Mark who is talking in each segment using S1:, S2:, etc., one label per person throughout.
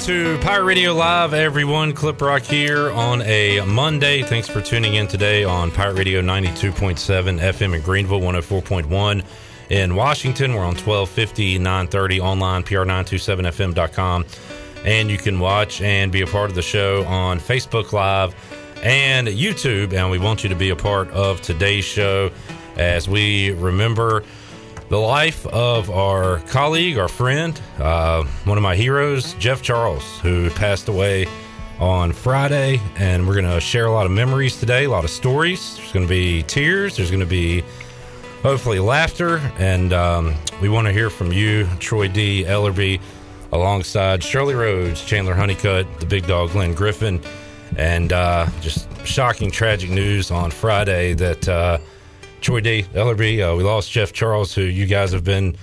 S1: Into Pirate Radio Live, everyone. Clip Rock here on a Monday. Thanks for tuning in today on Pirate Radio 92.7 FM in Greenville, 104.1 in Washington. We're on 1250, 930 online, pr927fm.com. And you can watch and be a part of the show on Facebook Live and YouTube. And we want you to be a part of today's show as we remember the life of our colleague, our friend, uh, one of my heroes, Jeff Charles, who passed away on Friday. And we're going to share a lot of memories today, a lot of stories. There's going to be tears, there's going to be hopefully laughter. And um, we want to hear from you, Troy D. Ellerby, alongside Shirley Rhodes, Chandler Honeycutt, the big dog, Glenn Griffin. And uh, just shocking, tragic news on Friday that. Uh, Troy D. Ellerby. Uh, we lost Jeff Charles, who you guys have been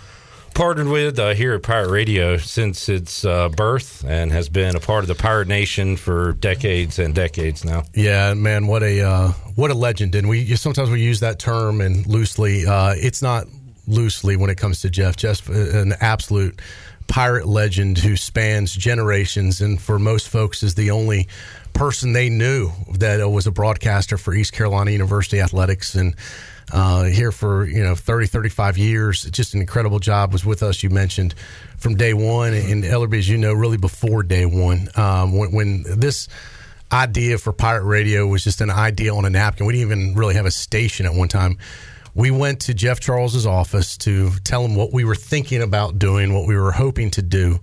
S1: partnered with uh, here at Pirate Radio since its uh, birth and has been a part of the Pirate Nation for decades and decades now.
S2: Yeah, man, what a uh, what a legend! And we sometimes we use that term and loosely. Uh, it's not loosely when it comes to Jeff. Jeff, an absolute pirate legend who spans generations, and for most folks is the only person they knew that was a broadcaster for East Carolina University athletics and uh, here for you know 30 35 years. Just an incredible job. Was with us you mentioned from day one. And ellerby as you know really before day one um, when, when, this idea for pirate radio was just an idea on a napkin. We didn't even really have a station at one time. We went to jeff charles's office to tell him what we were thinking about doing what we were hoping to do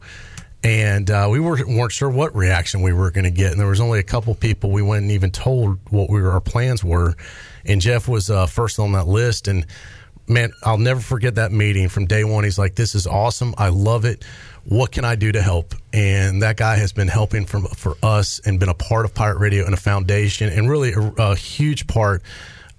S2: and uh, we were, weren't sure what reaction we were going to get and there was only a couple people we went and even told what we were, our plans were and Jeff was uh, first on that list. And man, I'll never forget that meeting from day one. He's like, "This is awesome. I love it. What can I do to help?" And that guy has been helping from for us and been a part of Pirate Radio and a foundation, and really a, a huge part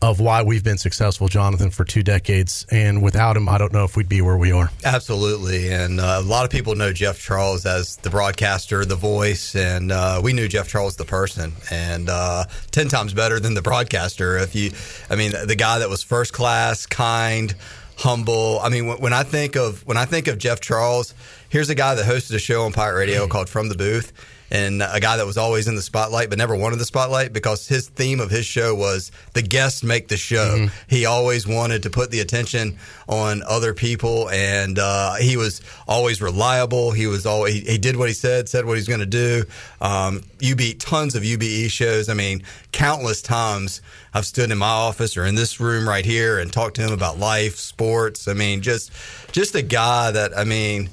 S2: of why we've been successful, Jonathan, for two decades. And without him, I don't know if we'd be where we are.
S3: Absolutely. And uh, a lot of people know Jeff Charles as the broadcaster, the voice, and uh, we knew Jeff Charles the person, and uh, ten times better than the broadcaster. If you, I mean, the guy that was first class, kind, humble. I mean, when I think of when I think of Jeff Charles, here's a guy that hosted a show on Pirate Radio called From the Booth and a guy that was always in the spotlight but never wanted the spotlight because his theme of his show was the guests make the show. Mm-hmm. He always wanted to put the attention on other people, and uh, he was always reliable. He was always he, he did what he said, said what he's going to do. Um, UB tons of UBE shows. I mean, countless times I've stood in my office or in this room right here and talked to him about life, sports. I mean, just just a guy that I mean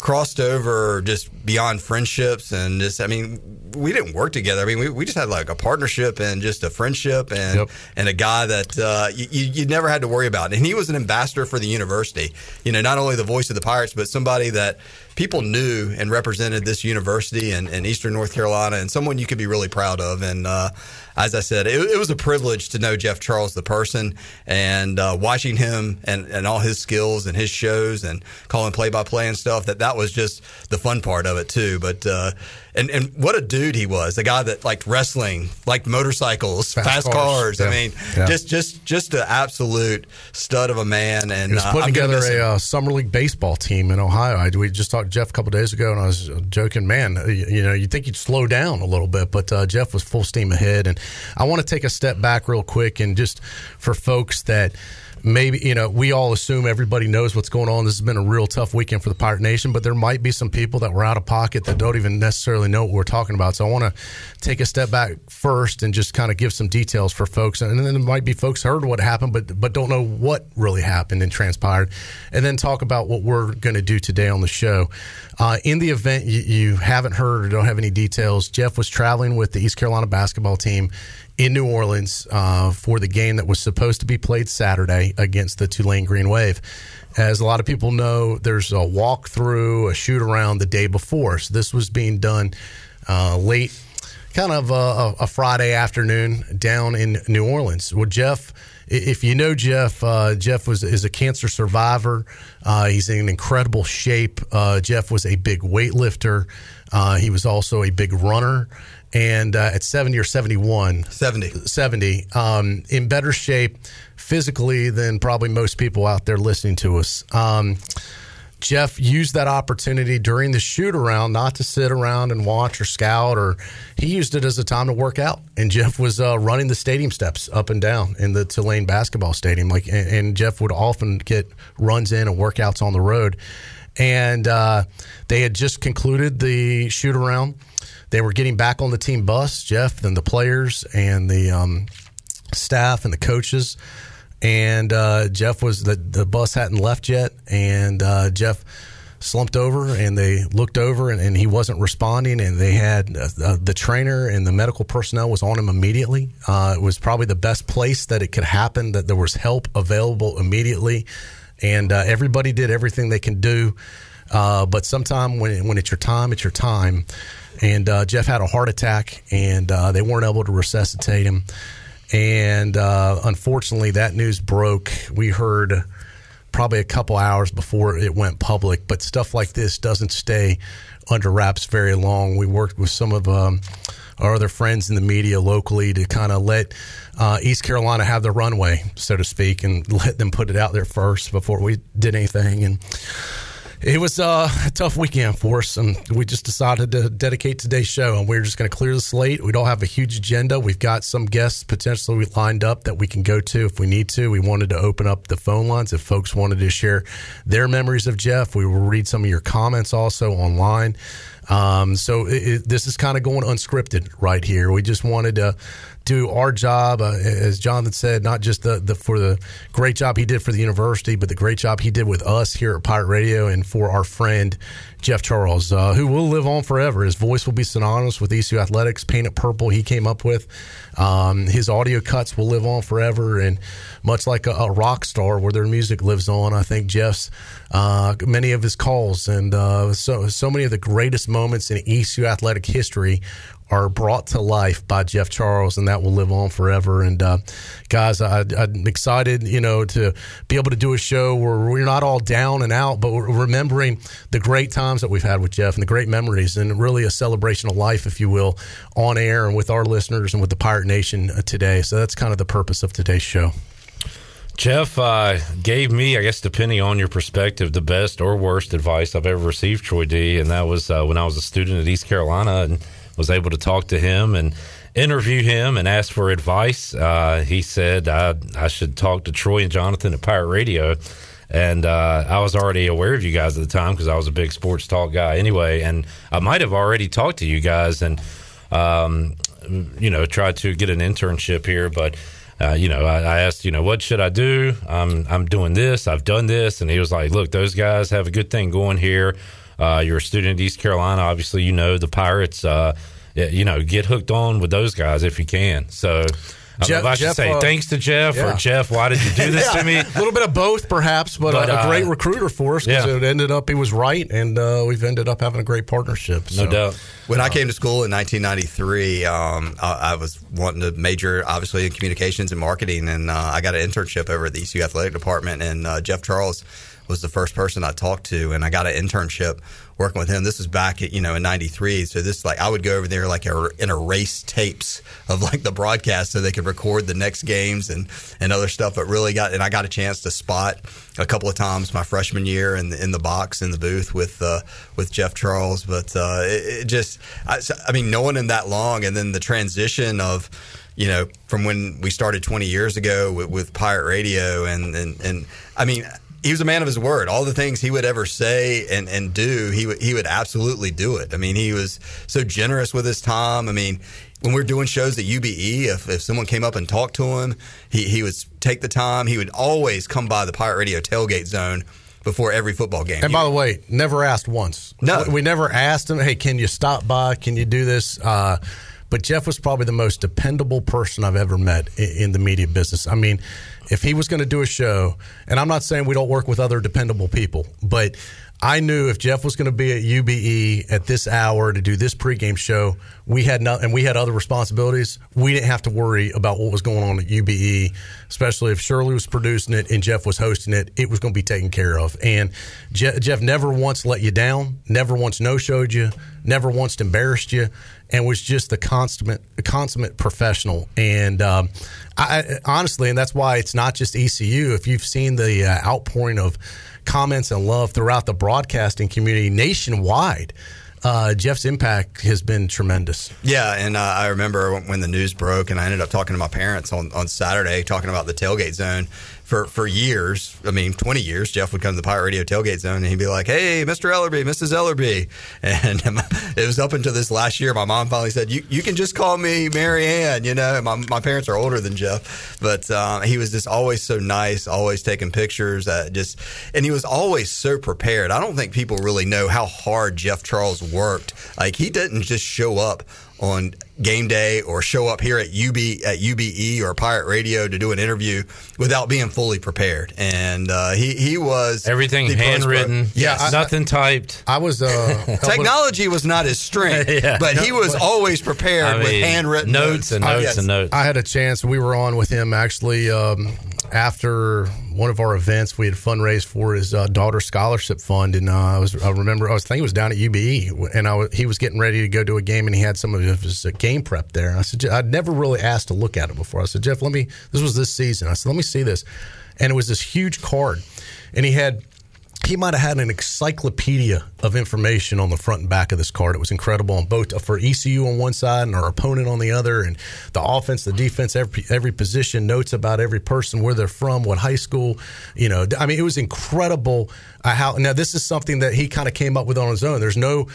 S3: crossed over just beyond friendships and just I mean we didn't work together. I mean we, we just had like a partnership and just a friendship and yep. and a guy that uh, you, you never had to worry about. And he was an ambassador for the university. You know, not only the voice of the Pirates, but somebody that people knew and represented this university in, in Eastern North Carolina and someone you could be really proud of. And uh, as I said, it, it, was a privilege to know Jeff Charles, the person, and uh, watching him and, and all his skills and his shows and calling play by play and stuff. That that was just the fun part of it too. But uh, and and what a dude he was. The guy that liked wrestling, liked motorcycles, fast, fast cars. cars. Yeah. I mean, yeah. just just just an absolute stud of a man. And
S2: he was uh, putting uh, together a uh, summer league baseball team in Ohio. I, we just talked to Jeff a couple days ago, and I was joking, man. You, you know, you think you'd slow down a little bit, but uh, Jeff was full steam ahead. And I want to take a step back real quick, and just for folks that maybe you know we all assume everybody knows what's going on. This has been a real tough weekend for the Pirate Nation, but there might be some people that were out of pocket that don't even necessarily know what we're talking about. So I want to take a step back first and just kind of give some details for folks, and then there might be folks heard what happened, but but don't know what really happened and transpired, and then talk about what we're going to do today on the show. Uh, in the event you, you haven't heard or don't have any details, Jeff was traveling with the East Carolina basketball team in New Orleans uh, for the game that was supposed to be played Saturday against the Tulane Green Wave. As a lot of people know, there's a walkthrough, a shoot around the day before. So this was being done uh, late, kind of a, a, Friday afternoon down in New Orleans. Well, Jeff, if you know Jeff, uh, Jeff was is a cancer survivor. Uh, he's in incredible shape. Uh, Jeff was a big weightlifter. Uh, he was also a big runner and uh, at 70 or 71
S3: 70
S2: 70 um, in better shape physically than probably most people out there listening to us um, Jeff used that opportunity during the shoot around not to sit around and watch or scout, or he used it as a time to work out. And Jeff was uh, running the stadium steps up and down in the Tulane basketball stadium. Like, and, and Jeff would often get runs in and workouts on the road. And uh, they had just concluded the shoot around. They were getting back on the team bus, Jeff and the players and the um, staff and the coaches. And uh, Jeff was the the bus hadn't left yet, and uh, Jeff slumped over and they looked over and, and he wasn't responding. And they had uh, the trainer and the medical personnel was on him immediately. Uh, it was probably the best place that it could happen that there was help available immediately. And uh, everybody did everything they can do. Uh, but sometime when, when it's your time it's your time and uh, jeff had a heart attack and they weren't able to resuscitate him and uh, unfortunately, that news broke. We heard probably a couple hours before it went public, but stuff like this doesn't stay under wraps very long. We worked with some of um, our other friends in the media locally to kind of let uh, East Carolina have the runway, so to speak, and let them put it out there first before we did anything. And it was uh, a tough weekend for us, and we just decided to dedicate today's show. And we're just going to clear the slate. We don't have a huge agenda. We've got some guests potentially lined up that we can go to if we need to. We wanted to open up the phone lines if folks wanted to share their memories of Jeff. We will read some of your comments also online. Um, so it, it, this is kind of going unscripted right here. We just wanted to do our job, uh, as Jonathan said, not just the, the for the great job he did for the university, but the great job he did with us here at Pirate Radio and for our friend Jeff Charles, uh, who will live on forever. His voice will be synonymous with ECU Athletics. Paint It Purple, he came up with. Um, his audio cuts will live on forever, and much like a, a, rock star, where their music lives on, I think Jeff's uh, many of his calls and uh, so so many of the greatest moments in ECU athletic history are brought to life by Jeff Charles, and that will live on forever. And uh, guys, I, am excited, you know, to be able to do a show where we're not all down and out, but we're remembering the great times that we've had with Jeff and the great memories, and really a celebration of life, if you will, on air and with our listeners and with the Pirate Nation uh, today. So that's kind of the purpose of today's show.
S1: Jeff uh, gave me, I guess, depending on your perspective, the best or worst advice I've ever received, Troy D. And that was uh, when I was a student at East Carolina. And was able to talk to him and interview him and ask for advice. Uh, he said I, I should talk to Troy and Jonathan at Pirate Radio. And uh, I was already aware of you guys at the time because I was a big sports talk guy anyway. And I might have already talked to you guys and, um, you know, tried to get an internship here. But, uh, you know, I, I, asked, you know, what should I do? I'm, I'm doing this. I've done this. And he was like, look, those guys have a good thing going here. Uh, you're a student at East Carolina. Obviously, you know the Pirates. Uh, you know, get hooked on with those guys if you can. So. Jeff, I, should Jeff, say uh, thanks to Jeff yeah. or Jeff. Why did you do this yeah, to me?
S2: A little bit of both, perhaps, but, but a, a, great uh, recruiter for us because yeah. it ended up he was right, and uh, we've ended up having a great partnership.
S1: So. No doubt.
S3: When I came to school in 1993, um, I, I, was wanting to major, obviously, in communications and marketing, and uh, I got an internship over at the ECU athletic department, and uh, Jeff Charles was the first person I talked to, and I got an internship working with him. This was back at, you know, in 93. So this, like, I would go over there, like, and erase tapes of, like, the broadcast so they could record the next games and, and other stuff. But really got, and I got a chance to spot a couple of times my freshman year in the, in the box, in the booth with, uh, with Jeff Charles. But, uh, it, it just, I, I mean, knowing him that long and then the transition of, you know, from when we started 20 years ago with, with Pirate Radio and, and, and I mean, he was a man of his word. All the things he would ever say and, and do, he would he would absolutely do it. I mean, he was so generous with his time. I mean, when we are doing shows at UBE, if, if someone came up and talked to him, he, he would take the time. He would always come by the Pirate Radio tailgate zone before every football game.
S2: And by the way, never asked once.
S3: No,
S2: we never asked him, "Hey, can you stop by? Can you do this?" Uh, but Jeff was probably the most dependable person I've ever met in, the media business. I mean, if he was going to do a show, and I'm not saying we don't work with other dependable people, but I knew if Jeff was going to be at UBE at this hour to do this pregame show, we had not, and we had other responsibilities. We didn't have to worry about what was going on at UBE, especially if Shirley was producing it and Jeff was hosting it. It was going to be taken care of. And Je- Jeff never once let you down, never once no showed you, never once embarrassed you, and was just the consummate, consummate professional. And um, I, honestly, and that's why it's not just ECU. If you've seen the uh, outpouring of comments and love throughout the broadcasting community nationwide. Uh, Jeff's impact has been tremendous.
S3: Yeah, and uh, I remember when the news broke, and I ended up talking to my parents on, on Saturday, talking about the tailgate zone for, for years. I mean, 20 years, Jeff would come to the Pirate Radio tailgate zone and he'd be like, Hey, Mr. Ellerby, Mrs. Ellerby. And it was up until this last year, my mom finally said, You, you can just call me Mary Ann. You know, my, my parents are older than Jeff, but uh, he was just always so nice, always taking pictures. Uh, just, and he was always so prepared. I don't think people really know how hard Jeff Charles worked. Like, he didn't just show up on game day or show up here at UB at UBE or Pirate Radio to do an interview without being fully prepared. And uh, he he was
S1: everything handwritten,
S3: yeah,
S1: I, nothing typed.
S2: I was uh,
S3: technology was not his strength, yeah. but he was always prepared I mean, with handwritten
S1: notes, notes. and notes I, yes. and notes.
S2: I had a chance. We were on with him actually um, after one of our events, we had fundraised for his uh, daughter scholarship fund, and uh, I was I remember I was thinking it was down at UBE, and I was, he was getting ready to go to a game, and he had some of his uh, game prep there. And I said I'd never really asked to look at it before. I said Jeff, let me. This was this season. I said let me see this, and it was this huge card, and he had he might have had an encyclopedia of information on the front and back of this card. It was incredible on both for ECU on one side and our opponent on the other, and the offense, the defense, every every position, notes about every person, where they're from, what high school. You know, I mean, it was incredible. How now this is something that he kind of came up with on his own. There's no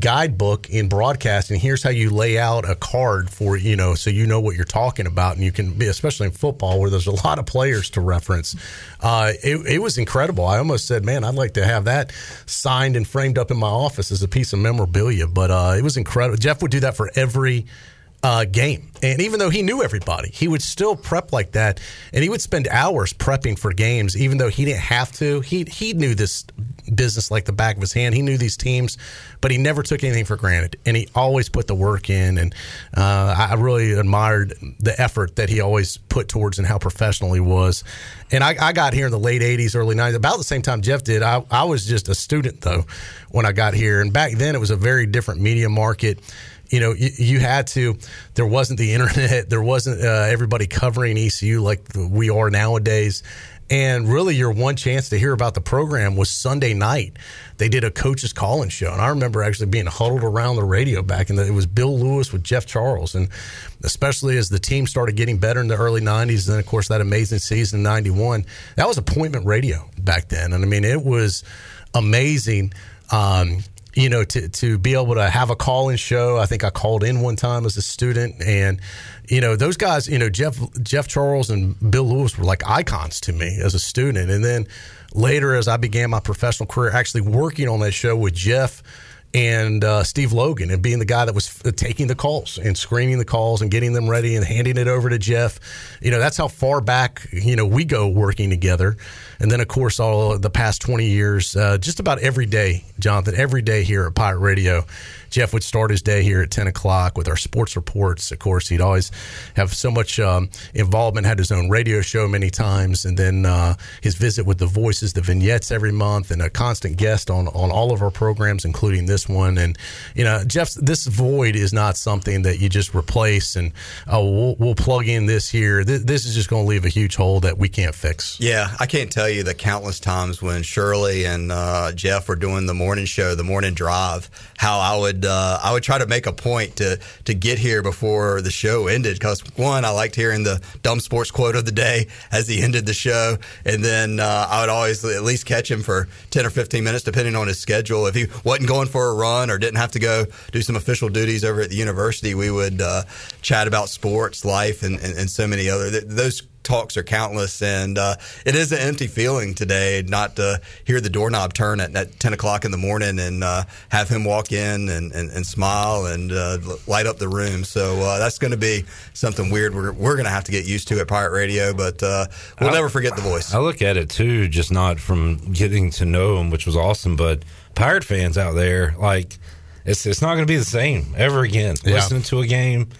S2: guidebook in broadcasting. Here's how you lay out a card for you know, so you know what you're talking about, and you can be especially in football where there's a lot of players to reference. Uh, it, it was incredible. I almost said, man, I'd like to have that signed and framed up in my office as a piece of memorabilia. But uh, it was incredible. Jeff would do that for every uh, game. And even though he knew everybody, he would still prep like that. And he would spend hours prepping for games, even though he didn't have to. He, he knew this business like the back of his hand. He knew these teams, but he never took anything for granted. And he always put the work in. And uh, I really admired the effort that he always put towards and how professional he was. And I, I, got here in the late 80s, early 90s, about the same time Jeff did. I, I was just a student, though, when I got here. And back then, it was a very different media market you know, you, you, had to. There wasn't the internet. There wasn't uh, everybody covering ECU like we are nowadays. And really, your one chance to hear about the program was Sunday night. They did a coach's call-in show, and I remember actually being huddled around the radio back in. It was Bill Lewis with Jeff Charles, and especially as the team started getting better in the early '90s, and then of course that amazing season '91. That was appointment radio back then, and I mean it was amazing. Um, you know, to, to be able to have a call in show. I think I called in one time as a student and, you know, those guys, you know, Jeff, Jeff Charles and Bill Lewis were like icons to me as a student. And then later, as I began my professional career, actually working on that show with Jeff, and uh, Steve Logan and being the guy that was taking the calls and screening the calls and getting them ready and handing it over to Jeff. You know, that's how far back, you know, we go working together. And then, of course, all the past 20 years, uh, just about every day, Jonathan, every day here at Pirate Radio, Jeff would start his day here at 10 o'clock with our sports reports. Of course, he'd always have so much um, involvement, had his own radio show many times, and then uh, his visit with the voices, the vignettes every month, and a constant guest on, on all of our programs, including this one. And, you know, Jeff, this void is not something that you just replace and, oh, we'll, we'll plug in this here. This, this is just going to leave a huge hole that we can't fix.
S3: Yeah, I can't tell you the countless times when Shirley and uh, Jeff were doing the morning show, the morning drive, how I would uh, I would try to make a point to to get here before the show ended because one, I liked hearing the dumb sports quote of the day as he ended the show, and then uh, I would always at least catch him for ten or fifteen minutes, depending on his schedule. If he wasn't going for a run or didn't have to go do some official duties over at the university, we would uh, chat about sports, life, and, and, and so many other those talks are countless, and uh, it is an empty feeling today not to hear the doorknob turn at, at 10 o'clock in the morning and uh, have him walk in and, and, and smile and uh, light up the room. So uh, that's going to be something weird we're, we're going to have to get used to at Pirate Radio, but uh, we'll I, never forget the voice.
S1: I look at it too, just not from getting to know him, which was awesome, but Pirate fans out there, like, it's, it's not going to be the same ever again. Yeah. Listening to a game –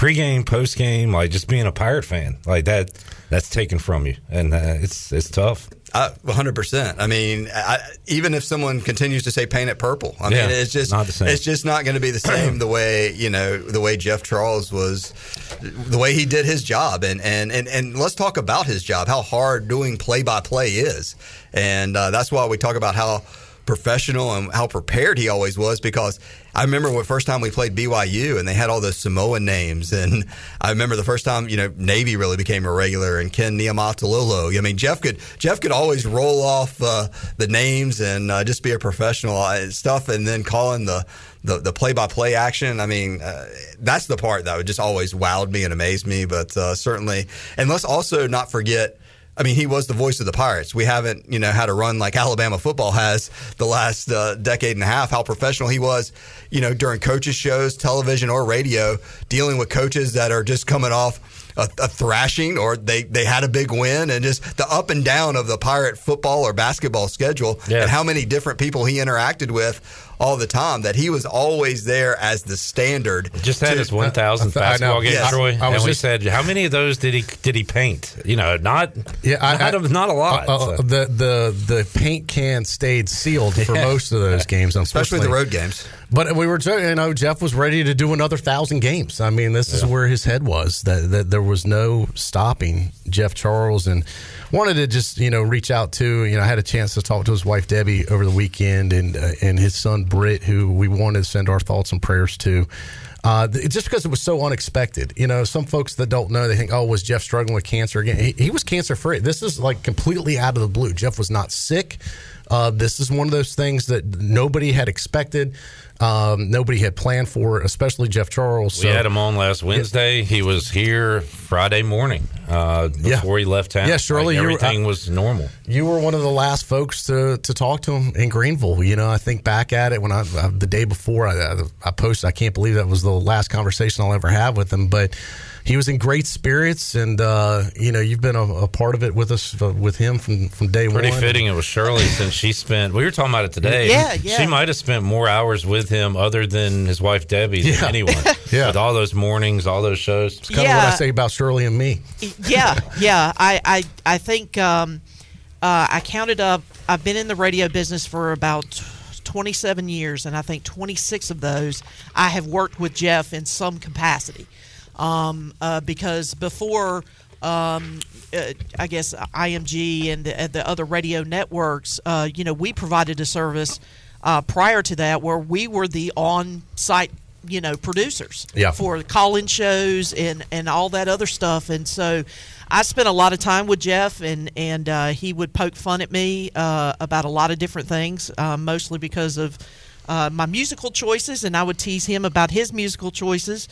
S1: pregame, postgame, like just being a Pirate fan, like that, that's taken from you, and uh, it's it's tough.
S3: Uh, 100%. I mean, I, even if someone continues to say paint it purple, I
S1: Yeah,
S3: mean, it's just
S1: not the same.
S3: it's just not going to be the same the way, you know, the way Jeff Charles was the way he did his job and and and, and let's talk about his job, how hard doing play by play is. And uh, that's why we talk about how professional and how prepared he always was because I remember the first time we played BYU and they had all those Samoan names and I remember the first time you know Navy really became a regular and Ken Niumatalolo. I mean Jeff could Jeff could always roll off uh, the names and uh, just be a professional and stuff and then calling the the, the play-by-play action. I mean, uh, that's the part that would just always wowed me and amazed me. But uh, certainly, and let's also not forget I mean, he was the voice of the Pirates. We haven't, you know, had a run like Alabama football has the last uh, decade and a half. How professional he was, you know, during coaches' shows, television or radio, dealing with coaches that are just coming off a, a thrashing or they they had a big win, and just the up and down of the Pirate football or basketball schedule,
S1: Yeah.
S3: and how many different people he interacted with all the time. That he was always there as the standard.
S1: Just had
S3: to-
S1: his 1,000th
S2: I
S1: basketball game,
S3: Yes.
S1: Troy.
S2: I was
S1: and we said, how many of those did he did he paint? You know, not
S2: Yeah, I,
S1: not,
S2: I-
S1: a, not a lot.
S2: Uh, uh,
S1: so.
S2: the the the paint can stayed sealed for most of those games,
S3: especially the road games.
S2: But we were, you know, Jeff was ready to do another thousand games. I mean, this is where his head was. That that there was no stopping Jeff Charles, and wanted to just you know reach out to. You know, I had a chance to talk to his wife Debbie over the weekend, and uh, and his son Britt, who we wanted to send our thoughts and prayers to. Uh, just because it was so unexpected, you know, some folks that don't know, they think, "Oh, was Jeff struggling with cancer again?" He, he was cancer free. This is like completely out of the blue. Jeff was not sick. Uh, this is one of those things that nobody had expected, um, nobody had planned for, especially Jeff Charles.
S1: we had him on last Wednesday. He was here Friday morning uh,
S2: Yeah.
S1: before he left town.
S2: Yeah, Shirley,
S1: Like,
S2: you were-
S1: everything was normal.
S2: you were one of the last folks to, to talk to him in Greenville. You know, I think back at it when I, I the day before I, I posted, I can't believe that was the last conversation I'll ever have with him. But he was in great spirits, and uh, you know, you've been a, a part of it with us uh, with him from from day
S1: Pretty
S2: one.
S1: Pretty fitting it was Shirley since she spent. We were talking about it today.
S4: Yeah, yeah.
S1: She might have spent more hours with him other than his wife Debbie than
S2: Yeah.
S1: anyone.
S2: Yeah.
S1: with all those mornings, all those shows.
S2: It's Kind of what I say about Shirley and me.
S4: yeah, yeah. I, I, I think um, uh, I counted up. I've been in the radio business for about 27 years, and I think 26 of those I have worked with Jeff in some capacity. Um, uh, because before, um, uh, I guess IMG and the, the other radio networks, uh, you know, we provided a service uh, prior to that where we were the on-site, you know, producers
S2: Yeah.
S4: for call-in shows and and all that other stuff. And so, I spent a lot of time with Jeff, and and uh, he would poke fun at me uh, about a lot of different things, uh, mostly because of uh, my musical choices, and I would tease him about his musical choices.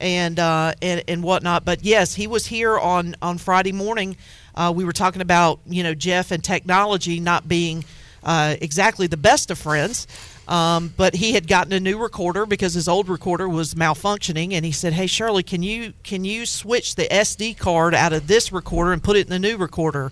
S4: And, uh, and and whatnot, but yes, he was here on on Friday morning. Uh, we were talking about you know Jeff and technology not being uh, exactly the best of friends. Um, but he had gotten a new recorder because his old recorder was malfunctioning, and he said, "Hey Shirley, can you can you switch the SD card out of this recorder and put it in the new recorder?"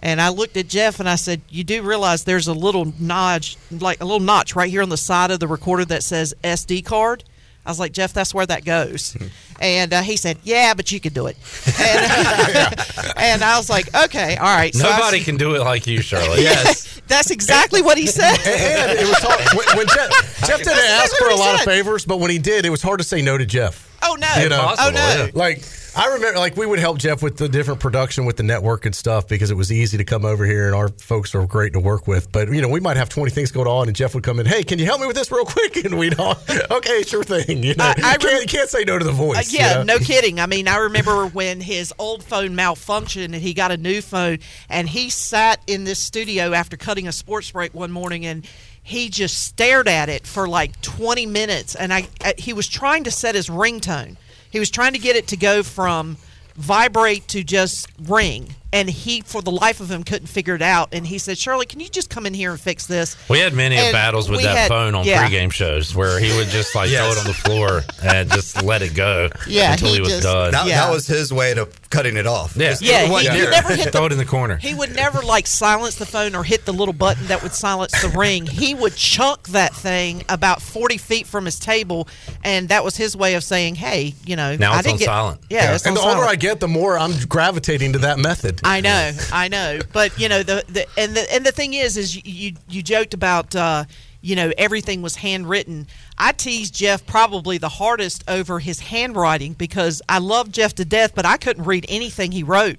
S4: And I looked at Jeff and I said, "You do realize there's a little notch, like a little notch right here on the side of the recorder that says SD card." I was like, "Jeff, that's where that goes." and uh, he said, "Yeah, but you can do it." And, and I was like, "Okay, all right." So I s-
S1: Nobody can do it like you, Shirley.
S3: Yes.
S4: That's exactly what he said.
S2: And it was hard, when, when Jeff, Jeff didn't ask for a
S4: what he
S2: lot of favors, but when he did, it was hard to say no to Jeff.
S4: Oh no!
S2: You know,
S4: oh no!
S1: yeah.
S2: Like I remember, like we would help Jeff with the different production with the network and stuff because it was easy to come over here and our folks are great to work with. But you know, we might have twenty things going on, and Jeff would come in. Hey, can you help me with this real quick? And we'd all, okay, sure thing. You know,
S4: I- I
S2: can't, you can't say no to the voice.
S4: Uh,
S2: you
S4: yeah,
S2: know?
S4: no kidding. I mean, I remember when his old phone malfunctioned and he got a new phone, and he sat in this studio after cutting a sports break one morning and he just stared at it for like 20 minutes. And I, I he was trying to set his ringtone. He was trying to get it to go from vibrate to just ring. And he, for the life of him, couldn't figure it out. And he said, Shirley, can you just come in here and fix this?
S1: We had many
S4: And
S1: battles with that
S4: had-
S1: phone on
S4: yeah.
S1: pregame shows where he would just like throw it on the floor and just let it go
S4: Yeah,
S1: until he,
S4: he
S1: was
S4: just-
S1: done.
S3: That,
S4: Yeah.
S3: that was his way to cutting it off.
S1: Yeah.
S4: Yeah, he- he never hit
S1: throw it in the corner.
S4: He would never like silence the phone or hit the little button that would silence the ring. He would chunk that thing about forty feet from his table, and that was his way of saying, "Hey, you know,
S1: Now
S4: I
S1: it's
S4: didn't
S1: on
S4: get,
S1: silent.
S4: Yeah, it's
S2: and
S4: on
S2: the older I get, the more I'm gravitating to that method.
S4: I know, I know, but you know the, the and the and the thing is, is you you, you joked about uh, you know everything was handwritten. I teased Jeff probably the hardest over his handwriting because I love Jeff to death, but I couldn't read anything he wrote,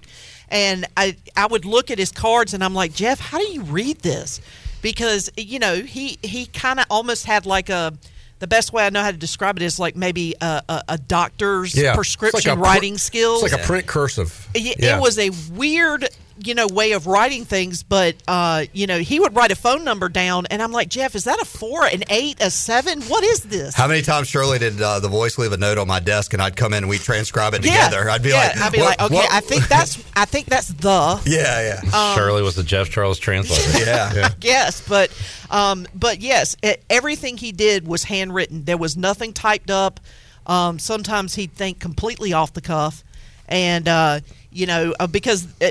S4: and I I would look at his cards and I'm like, Jeff, how do you read this? Because you know he he kind of almost had like a the best way I know how to describe it is like maybe a, a, a doctor's
S2: Yeah.
S4: Prescription
S2: like a pr-
S4: writing skills.
S2: It's like a print cursive.
S4: It,
S2: Yeah.
S4: it was a weird, you know, way of writing things, but uh, you know, he would write a phone number down, and I'm like, Jeff, is that a four, an eight, a seven? What is this?
S3: How many times Shirley did uh, the voice leave a note on my desk, and I'd come in and we'd transcribe it
S4: yeah,
S3: together? I'd be
S4: yeah,
S3: like,
S4: I'd be like, okay,
S3: what-"
S4: I think that's, I think that's the.
S3: yeah, yeah,
S1: Shirley was the Jeff Charles translator.
S3: yeah.
S4: Yes, but um, but yes, everything he did was handwritten. There was nothing typed up. Um, sometimes he'd think completely off the cuff, and uh, you know uh, because uh,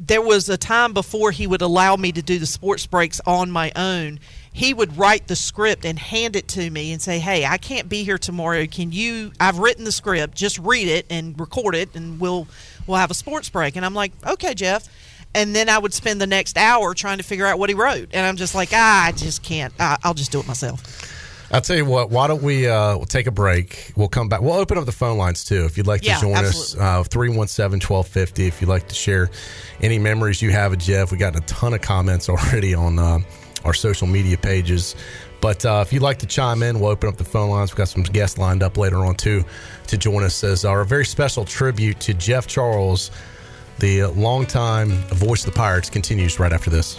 S4: there was a time before he would allow me to do the sports breaks on my own. He would write the script and hand it to me and say, "Hey, I can't be here tomorrow. Can you? I've written the script. Just read it and record it, and we'll we'll have a sports break." And I'm like, "Okay, Jeff." and then I would spend the next hour trying to figure out what he wrote, and I'm just like, ah, I just can't. I, I'll just do it myself.
S2: I'll tell you what. Why don't we uh, we'll take a break? We'll come back. We'll open up the phone lines too. If you'd like to
S4: Yeah,
S2: join
S4: absolutely.
S2: us, uh, 317 1250. If you'd like to share any memories you have of Jeff, we got a ton of comments already on uh, our social media pages. But uh, if you'd like to chime in, we'll open up the phone lines. We've got some guests lined up later on too to join us as our very special tribute to Jeff Charles, the longtime voice of the Pirates, continues right after this.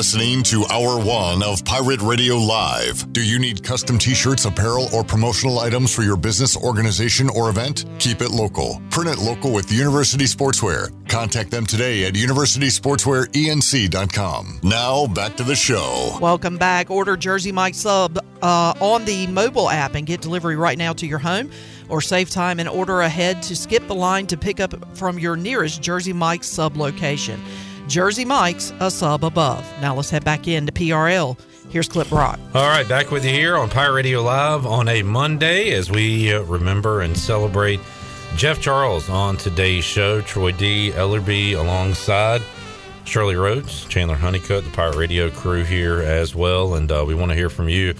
S5: Listening to Hour One of Pirate Radio Live. Do you need custom t shirts, apparel, or promotional items for your business, organization, or event? Keep it local. Print it local with University Sportswear. Contact them today at universitysportswearenc.com. Now, back to the show.
S4: Welcome back. Order Jersey Mike sub uh, on the mobile app and get delivery right now to your home, or save time and order ahead to skip the line to pick up from your nearest Jersey Mike sub location. Jersey Mike's a sub above. Now let's head back into PRL. Here's Clip Rock.
S1: All right, back with you here on Pirate Radio Live on a Monday as we uh, remember and celebrate Jeff Charles on today's show. Troy D. Ellerby alongside Shirley Rhodes, Chandler Honeycutt, the Pirate Radio crew here as well. And uh, we want to hear from you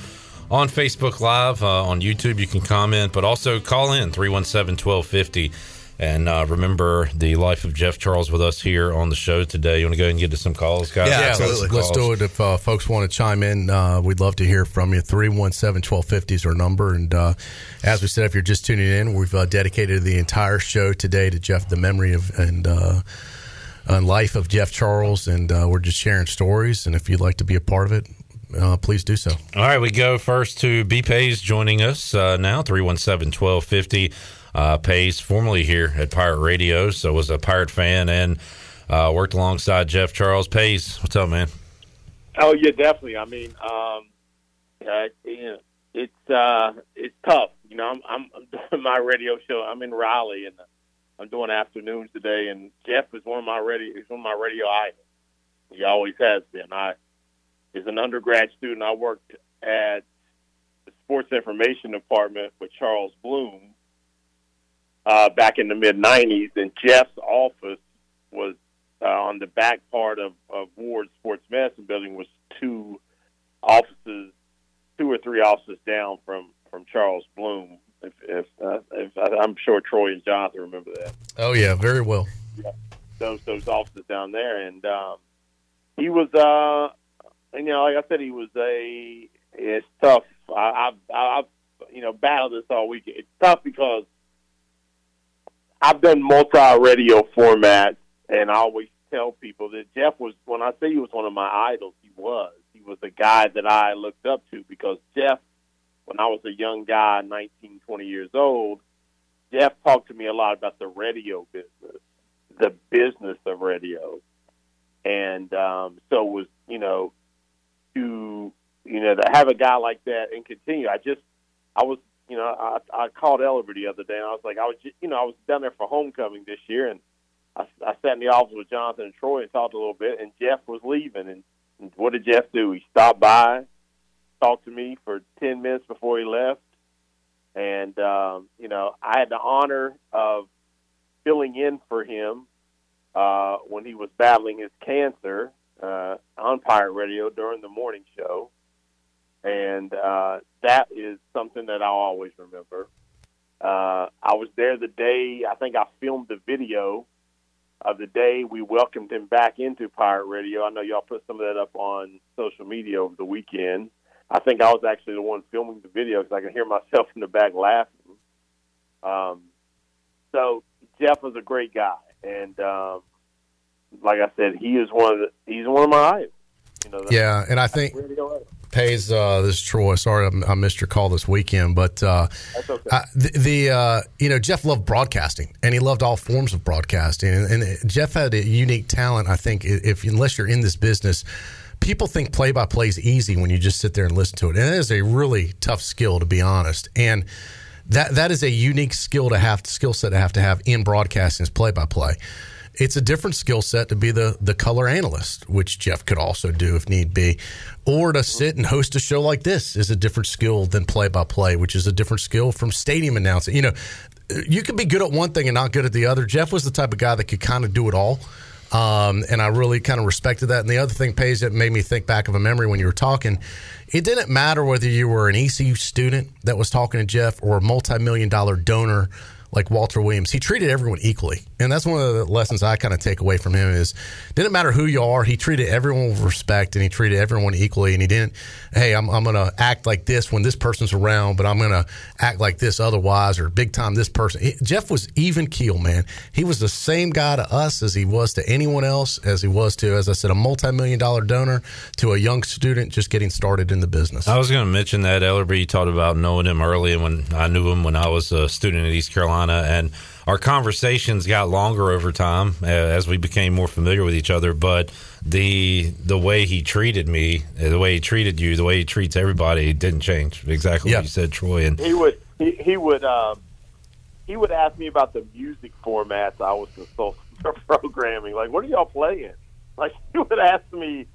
S1: on Facebook Live, uh, on YouTube. You can comment, but also call in 317 1250. And uh, remember the life of Jeff Charles with us here on the show today. You want to go ahead and get to some calls, guys?
S3: Yeah,
S2: Yeah,
S3: absolutely.
S2: let's, let's do it. If uh, folks want to chime in, uh, we'd love to hear from you. 317 1250 is our number. And uh, as we said, if you're just tuning in, we've uh, dedicated the entire show today to Jeff, the memory of and uh, and life of Jeff Charles. And uh, we're just sharing stories. And if you'd like to be a part of it, uh, please do so.
S1: All right, we go first to B Pays joining us uh, now, 317 1250. Uh, Pays, formerly here at Pirate Radio, so was a Pirate fan and uh, worked alongside Jeff Charles. Pace, what's up, man?
S6: Oh yeah, definitely. I mean, um, uh, you know, it's uh, it's tough. You know, I'm, I'm I'm doing my radio show. I'm in Raleigh, and I'm doing afternoons today. And Jeff is one of my radio. He's one of my radio idols. He always has been. I, as an undergrad student, I worked at the sports information department with Charles Bloom uh, back in the mid '90s, and Jeff's office was uh, on the back part of, of Ward Sports Medicine Building was two offices, two or three offices down from from Charles Bloom. If, if, uh, if I'm sure Troy and Jonathan remember that
S2: Oh, yeah, very well.
S6: those those offices down there, and um, he was, uh, and, you know, like I said, he was a. It's tough. I, I've, I've, you know, battled this all week. It's tough because I've done multi-radio formats, and I always tell people that Jeff was. When I say he was one of my idols, he was. He was a guy that I looked up to because Jeff, when I was a young guy, 19, 20 years old, Jeff talked to me a lot about the radio business the business of radio. And um, so was, you know, to you know, to have a guy like that and continue. I just, I was, you know, I, I called Ellerby the other day, and I was like, I was, just, you know, I was down there for homecoming this year, and I, I sat in the office with Jonathan and Troy and talked a little bit, and Jeff was leaving, and, and what did Jeff do? He stopped by, talked to me for ten minutes before he left, and um, you know, I had the honor of filling in for him uh, when he was battling his cancer uh, on Pirate Radio during the morning show, and uh, that is something that I'll always remember. Uh, I was there the day I think I filmed the video of the day we welcomed him back into Pirate Radio. I know y'all put some of that up on social media over the weekend. I think I was actually the one filming the video because I can hear myself in the back laughing. Um, so Jeff was a great guy, and um, like I said, he is one of the he's one of my idols. You know,
S2: yeah, and I think Pays, uh, this is Troy. Sorry, I, I, missed your call this weekend, but uh,
S6: okay. I,
S2: the, the uh, you know Jeff loved broadcasting, and he loved all forms of broadcasting, and, and, Jeff had a unique talent. I think if unless you're in this business, people think play by play is easy when you just sit there and listen to it, and it is a really tough skill to be honest, and that that is a unique skill to have skill set to have to have in broadcasting is play by play it's a different skill set to be the the color analyst, which Jeff could also do if need be, or to sit and host a show like this is a different skill than play by play, which is a different skill from stadium announcing. You know, you can be good at one thing and not good at the other. Jeff was the type of guy that could kind of do it all. Um, and I really kind of respected that. And the other thing, Paige, that made me think back of a memory when you were talking, it didn't matter whether you were an ECU student that was talking to Jeff or a multi million dollar donor like Walter Williams. He treated everyone equally, and that's one of the lessons I kind of take away from him is didn't matter who you are. He treated everyone with respect, and he treated everyone equally. And he didn't, hey, I'm, I'm going to act like this when this person's around, but I'm going to act like this otherwise, or big time this person. He, Jeff was even keel, man. He was the same guy to us as he was to anyone else, as he was to, as I said, a multi million dollar donor to a young student just getting started in the business.
S1: I was going to mention that Ellerby talked about knowing him early, and when I knew him when I was a student at East Carolina Carolina, and our conversations got longer over time uh, as we became more familiar with each other. But the the way he treated me, uh, the way he treated you, the way he treats everybody didn't change. Exactly what you said, Troy. And
S6: he would he, he would um, he would ask me about the music formats I was consulting for programming. Like, what are y'all playing? Like, he would ask me,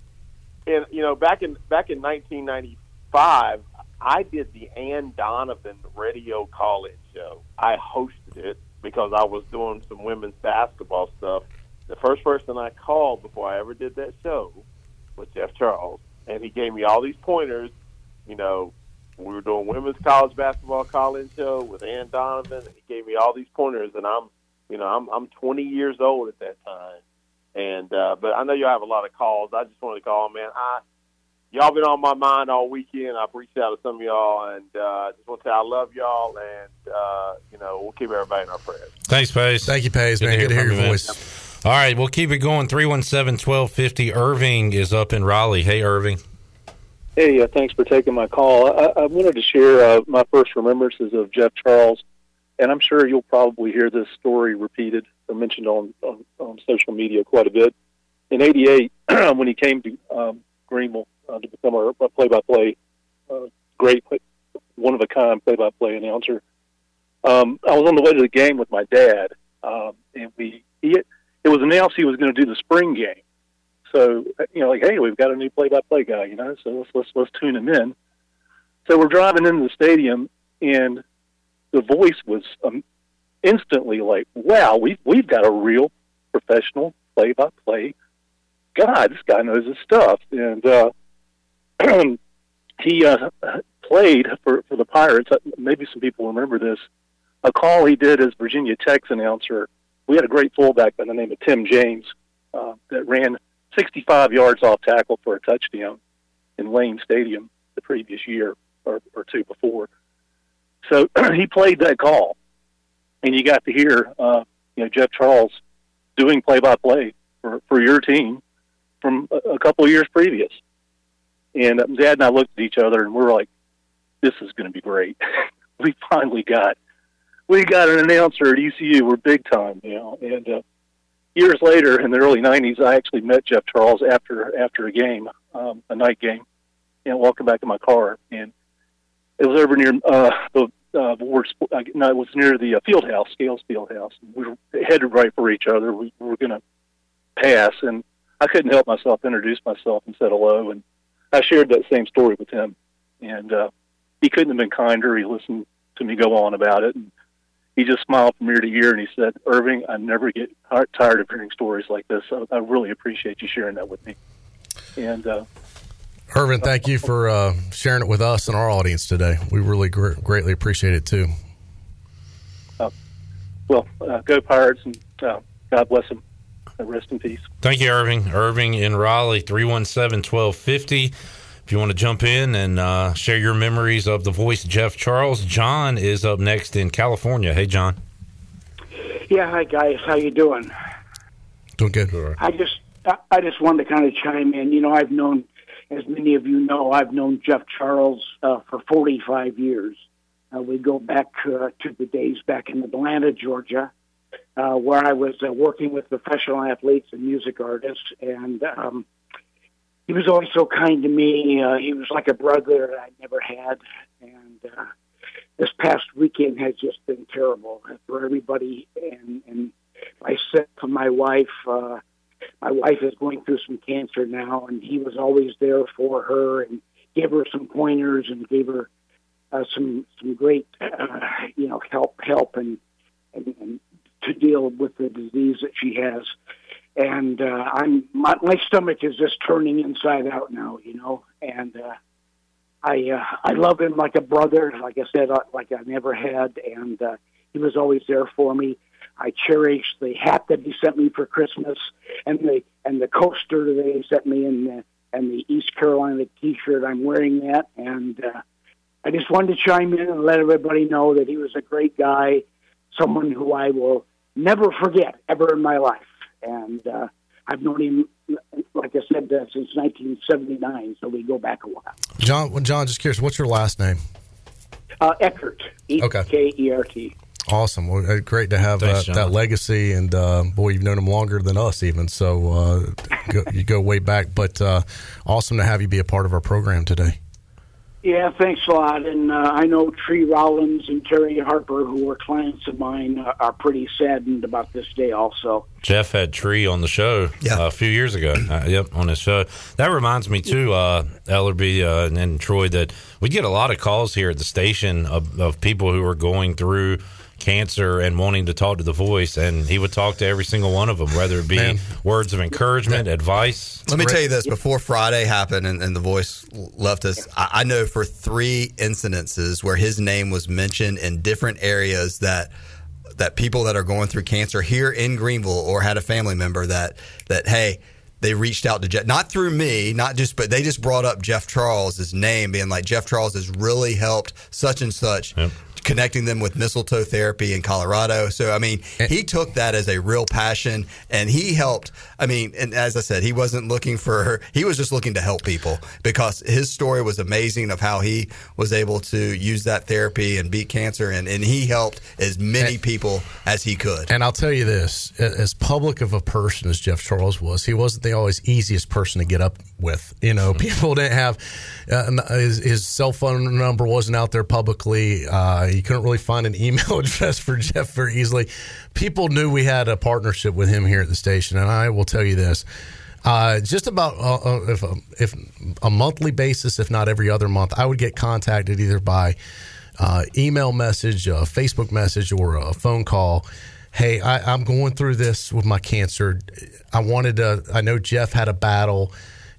S6: and you know, back in back in 1995, I did the Anne Donovan radio call-in show. I hosted it because I was doing some women's basketball stuff. The first person I called before I ever did that show was Jeff Charles, and he gave me all these pointers. You know, we were doing women's college basketball call-in show with Anne Donovan, and he gave me all these pointers. And I'm, you know, I'm I'm 20 years old at that time, and uh, but I know you have a lot of calls. I just wanted to call, man. I y'all been on my mind all weekend. I've reached out to some of y'all, and uh, just want to say I love y'all, and uh, you know we'll keep everybody in our prayers.
S1: Thanks, Pace.
S2: Thank you, Pace. Man, good to hear, your voice.
S1: All right, we'll keep it going. 317-1250. Irving is up in Raleigh. Hey, Irving.
S7: Hey, uh, thanks for taking my call. I, I wanted to share uh, my first remembrances of Jeff Charles, and I'm sure you'll probably hear this story repeated or mentioned on, on, on social media quite a bit. In '88, when he came to um, Greenville, uh, to become a, play-by-play uh, great, one-of-a-kind play-by-play announcer. Um, I was on the way to the game with my dad, um, and we he it was announced he was going to do the spring game. So you know, like, hey, we've got a new play-by-play guy, you know, so let's let's let's tune him in. So we're driving into the stadium, and the voice was um, instantly like, "Wow, we've we've got a real professional play-by-play guy. This guy knows his stuff." And uh, he uh, played for, for the Pirates. Uh, maybe some people remember this. A call he did as Virginia Tech's announcer. We had a great fullback by the name of Tim James uh, that ran 65 yards off tackle for a touchdown in Lane Stadium the previous year or, or two before. So he played that call, and you got to hear uh, you know Jeff Charles doing play-by-play for for your team from a, a couple years previous. And Dad and I looked at each other and we are like, this is going to be great. we finally got, we got an announcer at ECU. We're big time, you know. And uh, years later, in the early '90s, I actually met Jeff Charles after after a game, um, a night game, and walking back to my car, and it was over near uh, the uh, Ward. No, it was near the uh, field house, Scales Field House. We were headed right for each other. We, we were going to pass, and I couldn't help myself introduce myself and said hello, and I shared that same story with him, and uh, he couldn't have been kinder. He listened to me go on about it, and he just smiled from ear to ear, and he said, "Irving, I never get tired of hearing stories like this. So I really appreciate you sharing that with me." And uh,
S2: Irvin, thank you for uh, sharing it with us and our audience today. We really gr- greatly appreciate it too.
S7: Uh, well, uh, go Pirates, and uh, God bless them. Rest in peace.
S1: Thank you, Irving. Irving in Raleigh, 317 1250. If you want to jump in and uh, share your memories of the voice Jeff Charles, John is up next in California. Hey, John.
S8: Yeah, hi guys. How you doing?
S2: Doing good.
S8: I just I just wanted to kind of chime in. You know, I've known as many of you know, I've known Jeff Charles uh, for 45 years. Uh, we go back uh, to the days back in Atlanta, Georgia, uh, where I was uh, working with professional athletes and music artists. And um, he was always so kind to me. Uh, he was like a brother that I never had. And uh, this past weekend has just been terrible for everybody. And, and I said to my wife, uh, my wife is going through some cancer now, and he was always there for her and gave her some pointers and gave her uh, some some great uh, you know help help and, and and to deal with the disease that she has. And uh, I'm my, my stomach is just turning inside out now, you know, and uh, I uh, I love him like a brother, like I said, uh, like I never had, and uh, he was always there for me. I cherish the hat that he sent me for Christmas, and the and the coaster that he sent me, and the and the East Carolina T-shirt. I'm wearing that, and uh, I just wanted to chime in and let everybody know that he was a great guy, someone who I will never forget ever in my life, and uh, I've known him, like I said, uh, since 1979, so we go back a while.
S2: John, John, just curious, what's your last name?
S8: Uh, Ekert, E K E R T.
S2: Awesome. Well, uh, great to have Thanks, uh, that legacy. And uh, boy, you've known him longer than us, even. So uh, go, you go way back. But uh, awesome to have you be a part of our program today.
S8: Yeah, thanks a lot. And uh, I know Tree Rollins and Terry Harper, who are clients of mine, uh, are pretty saddened about this day also.
S1: Jeff had Tree on the show yeah. Uh, a few years ago. Uh, yep, on his show. That reminds me, too, Ellerby and, and Troy, that we get a lot of calls here at the station of, of people who are going through – cancer and wanting to talk to the voice, and he would talk to every single one of them, whether it be Man. words of encouragement, advice.
S3: Let me tell you this: before Friday happened and, and the voice left us, I, I know for three incidences where his name was mentioned in different areas that that people that are going through cancer here in Greenville or had a family member that that hey they reached out to Jeff, not through me, not just, but they just brought up Jeff Charles' name, being like Jeff Charles has really helped such and such. Yep connecting them with mistletoe therapy in Colorado. So, I mean, eh. he took that as a real passion and he helped. I mean, and as I said, he wasn't looking for, he was just looking to help people because his story was amazing of how he was able to use that therapy and beat cancer. And, and he helped as many eh. people as he could.
S2: And I'll tell you this as public of a person as Jeff Charles was, he wasn't the always easiest person to get up with. You know, people didn't have uh, his, his, cell phone number wasn't out there publicly. Uh, you couldn't really find an email address for Jeff very easily. People knew we had a partnership with him here at the station, and I will tell you this. Uh, just about uh, uh if, a, if a monthly basis, if not every other month, I would get contacted either by uh, email message, a Facebook message, or a phone call. Hey, I, I'm going through this with my cancer. I wanted to. I know Jeff had a battle.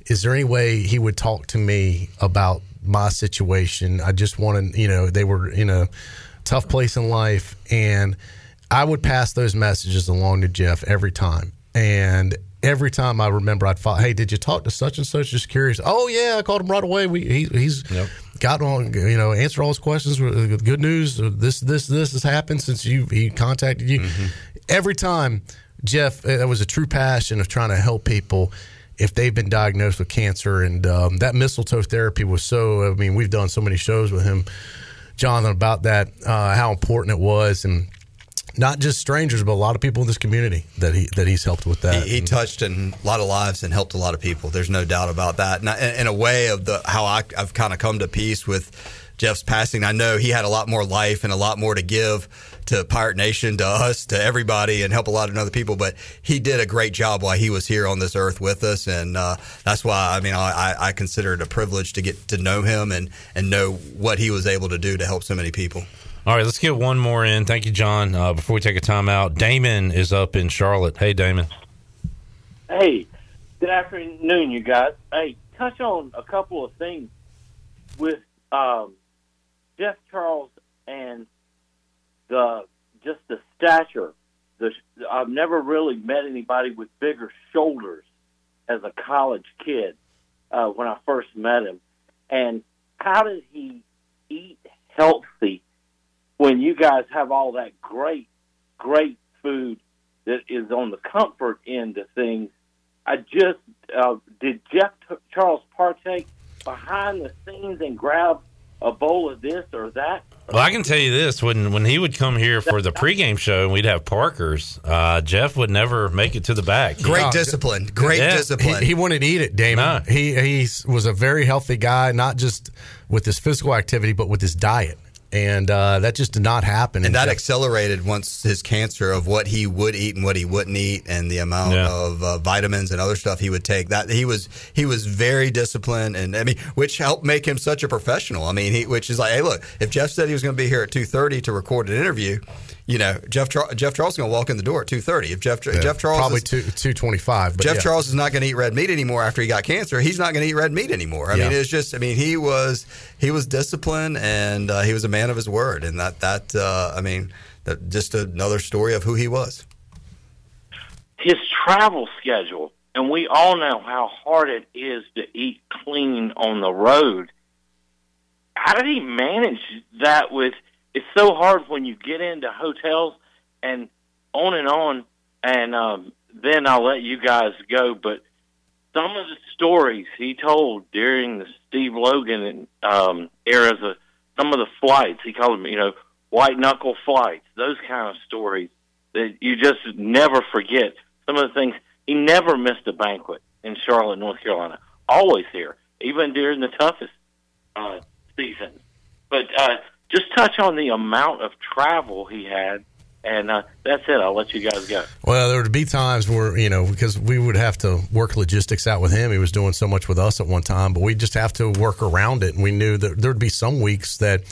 S2: Is there any way he would talk to me about my situation. I just wanted, you know, they were in a tough place in life, and I would pass those messages along to Jeff every time. And every time I remember, I'd thought, "Hey, did you talk to such and such?" Just curious. Oh yeah, I called him right away. We he, he's yep. got on, you know, answered all his questions. with uh, Good news. Uh, this this this has happened since you he contacted you. Mm-hmm. Every time, Jeff, uh, that was a true passion of trying to help people if they've been diagnosed with cancer. And um, that mistletoe therapy was so, I mean, we've done so many shows with him, Jonathan, about that, uh, how important it was. And not just strangers, but a lot of people in this community that he that he's helped with that.
S3: He, he touched in a lot of lives and helped a lot of people. There's no doubt about that. And in a way of the how I, I've kind of come to peace with Jeff's passing. I know he had a lot more life and a lot more to give to Pirate Nation, to us, to everybody, and help a lot of other people. But he did a great job while he was here on this earth with us, and uh, that's why I mean I, I consider it a privilege to get to know him and and know what he was able to do to help so many people.
S1: All right, let's get one more in. Thank you, John. Uh, before we take a timeout, Damon is up in Charlotte. Hey, Damon.
S9: Hey, good afternoon, you guys. Hey, touch on a couple of things with um, Jeff Charles and the just the stature. The I've never really met anybody with bigger shoulders as a college kid uh, when I first met him. And how did he eat healthy when you guys have all that great, great food that is on the comfort end of things? I just uh, did Jeff Charles partake behind the scenes and grab a bowl of this or that.
S1: Well, I can tell you this: when when he would come here for the pregame show and we'd have Parkers, uh, Jeff would never make it to the back.
S3: Great no, discipline, great yeah. discipline.
S2: He, he, wouldn't eat it, Damon. No. He he was a very healthy guy, not just with his physical activity, but with his diet and uh, that just did not happen.
S3: And, and that Jeff- accelerated once his cancer of what he would eat and what he wouldn't eat, and the amount yeah. of uh, vitamins and other stuff he would take. That he was he was very disciplined, and I mean, which helped make him such a professional. I mean, he which is like, hey, look, if Jeff said he was going to be here at two thirty to record an interview, you know, Jeff Char- Jeff Charles is going to walk in the door at two thirty. If Jeff yeah, Jeff Charles
S2: probably
S3: is,
S2: two two twenty five.
S3: Jeff
S2: yeah.
S3: Charles is not going to eat red meat anymore after he got cancer. He's not going to eat red meat anymore. I yeah. mean, it's just. I mean, he was he was disciplined and uh, he was a man of his word, and that that uh, I mean, that just another story of who he was.
S9: His travel schedule, and we all know how hard it is to eat clean on the road. How did he manage that with? It's so hard when you get into hotels and on and on. And um, then I'll let you guys go. But some of the stories he told during the Steve Logan um, eras, of some of the flights he called them, you know, white knuckle flights. Those kind of stories that you just never forget. Some of the things he never missed a banquet in Charlotte, North Carolina. Always here, even during the toughest uh, seasons. But uh, just touch on the amount of travel he had. And uh, that's it. I'll let you guys go.
S2: Well, there would be times where, you know, because we would have to work logistics out with him. He was doing so much with us at one time, but we just have to work around it. And we knew that there would be some weeks that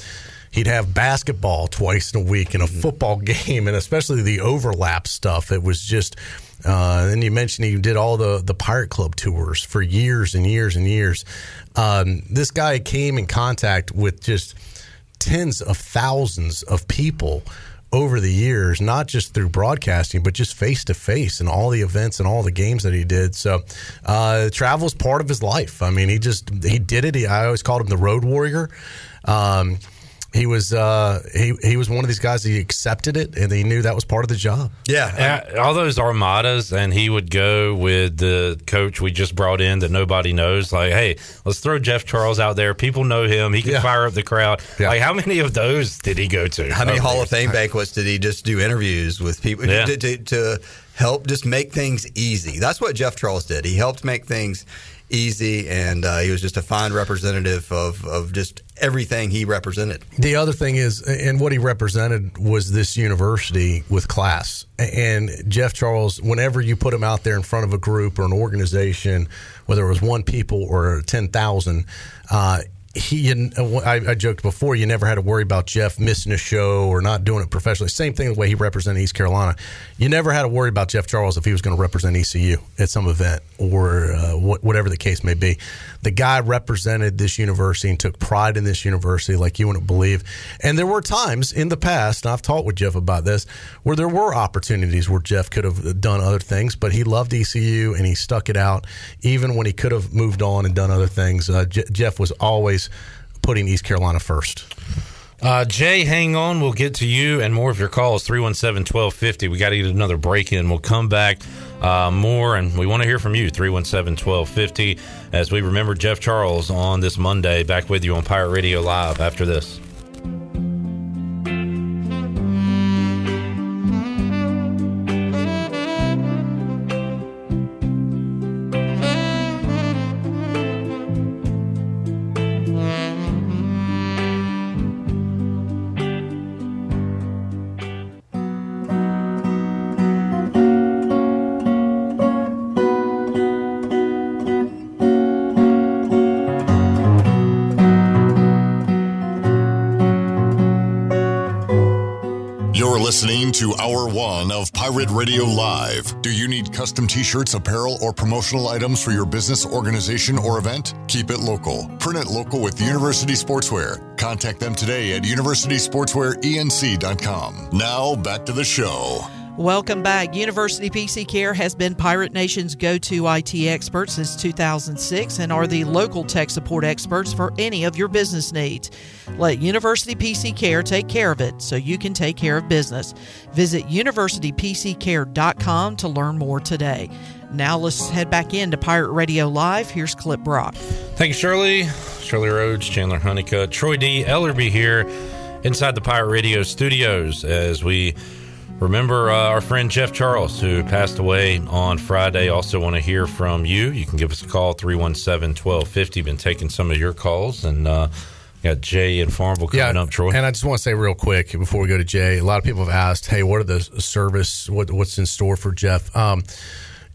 S2: he'd have basketball twice in a week and a mm-hmm. football game, and especially the overlap stuff. It was just. Uh, and you mentioned he did all the the Pirate Club tours for years and years and years. Um, this guy came in contact with just tens of thousands of people over the years, not just through broadcasting, but just face to face and all the events and all the games that he did. So, uh, travel is part of his life. I mean, he just he did it. He, I always called him the road warrior. Um, he was uh, he he was one of these guys. He accepted it, and he knew that was part of the job.
S3: Yeah,
S1: yeah all those armadas, and he would go with the coach we just brought in that nobody knows. Like, hey, let's throw Jeff Charles out there. People know him. He can yeah. fire up the crowd. Yeah. Like, how many of those did he go to?
S3: How many Hall of Fame banquets did he just do interviews with people yeah. to, to, to help just make things easy? That's what Jeff Charles did. He helped make things easy, and uh, he was just a fine representative of, of just everything he represented.
S2: The other thing is, and what he represented was this university with class. And Jeff Charles, whenever you put him out there in front of a group or an organization, whether it was one people or 10,000, uh, he I, I, joked before you never had to worry about Jeff missing a show or not doing it professionally. Same thing the way he represented East Carolina. You never had to worry about Jeff Charles if he was going to represent ECU at some event or uh, whatever the case may be. The guy represented this university and took pride in this university like you wouldn't believe. And there were times in the past, and I've talked with Jeff about this, where there were opportunities where Jeff could have done other things, but he loved ECU and he stuck it out even when he could have moved on and done other things. Uh, J- Jeff was always putting East Carolina first.
S1: Uh, Jay, hang on. We'll get to you and more of your calls. 317 1250. We got to get another break in. We'll come back uh, more, and we want to hear from you. 317 1250. As we remember Jeff Charles on this Monday, back with you on Pirate Radio Live after this.
S5: One Radio Live. Do you need custom t shirts, apparel, or promotional items for your business, organization, or event? Keep it local. Print it local with University Sportswear. Contact them today at universitysportswearenc.com. Now, back to the show.
S4: Welcome back. University PC Care has been Pirate Nation's go to IT expert since 2006 and are the local tech support experts for any of your business needs. Let University PC Care take care of it so you can take care of business. Visit universitypccare.com to learn more today. Now let's head back into Pirate Radio Live. Here's Clif Brock.
S1: Thank you, Shirley. Shirley Rhodes, Chandler Honeycutt, Troy D. Ellerby here inside the Pirate Radio studios as we remember uh, our friend Jeff Charles, who passed away on Friday. Also, want to hear from you. You can give us a call, 317 1250. Been taking some of your calls and uh, got Jay in Farmville coming up, Troy.
S2: And I just want to say real quick before we go to Jay, a lot of people have asked, hey, what are the service, what, what's in store for Jeff? Um,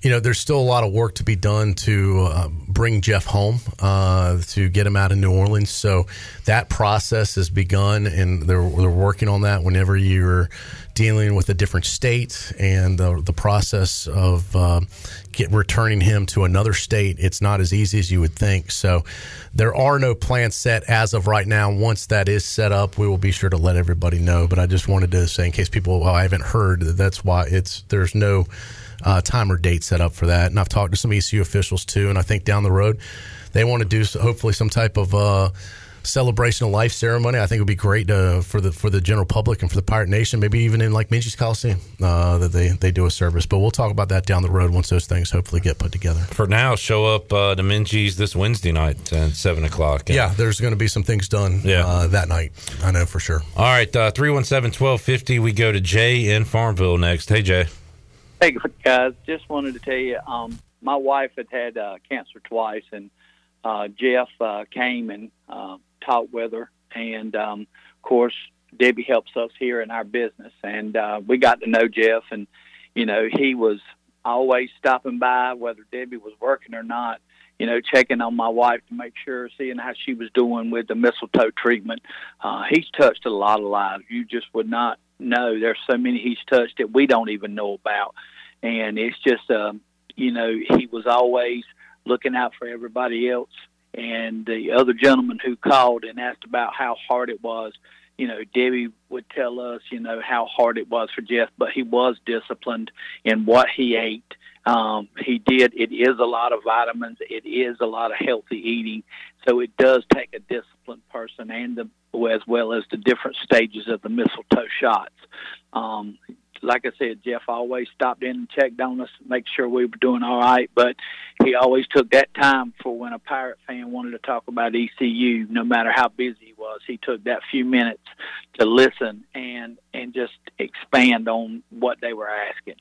S2: you know, there's still a lot of work to be done to uh, bring Jeff home, uh, to get him out of New Orleans. So that process has begun, and they're, they're working on that. Whenever you're dealing with a different state and the, the process of uh, get, returning him to another state, it's not as easy as you would think. So there are no plans set as of right now. Once that is set up, we will be sure to let everybody know. But I just wanted to say, in case people, well, I haven't heard, that's why it's there's no uh, time or date set up for that. And I've talked to some ECU officials too, and I think down the road they want to do hopefully some type of uh, celebration of life ceremony. I think it would be great uh, for the for the general public and for the Pirate Nation. Maybe even in like Minges Coliseum uh, that they they do a service. But we'll talk about that down the road once those things hopefully get put together.
S1: For now, show up uh, to Minges this Wednesday night at seven o'clock.
S2: Yeah, there's going to be some things done.
S1: Yeah.
S2: Uh, that night. I know for sure.
S1: All right, uh, three one seven twelve fifty. We go to Jay in Farmville next. Hey, Jay.
S10: Hey guys, just wanted to tell you, um, my wife had had uh, cancer twice, and uh, Jeff uh, came and uh, talked with her, and um, of course Debbie helps us here in our business, and uh, we got to know Jeff, and you know he was always stopping by, whether Debbie was working or not. You know, checking on my wife to make sure, seeing how she was doing with the mistletoe treatment. Uh, he's touched a lot of lives. You just would not know. There's so many he's touched that we don't even know about, and it's just, um, you know, he was always looking out for everybody else. And the other gentleman who called and asked about how hard it was, you know, Debbie would tell us, you know, how hard it was for Jeff, but he was disciplined in what he ate. Um, he did. It is a lot of vitamins. It is a lot of healthy eating. So it does take a disciplined person, and the as well as the different stages of the mistletoe shots. Um, like I said, Jeff always stopped in and checked on us, make sure we were doing all right. But he always took that time for when a pirate fan wanted to talk about ECU, no matter how busy he was. He took that few minutes to listen and and just expand on what they were asking.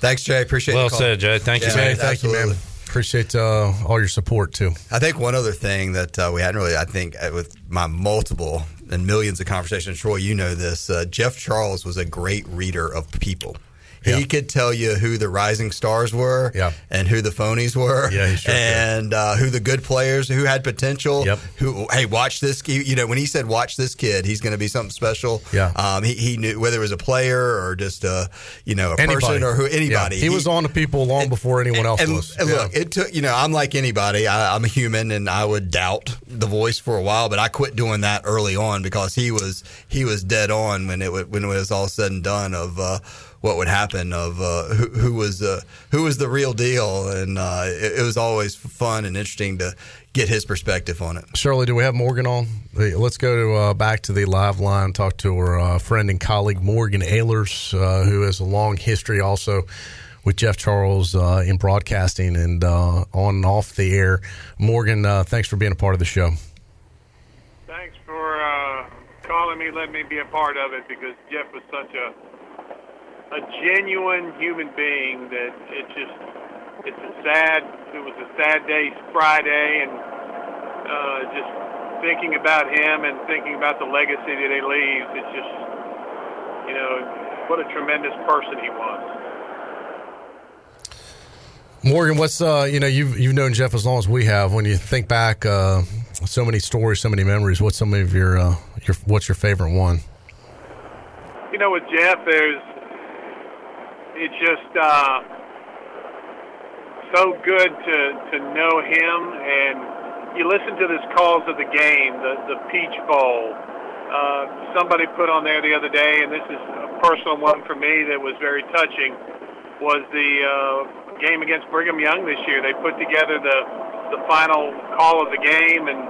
S3: Thanks, Jay. Appreciate
S1: Well
S3: the call.
S1: said, Jay. Thank you, man.
S2: Thank you, man. Appreciate uh, all your support too.
S3: I think one other thing that uh, we hadn't really, I think, uh, with my multiple and millions of conversations, Troy, you know this. Uh, Jeff Charles was a great reader of people. He
S2: Yeah.
S3: could tell you who the rising stars were,
S2: Yeah.
S3: and who the phonies were,
S2: Yeah, he sure
S3: and uh, who the good players, who had potential.
S2: Yep.
S3: Who, hey, watch this. You know, when he said, "Watch this kid," he's going to be something special.
S2: Yeah.
S3: um, he, he knew whether it was a player or just a, you know, a person or who anybody.
S2: Yeah. He, was on to people long before anyone else
S3: and,
S2: was.
S3: and look, it took you know I'm like anybody. I, I'm a human, and I would doubt the voice for a while, but I quit doing that early on because he was he was dead on when it when it was all said and done of uh, what would happen of uh, who, who was uh, who was the real deal, and uh, it, it was always fun and interesting to get his perspective on it.
S2: Shirley, do we have Morgan on? Hey, Let's go to uh, back to the live line. Talk to our uh, friend and colleague Morgan Ahlers, uh, who has a long history also with Jeff Charles uh, in broadcasting and uh, on and off the air. Morgan, uh, thanks for being a part of the show.
S11: Thanks for uh, calling me, let me be a part of it because Jeff was such a a genuine human being that it just it's a sad it was a sad day Friday and uh, just thinking about him and thinking about the legacy that he leaves it's just you know what a tremendous person he was
S2: Morgan, what's uh, you know you've you've known Jeff as long as we have. When you think back, uh, so many stories, so many memories. What's some of your uh, your what's your favorite one?
S11: you know, with Jeff, there's it's just uh, so good to to know him, and you listen to his calls of the game, the the Peach Bowl. Uh, somebody put on there the other day, and this is a personal one for me that was very touching. Was the uh, game against Brigham Young this year? They put together the the final call of the game and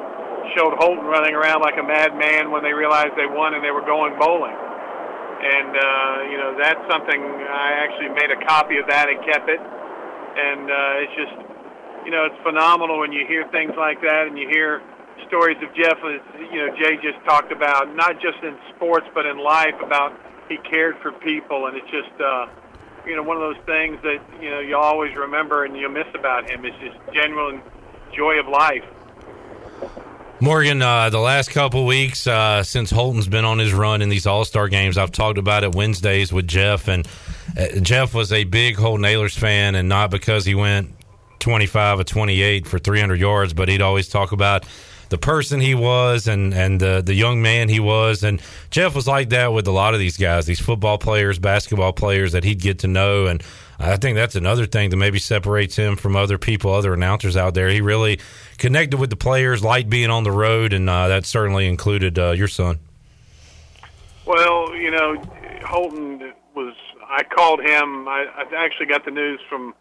S11: showed Holton running around like a madman when they realized they won and they were going bowling. And uh, you know that's something I actually made a copy of that and kept it. And uh, it's just you know it's phenomenal when you hear things like that and you hear stories of Jeff. You know, Jay just talked about not just in sports but in life about he cared for people, and it's just. Uh, you know, one of those things that you know you always remember and you miss about him. It's just genuine joy of life.
S1: Morgan, uh, the last couple weeks uh, since Holton's been on his run in these All Star games, I've talked about it Wednesdays with Jeff, and uh, Jeff was a big Holton Ahlers fan, and not because he went 25 or 28 for 300 yards, but he'd always talk about the person he was and and the the young man he was, and Jeff was like that with a lot of these guys, these football players, basketball players that he'd get to know, and I think that's another thing that maybe separates him from other people, other announcers out there. He really connected with the players, liked being on the road, and uh, that certainly included uh, your son.
S11: Well, you know, Holton was. I called him. I, I actually got the news from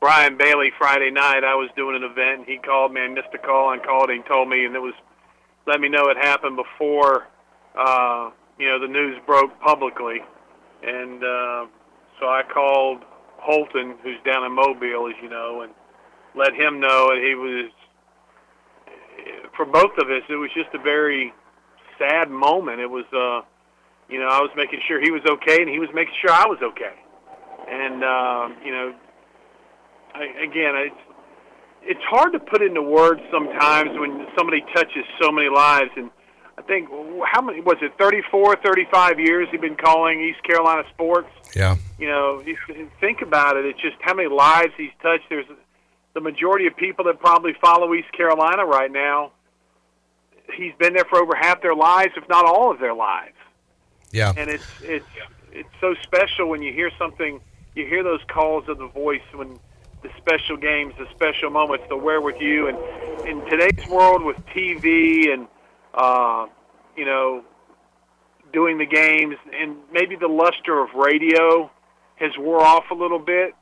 S11: Brian Bailey Friday night. I was doing an event, and he called me. I missed a call and called. He told me, and it was let me know it happened before uh, you know the news broke publicly, and uh, so I called Holton, who's down in Mobile, as you know, and let him know. And he was, for both of us, it was just a very sad moment. It was, uh, you know, I was making sure he was okay, and he was making sure I was okay. And uh, you know, I, again, it's it's hard to put into words sometimes when somebody touches so many lives and I think how many was it 34 35 years he's been calling East Carolina sports
S2: Yeah.
S11: you know, you think about it. It's just how many lives he's touched. There's the majority of people that probably follow East Carolina right now. He's been there for over half their lives, if not all of their lives.
S2: Yeah.
S11: And it's it's it's so special when you hear something. You hear those calls of the voice when the special games, the special moments, the where with you. And in today's world with TV and uh, you know doing the games, and maybe the luster of radio has wore off a little bit.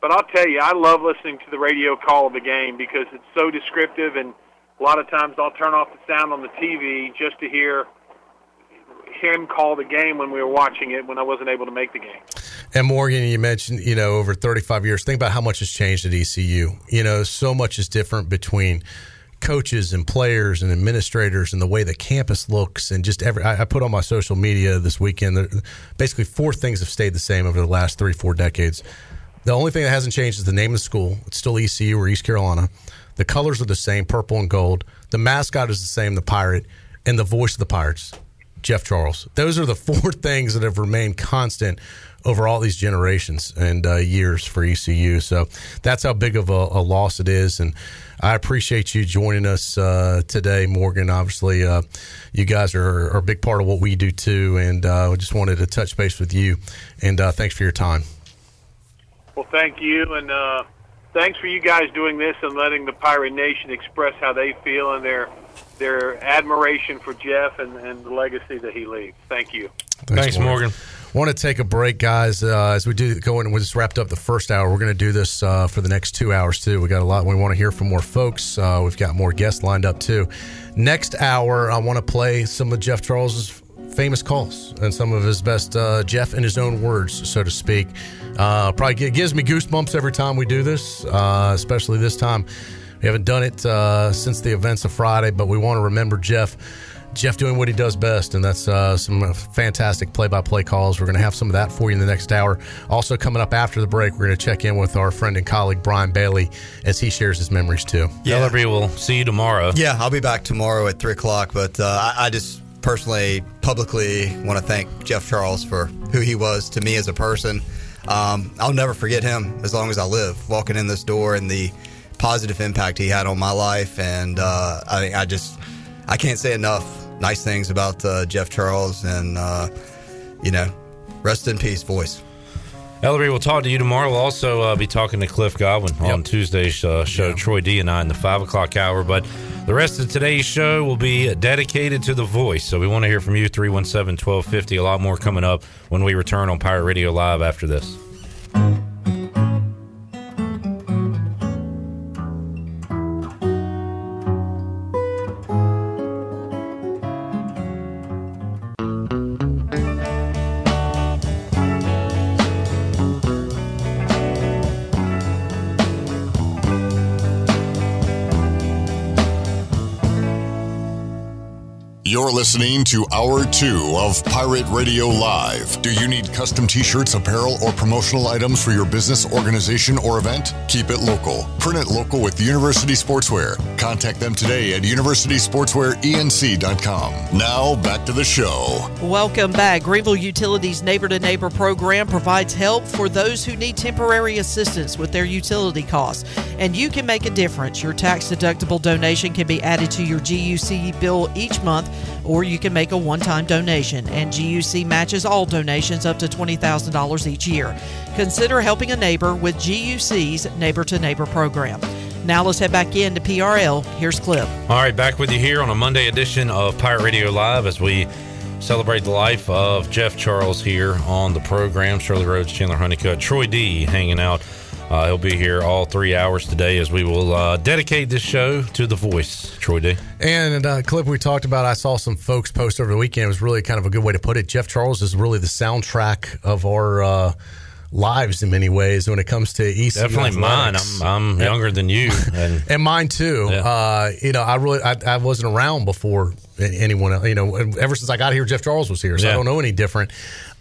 S11: But I'll tell you, I love listening to the radio call of the game because it's so descriptive, and a lot of times I'll turn off the sound on the TV just to hear him call the game when we were watching it when I wasn't able to make the game.
S2: And Morgan, you mentioned, you know, over 35 years, think about how much has changed at ECU. You know, so much is different between coaches and players and administrators and the way the campus looks and just every I, put on my social media this weekend there, basically four things have stayed the same over the last three four decades the only thing that hasn't changed is the name of the school it's still ecu or east carolina the colors are the same purple and gold the mascot is the same the pirate and the voice of the pirates jeff charles those are the four things that have remained constant over all these generations and uh, years for ECU. So that's how big of a, a, loss it is. And I appreciate you joining us uh, today, Morgan. Obviously, uh, you guys are, are, a big part of what we do too. And uh, I just wanted to touch base with you. And uh, thanks for your time.
S11: Well, thank you. And uh, thanks for you guys doing this and letting the Pirate Nation express how they feel and their their admiration for Jeff and, and the legacy that he leaves. Thank you.
S1: Thanks, Thanks Morgan. Morgan
S2: want to take a break, guys. Uh, as we do go in, we just wrapped up the first hour. We're going to do this uh, for the next two hours too. We got a lot. We want to hear from more folks. Uh, we've got more guests lined up too. Next hour, I want to play some of Jeff Charles's famous calls and some of his best uh, Jeff in his own words, so to speak. Uh, probably gives me goosebumps every time we do this, uh, especially this time. We haven't done it since the events of Friday, but we want to remember Jeff. Jeff doing what he does best, and that's uh, some fantastic play by play calls. We're going to have some of that for you in the next hour. Also, coming up after the break, we're going to check in with our friend and colleague Brian Bailey as he shares his memories too.
S1: Yeah, LRB will see you tomorrow.
S3: Yeah, I'll be back tomorrow at 3 o'clock, but uh, I, I just personally, publicly want to thank Jeff Charles for who he was to me as a person. Um, I'll never forget him as long as I live, walking in this door and the positive impact he had on my life. And uh, I, I just, I can't say enough nice things about uh, Jeff Charles, and uh, you know, Rest in peace, voice.
S1: Ellerby, we'll talk to you tomorrow. We'll also uh, be talking to Cliff Godwin yep. on Tuesday's uh, show, yeah. Troy D and I in the five o'clock hour. But the rest of today's show will be dedicated to the voice. So we want to hear from you, 317 1250. A lot more coming up when we return on Pirate Radio Live after this.
S5: Listening to Hour 2 of Pirate Radio Live. Do you need custom t shirts, apparel, or promotional items for your business, organization, or event? Keep it local. Print it local with University Sportswear. Contact them today at universitysportswearenc.com. Now, back to the show.
S4: Welcome back. Greenville Utilities Neighbor to Neighbor program provides help for those who need temporary assistance with their utility costs. And you can make a difference. Your tax deductible donation can be added to your GUC bill each month or you can make a one time donation, and GUC matches all donations up to $20,000 each year. Consider helping a neighbor with GUC's Neighbor to Neighbor program. Now let's head back into PRL. Here's Cliff.
S1: All right, back with you here on a Monday edition of Pirate Radio Live as we celebrate the life of Jeff Charles here on the program. Shirley Rhodes, Chandler Honeycutt, Troy D hanging out uh, he'll be here all three hours today as we will uh, dedicate this show to the voice, Troy D.
S2: And uh, Clif we talked about, I saw some folks post over the weekend. It was really kind of a good way to put it. Jeff Charles is really the soundtrack of our uh, lives in many ways when it comes to ECU.
S1: Definitely athletics. mine. I'm, I'm younger than you,
S2: and, and mine too. Yeah. Uh, you know, I really I, I, wasn't around before anyone. Else, you know, ever since I got here, Jeff Charles was here, so yeah. I don't know any different.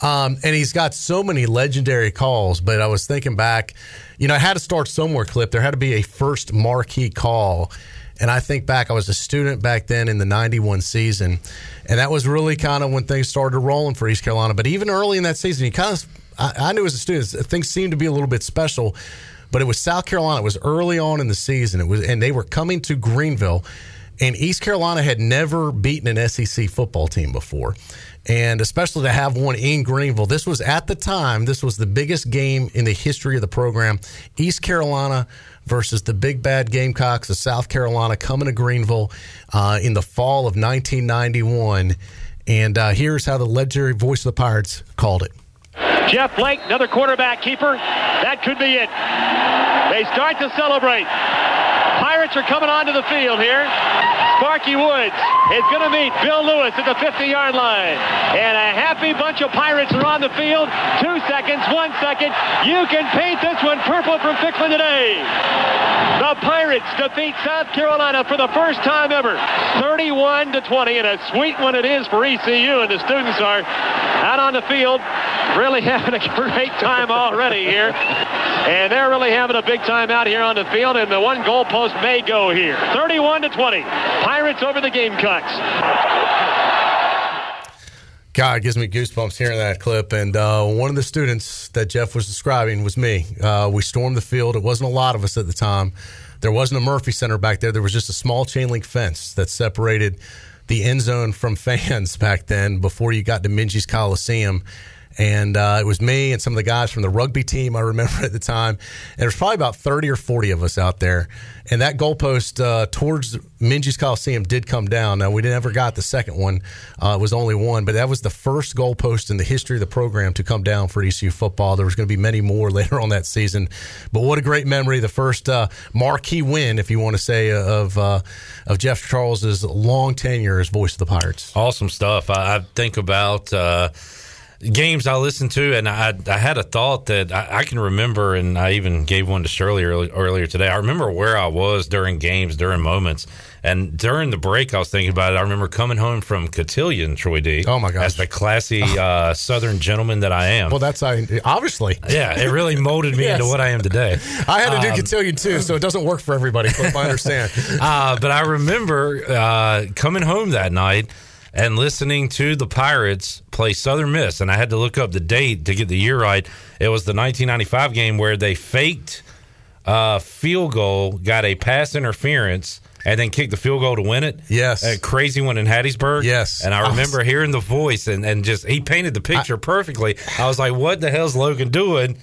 S2: Um, and he's got so many legendary calls. But I was thinking back, you know, I had to start somewhere. Clif there had to be a first marquee call. And I think back, I was a student back then in the 91 season. And that was really kind of when things started rolling for East Carolina. But even early in that season, you kind of I, I knew as a student things seemed to be a little bit special, but it was South Carolina. It was early on in the season. It was, and they were coming to Greenville, and East Carolina had never beaten an SEC football team before and especially to have one in Greenville. This was at the time, this was the biggest game in the history of the program. East Carolina versus the big bad Gamecocks of South Carolina coming to Greenville uh, in the fall of 1991. And uh, here's how the legendary voice of the Pirates called it.
S12: Jeff Blake, another quarterback keeper. That could be it. They start to celebrate. Pirates are coming onto the field here. Sparky Woods is going to meet Bill Lewis at the 50-yard line. And a happy bunch of Pirates are on the field. Two seconds, one second. You can paint this one purple from Ficklen today. The Pirates defeat South Carolina for the first time ever. 31 to 20, and a sweet one it is for ECU, and the students are out on the field really having a great time already here. And they're really having a big time out here on the field, and the one goalpost may go here. 31 to 20. Pirates over the Gamecocks.
S2: God, it gives me goosebumps hearing that clip. And uh, one of the students that Jeff was describing was me. Uh, we stormed the field. It wasn't a lot of us at the time. There wasn't a Murphy Center back there. There was just a small chain link fence that separated the end zone from fans back then before you got to Minges Coliseum and uh, it was me and some of the guys from the rugby team. I remember at the time, and there was probably about thirty or forty of us out there. And that goalpost uh, towards Minges Coliseum did come down. Now we never got the second one; uh, it was only one, but that was the first goalpost in the history of the program to come down for ECU football. There was going to be many more later on that season, but what a great memory! The first uh, marquee win, if you want to say, uh, of uh, of Jeff Charles's long tenure as voice of the Pirates.
S1: Awesome stuff. I, I think about games I listened to, and I, I had a thought that I, I, can remember, and I even gave one to Shirley early, earlier today. I remember where I was during games, during moments, and during the break, I was thinking about it. I remember coming home from Cotillion, Troy D.
S2: Oh my gosh,
S1: as the classy uh, Southern gentleman that I am.
S2: Well, that's I obviously.
S1: Yeah, it really molded me yes. into what I am today.
S2: I had to do um, Cotillion too, so it doesn't work for everybody. But I understand.
S1: uh, but I remember uh, coming home that night and listening to the Pirates play Southern Miss. And I had to look up the date to get the year right. It was the 1995 game where they faked a field goal, got a pass interference, and then kicked the field goal to win it.
S2: Yes.
S1: A crazy one in Hattiesburg.
S2: Yes.
S1: And I remember hearing the voice and, and just he painted the picture perfectly. I was like, what the hell's Logan doing?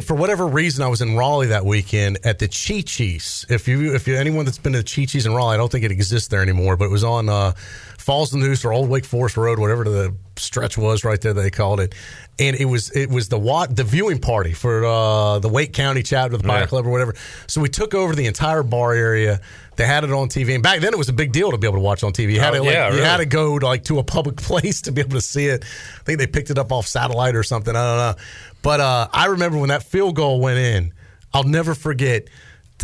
S2: For whatever reason, I was in Raleigh that weekend at the Chi Chi's. If you, if you, anyone that's been to Chi Chi's in Raleigh, I don't think it exists there anymore, but it was on uh, Falls of the Neuse or Old Wake Forest Road, whatever to the stretch was right there. They called it, and it was it was the what the viewing party for uh, the Wake County chapter of the Pirate
S1: Yeah.
S2: Club or whatever. So we took over the entire bar area. They had it on TV, and back then it was a big deal to be able to watch on TV. You had
S1: Oh,
S2: to like,
S1: yeah,
S2: you had to go to like to a public place to be able to see it. I think they picked it up off satellite or something. I don't know. But uh, I remember when that field goal went in. I'll never forget.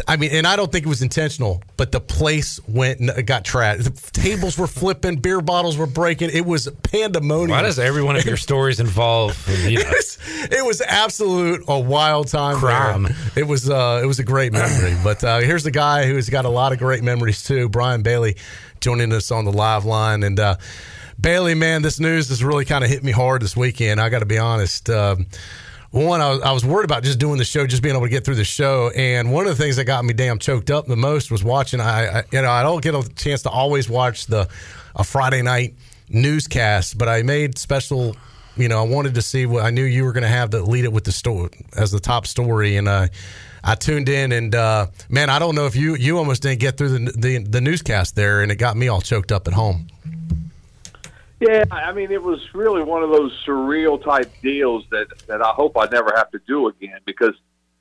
S2: I mean, and I don't think it was intentional, but the place went got trashed. The tables were flipping, beer bottles were breaking. It was pandemonium.
S1: Why does every one of your stories involve you know,
S2: it, was, it was absolute a wild time.
S1: Crime.
S2: there. It was uh, it was a great memory. But uh, here's the guy who's got a lot of great memories too. Brian Bailey joining us on the live line. And uh, Bailey, man, this news has really kind of hit me hard this weekend. I got to be honest. Um, one, I was, I was worried about just doing the show, just being able to get through the show. And one of the things that got me damn choked up the most was watching. I, I you know, I don't get a chance to always watch the a Friday night newscast, but I made special. You know, I wanted to see what I knew you were going to have to lead it with the story as the top story, and uh, I tuned in. And uh, man, I don't know if you you almost didn't get through the, the the newscast there, and it got me all choked up at home.
S13: Yeah, I mean, it was really one of those surreal type deals that that I hope I never have to do again because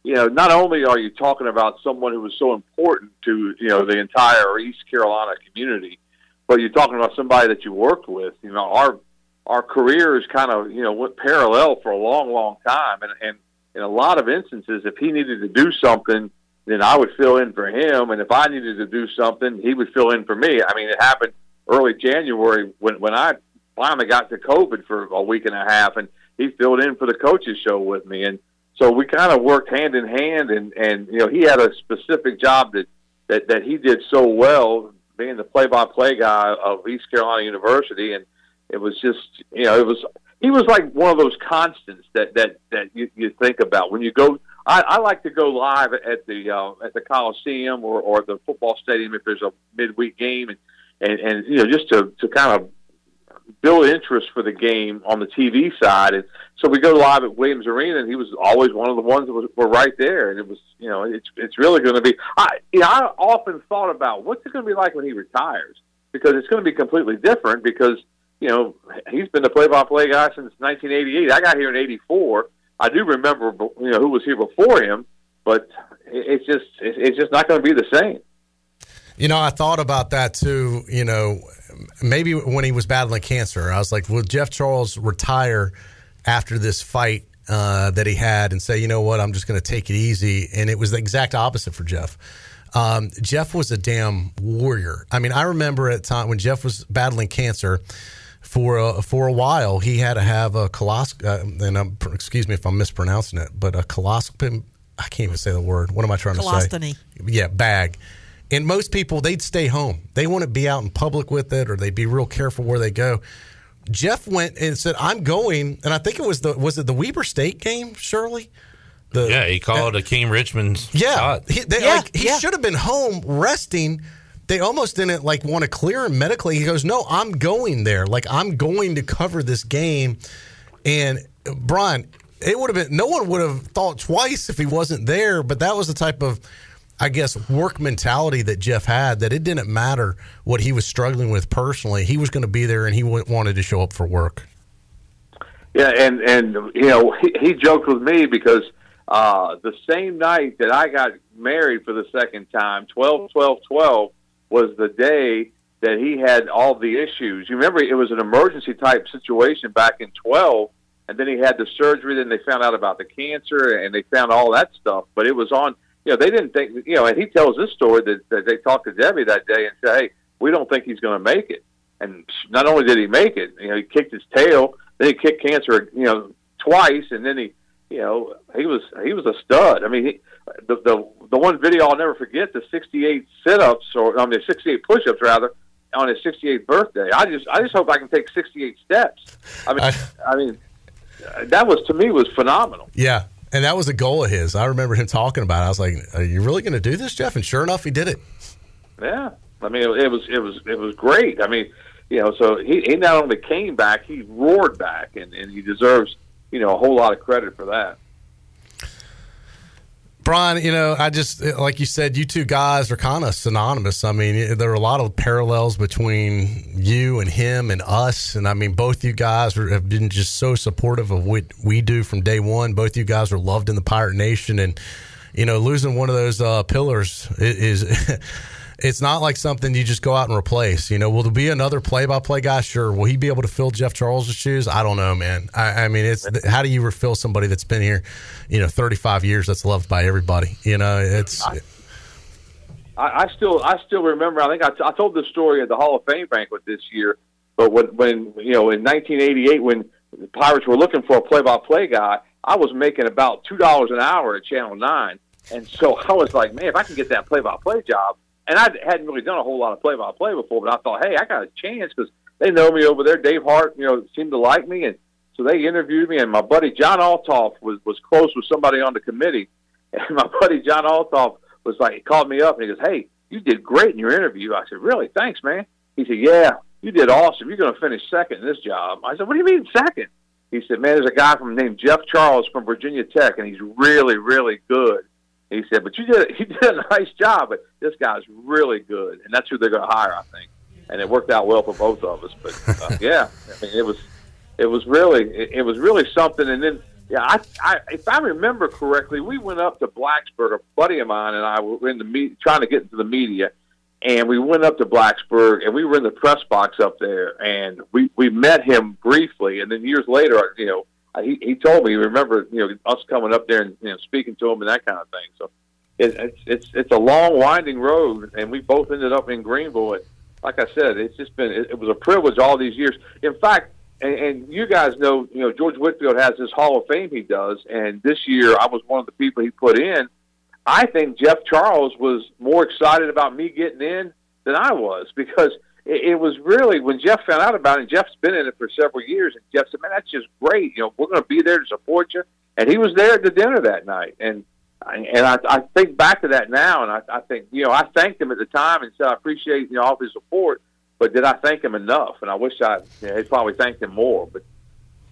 S13: you know not only are you talking about someone who was so important to you know the entire East Carolina community, but you're talking about somebody that you worked with. You know, our our careers kind of you know went parallel for a long, long time, and and in a lot of instances, if he needed to do something, then I would fill in for him, and if I needed to do something, he would fill in for me. I mean, it happened early January when when I finally got to COVID for a week and a half, and he filled in for the coaches show with me, and so we kind of worked hand in hand, and and you know he had a specific job that that that he did so well, being the play-by-play guy of East Carolina University, and it was just you know it was he was like one of those constants that that that you, you think about. When you go. I, I like to go live at the uh, at the Coliseum or, or the football stadium if there's a midweek game, and, and and you know just to to kind of build interest for the game on the TV side. And so we go live at Williams Arena, and he was always one of the ones that was, were right there. And it was, you know, it's it's really going to be. I you know, I often thought about what's it going to be like when he retires because it's going to be completely different because you know he's been the play-by-play guy since 1988. I got here in '84. I do remember, you know, who was here before him, but it- it's just it's just not going to be the same.
S2: You know, I thought about that too. You know, maybe when he was battling cancer, I was like, will Jeff Charles retire after this fight uh, that he had and say, you know what, I'm just going to take it easy? And it was the exact opposite for Jeff. Um, Jeff was a damn warrior. I mean, I remember at time when Jeff was battling cancer for a, for a while, he had to have a colos. Uh, and I'm, excuse me if I'm mispronouncing it, but a coloscopy. I can't even say the word. What am I trying to say?
S4: Colostomy.
S2: Yeah, bag. And most people, they'd stay home. They wouldn't be out in public with it, or they'd be real careful where they go. Jeff went and said, "I'm going," and I think it was the was it the Weber State game, Shirley? The,
S1: yeah, he called Akeem Richmond's
S2: yeah,
S1: shot.
S2: he, they,
S4: Yeah,
S2: like, he
S4: yeah.
S2: should have been home resting. They almost didn't like want to clear him medically. He goes, "No, I'm going there. Like I'm going to cover this game." And uh, Brian, it would have been no one would have thought twice if he wasn't there. But that was the type of, I guess, work mentality that Jeff had. That it didn't matter what he was struggling with personally. He was going to be there, and he wanted to show up for work.
S13: Yeah, and and you know he, he joked with me because uh, the same night that I got married for the second time, twelve twelve twelve was the day that he had all the issues. You remember it was an emergency type situation back in twelve, and then he had the surgery. Then they found out about the cancer, and they found all that stuff. But it was on. You know, they didn't think. You know, and he tells this story that, that they talked to Debbie that day and said, "Hey, we don't think he's going to make it." And not only did he make it, you know, he kicked his tail. Then he kicked cancer, you know, twice, and then he, you know, he was he was a stud. I mean, he, the the the one video I'll never forget the 68 sit-ups or I mean 68 push-ups rather on his 68th birthday. I just I just hope I can take 68 steps. I mean, I, mean, that was to me was phenomenal.
S2: Yeah. And that was a goal of his. I remember him talking about it. I was like, Are you really going to do this, Jeff? And sure enough, he did it.
S13: Yeah, I mean, it, it was it was it was great. I mean, you know, so he he not only came back, he roared back, and and he deserves you know a whole lot of credit for that.
S2: Brian, you know, I just like you said, you two guys are kind of synonymous. I mean, there are a lot of parallels between you and him and us, and I mean, both you guys are, have been just so supportive of what we do from day one. Both you guys are loved in the Pirate Nation, and you know, losing one of those uh, pillars is. it's not like something you just go out and replace. You know, will there be another play-by-play guy? Sure. Will he be able to fill Jeff Charles' shoes? I don't know, man. I, I mean, it's how do you refill somebody that's been here, you know, 35 years that's loved by everybody? You know, it's.
S13: I, I still, I still remember. I think I, t- I told this story at the Hall of Fame banquet this year. But when, when you know, in 1988, when the Pirates were looking for a play-by-play guy, I was making about two dollars an hour at Channel Nine, and so I was like, man, if I can get that play-by-play job and I hadn't really done a whole lot of play by play before, but I thought, hey, I got a chance because they know me over there. Dave Hart, you know, seemed to like me, and so they interviewed me. And my buddy John Altoff was was close with somebody on the committee, and my buddy John Altoff was like, he called me up and he goes, hey, you did great in your interview. I said, really? Thanks, man. He said, yeah, you did awesome. You're going to finish second in this job. I said, what do you mean second? He said, man, there's a guy from named Jeff Charles from Virginia Tech, and he's really, really good he said, "But you did you did a nice job, but this guy's really good, and that's who they're going to hire, I think." And it worked out well for both of us. But uh, yeah, I mean, it was it was really it, it was really something. And then yeah, I, I if I remember correctly, we went up to Blacksburg. A buddy of mine and I were in the meet, trying to get into the media, and we went up to Blacksburg, and we were in the press box up there, and we we met him briefly, and then years later, you know Uh, he he told me he remembered you know us coming up there and you know speaking to him and that kind of thing. So it, it's it's it's a long winding road, and we both ended up in Greenville. And like I said, it's just been it, it was a privilege all these years. In fact, and, and you guys know you know George Whitfield has this Hall of Fame he does, and this year I was one of the people he put in. I think Jeff Charles was more excited about me getting in than I was because it, it was really when Jeff found out about it. Jeff's been in it for several years, and Jeff said, "Man, that's just great. You know, we're going to be there to support you." And he was there at the dinner that night, and and I, I think back to that now, and I, I think you know I thanked him at the time and said I appreciate you know all his support, but did I thank him enough? And I wish I you know, probably thanked him more, but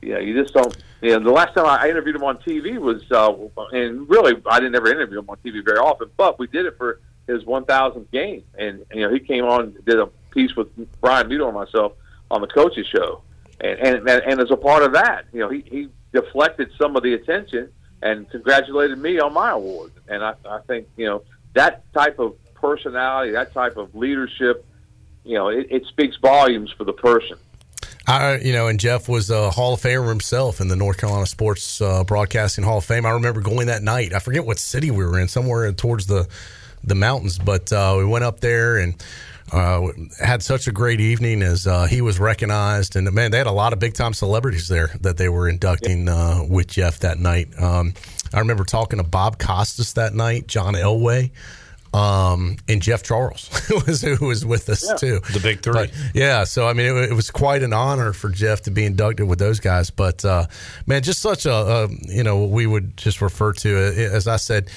S13: you know you just don't. You know, the last time I interviewed him on TV was, uh, and really I didn't ever interview him on TV very often, but we did it for his 1,000th game, and you know he came on did a piece with Brian Muto and myself on the coaches show, and and and as a part of that, you know, he he deflected some of the attention and congratulated me on my award, and I I think you know that type of personality, that type of leadership, you know, it, it speaks volumes for the person.
S2: I, you know, and Jeff was a Hall of Famer himself in the North Carolina Sports uh, Broadcasting Hall of Fame. I remember going that night. I forget what city we were in, somewhere towards the the mountains, but uh, we went up there and uh, had such a great evening as uh, he was recognized, and man, they had a lot of big time celebrities there that they were inducting uh, with Jeff that night. Um, I remember talking to Bob Costas that night, John Elway. Um, and Jeff Charles was who was with us yeah. too.
S1: The big three. But,
S2: yeah. So, I mean, it, it, was quite an honor for Jeff to be inducted with those guys. But, uh, man, just such a, a, you know, we would just refer to it. As I said,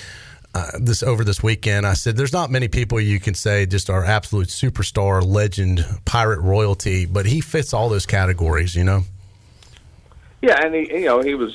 S2: uh, this over this weekend. I said, "There's not many people you can say just are absolute superstar, legend, pirate royalty, but he fits all those categories." You know.
S13: Yeah, and he, you know, he was,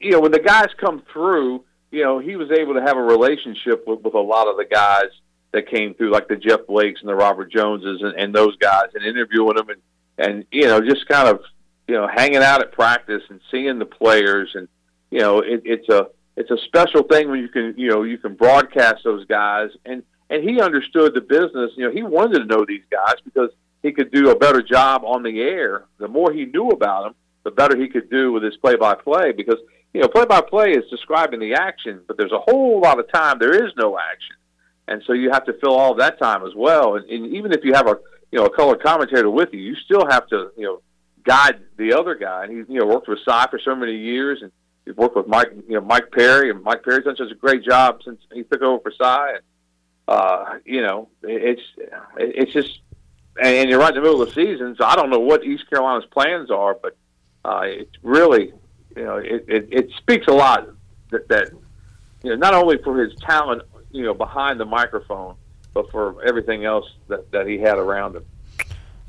S13: you know, when the guys come through, you know, he was able to have a relationship with, with a lot of the guys that came through, like the Jeff Blakes and the Robert Joneses and, and those guys, and interviewing them, and and you know, just kind of, you know, hanging out at practice and seeing the players, and you know, it, it's a it's a special thing when you can you know you can broadcast those guys. And and he understood the business. You know he wanted to know these guys because he could do a better job on the air. The more he knew about them the better he could do with his play by play because you know play by play is describing the action but there's a whole lot of time there is no action. And so you have to fill all that time as well. And, and even if you have a you know a color commentator with you you still have to you know guide the other guy. And he you know worked with Cy for so many years and We've worked with Mike, you know, Mike Perry, and Mike Perry's done such a great job since he took over for Cy. And uh, you know, it's it's just, and you're right in the middle of the season, so I don't know what East Carolina's plans are, but uh, it's really, you know, it, it, it speaks a lot that, that you know not only for his talent, you know, behind the microphone, but for everything else that, that he had around him.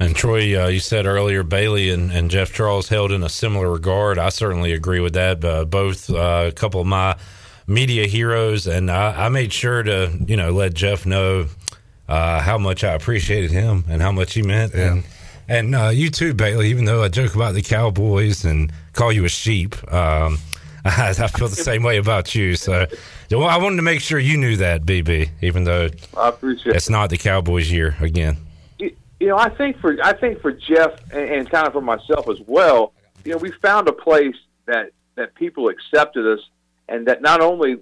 S1: And Troy, uh, you said earlier Bailey and, and, Jeff Charles held in a similar regard. I certainly agree with that. Uh, both uh, a couple of my media heroes, and I, I, made sure to you know let Jeff know uh, how much I appreciated him and how much he meant. Yeah. And and uh, you too, Bailey. Even though I joke about the Cowboys and call you a sheep, um, I, I, feel the same way about you. So well, I wanted to make sure you knew that, BB. Even though
S13: I appreciate
S1: it's not the Cowboys year again.
S13: You know, I think for I think for Jeff and, and kind of for myself as well. You know, we found a place that that people accepted us, and that not only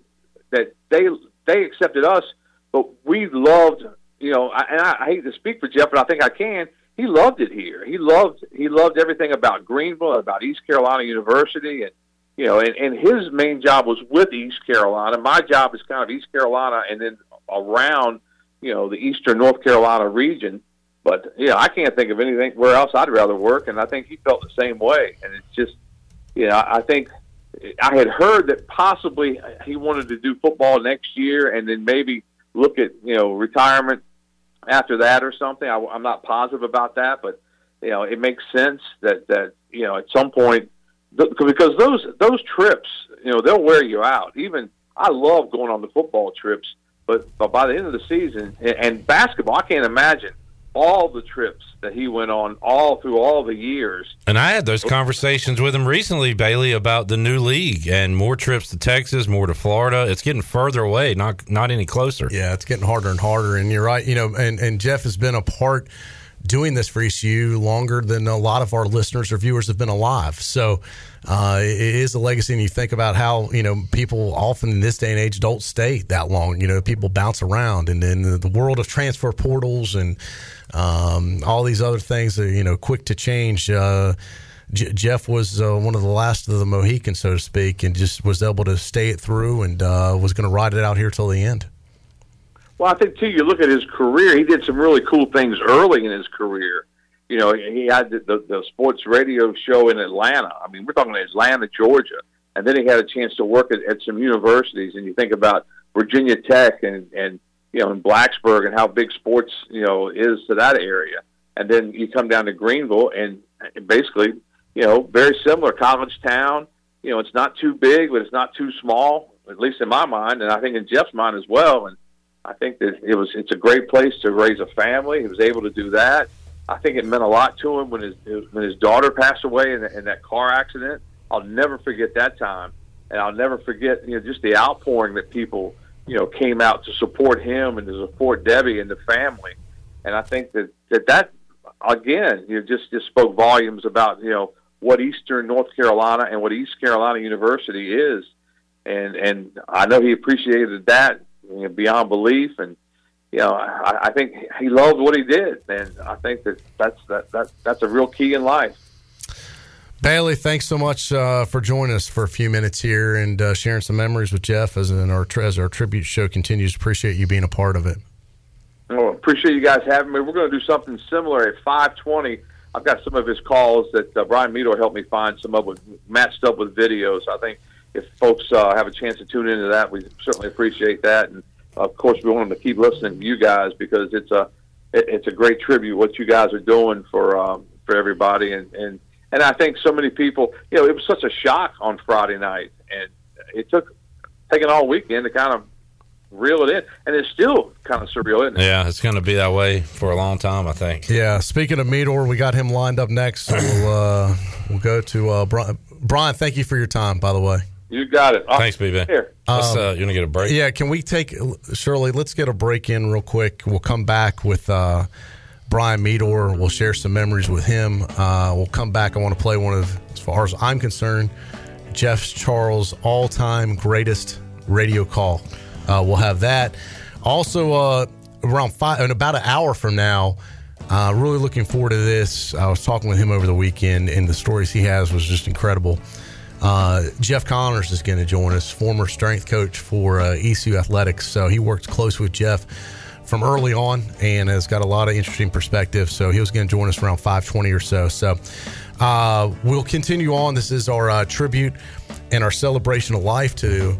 S13: that they they accepted us, but we loved. You know, I, and I, I hate to speak for Jeff, but I think I can. He loved it here. He loved he loved everything about Greenville, about East Carolina University, and you know, and, and his main job was with East Carolina. My job is kind of East Carolina, and then around you know the Eastern North Carolina region. But yeah, I can't think of anything where else I'd rather work, and I think he felt the same way. And it's just, you know, I think I had heard that possibly he wanted to do football next year, and then maybe look at you know retirement after that or something. I, I'm not positive about that, but you know, it makes sense that that you know at some point because those those trips, you know, they'll wear you out. Even I love going on the football trips, but, but by the end of the season and, and basketball, I can't imagine all the trips that he went on all through all the years.
S1: And I had those conversations with him recently, Bailey, about the new league and more trips to Texas, more to Florida. It's getting further away, not not any closer.
S2: Yeah, it's getting harder and harder. And you're right, you know, and, and Jeff has been a part doing this for ECU longer than a lot of our listeners or viewers have been alive. So uh, it is a legacy, and you think about how you know people often in this day and age don't stay that long. You know, people bounce around, and then the world of transfer portals and um, all these other things are you know quick to change. Uh, J- Jeff was uh, one of the last of the Mohicans, so to speak, and just was able to stay it through and uh, was going to ride it out here till the end.
S13: Well, I think too. You look at his career; he did some really cool things early in his career. You know, he had the, the, the sports radio show in Atlanta. I mean, we're talking Atlanta, Georgia, and then he had a chance to work at, at some universities. And you think about Virginia Tech and and you know, in Blacksburg and how big sports you know is to that area. And then you come down to Greenville, and basically, you know, very similar college town. You know, it's not too big, but it's not too small, at least in my mind, and I think in Jeff's mind as well. And I think that it was it's a great place to raise a family. He was able to do that. I think it meant a lot to him when his when his daughter passed away in, in that car accident. I'll never forget that time, and I'll never forget you know just the outpouring that people you know came out to support him and to support Debbie and the family. And I think that that that again you know, just just spoke volumes about you know what Eastern North Carolina and what East Carolina University is, and and I know he appreciated that you know, beyond belief. And you know, I, I think he loved what he did, and I think that that's that, that that's a real key in life.
S2: Bailey, thanks so much uh, for joining us for a few minutes here and uh, sharing some memories with Jeff as, our, as our tribute show continues. Appreciate you being a part of it.
S13: Well, appreciate you guys having me. We're going to do something similar at 520. I've got some of his calls that uh, Brian Meador helped me find some of it matched up with videos. I think if folks uh, have a chance to tune into that, we certainly appreciate that. And of course, we want them to keep listening to you guys because it's a it, it's a great tribute what you guys are doing for um, for everybody. And and and I think so many people, you know, it was such a shock on Friday night, and it took taking all weekend to kind of reel it in, and it's still kind of surreal, isn't it?
S1: Yeah, it's going to be that way for a long time, I think.
S2: Yeah. Speaking of Meador, we got him lined up next. So we'll uh, we'll go to uh, Brian. Brian, thank you for your time, by the way.
S13: You got it.
S1: Thanks, BB. Here. Let's, uh, you want to get a break?
S2: Yeah, can we take, Shirley, let's get a break in real quick. We'll come back with uh, Brian Meador. We'll share some memories with him. Uh, we'll come back. I want to play one of, as far as I'm concerned, Jeff Charles' all time greatest radio call. Uh, we'll have that. Also, uh, around five, in about an hour from now, uh, really looking forward to this. I was talking with him over the weekend, and the stories he has was just incredible. Uh, Jeff Connors is going to join us, former strength coach for uh, ECU Athletics. So he worked close with Jeff from early on and has got a lot of interesting perspective. So he was going to join us around 520 or so. So uh, we'll continue on. This is our uh, tribute and our celebration of life to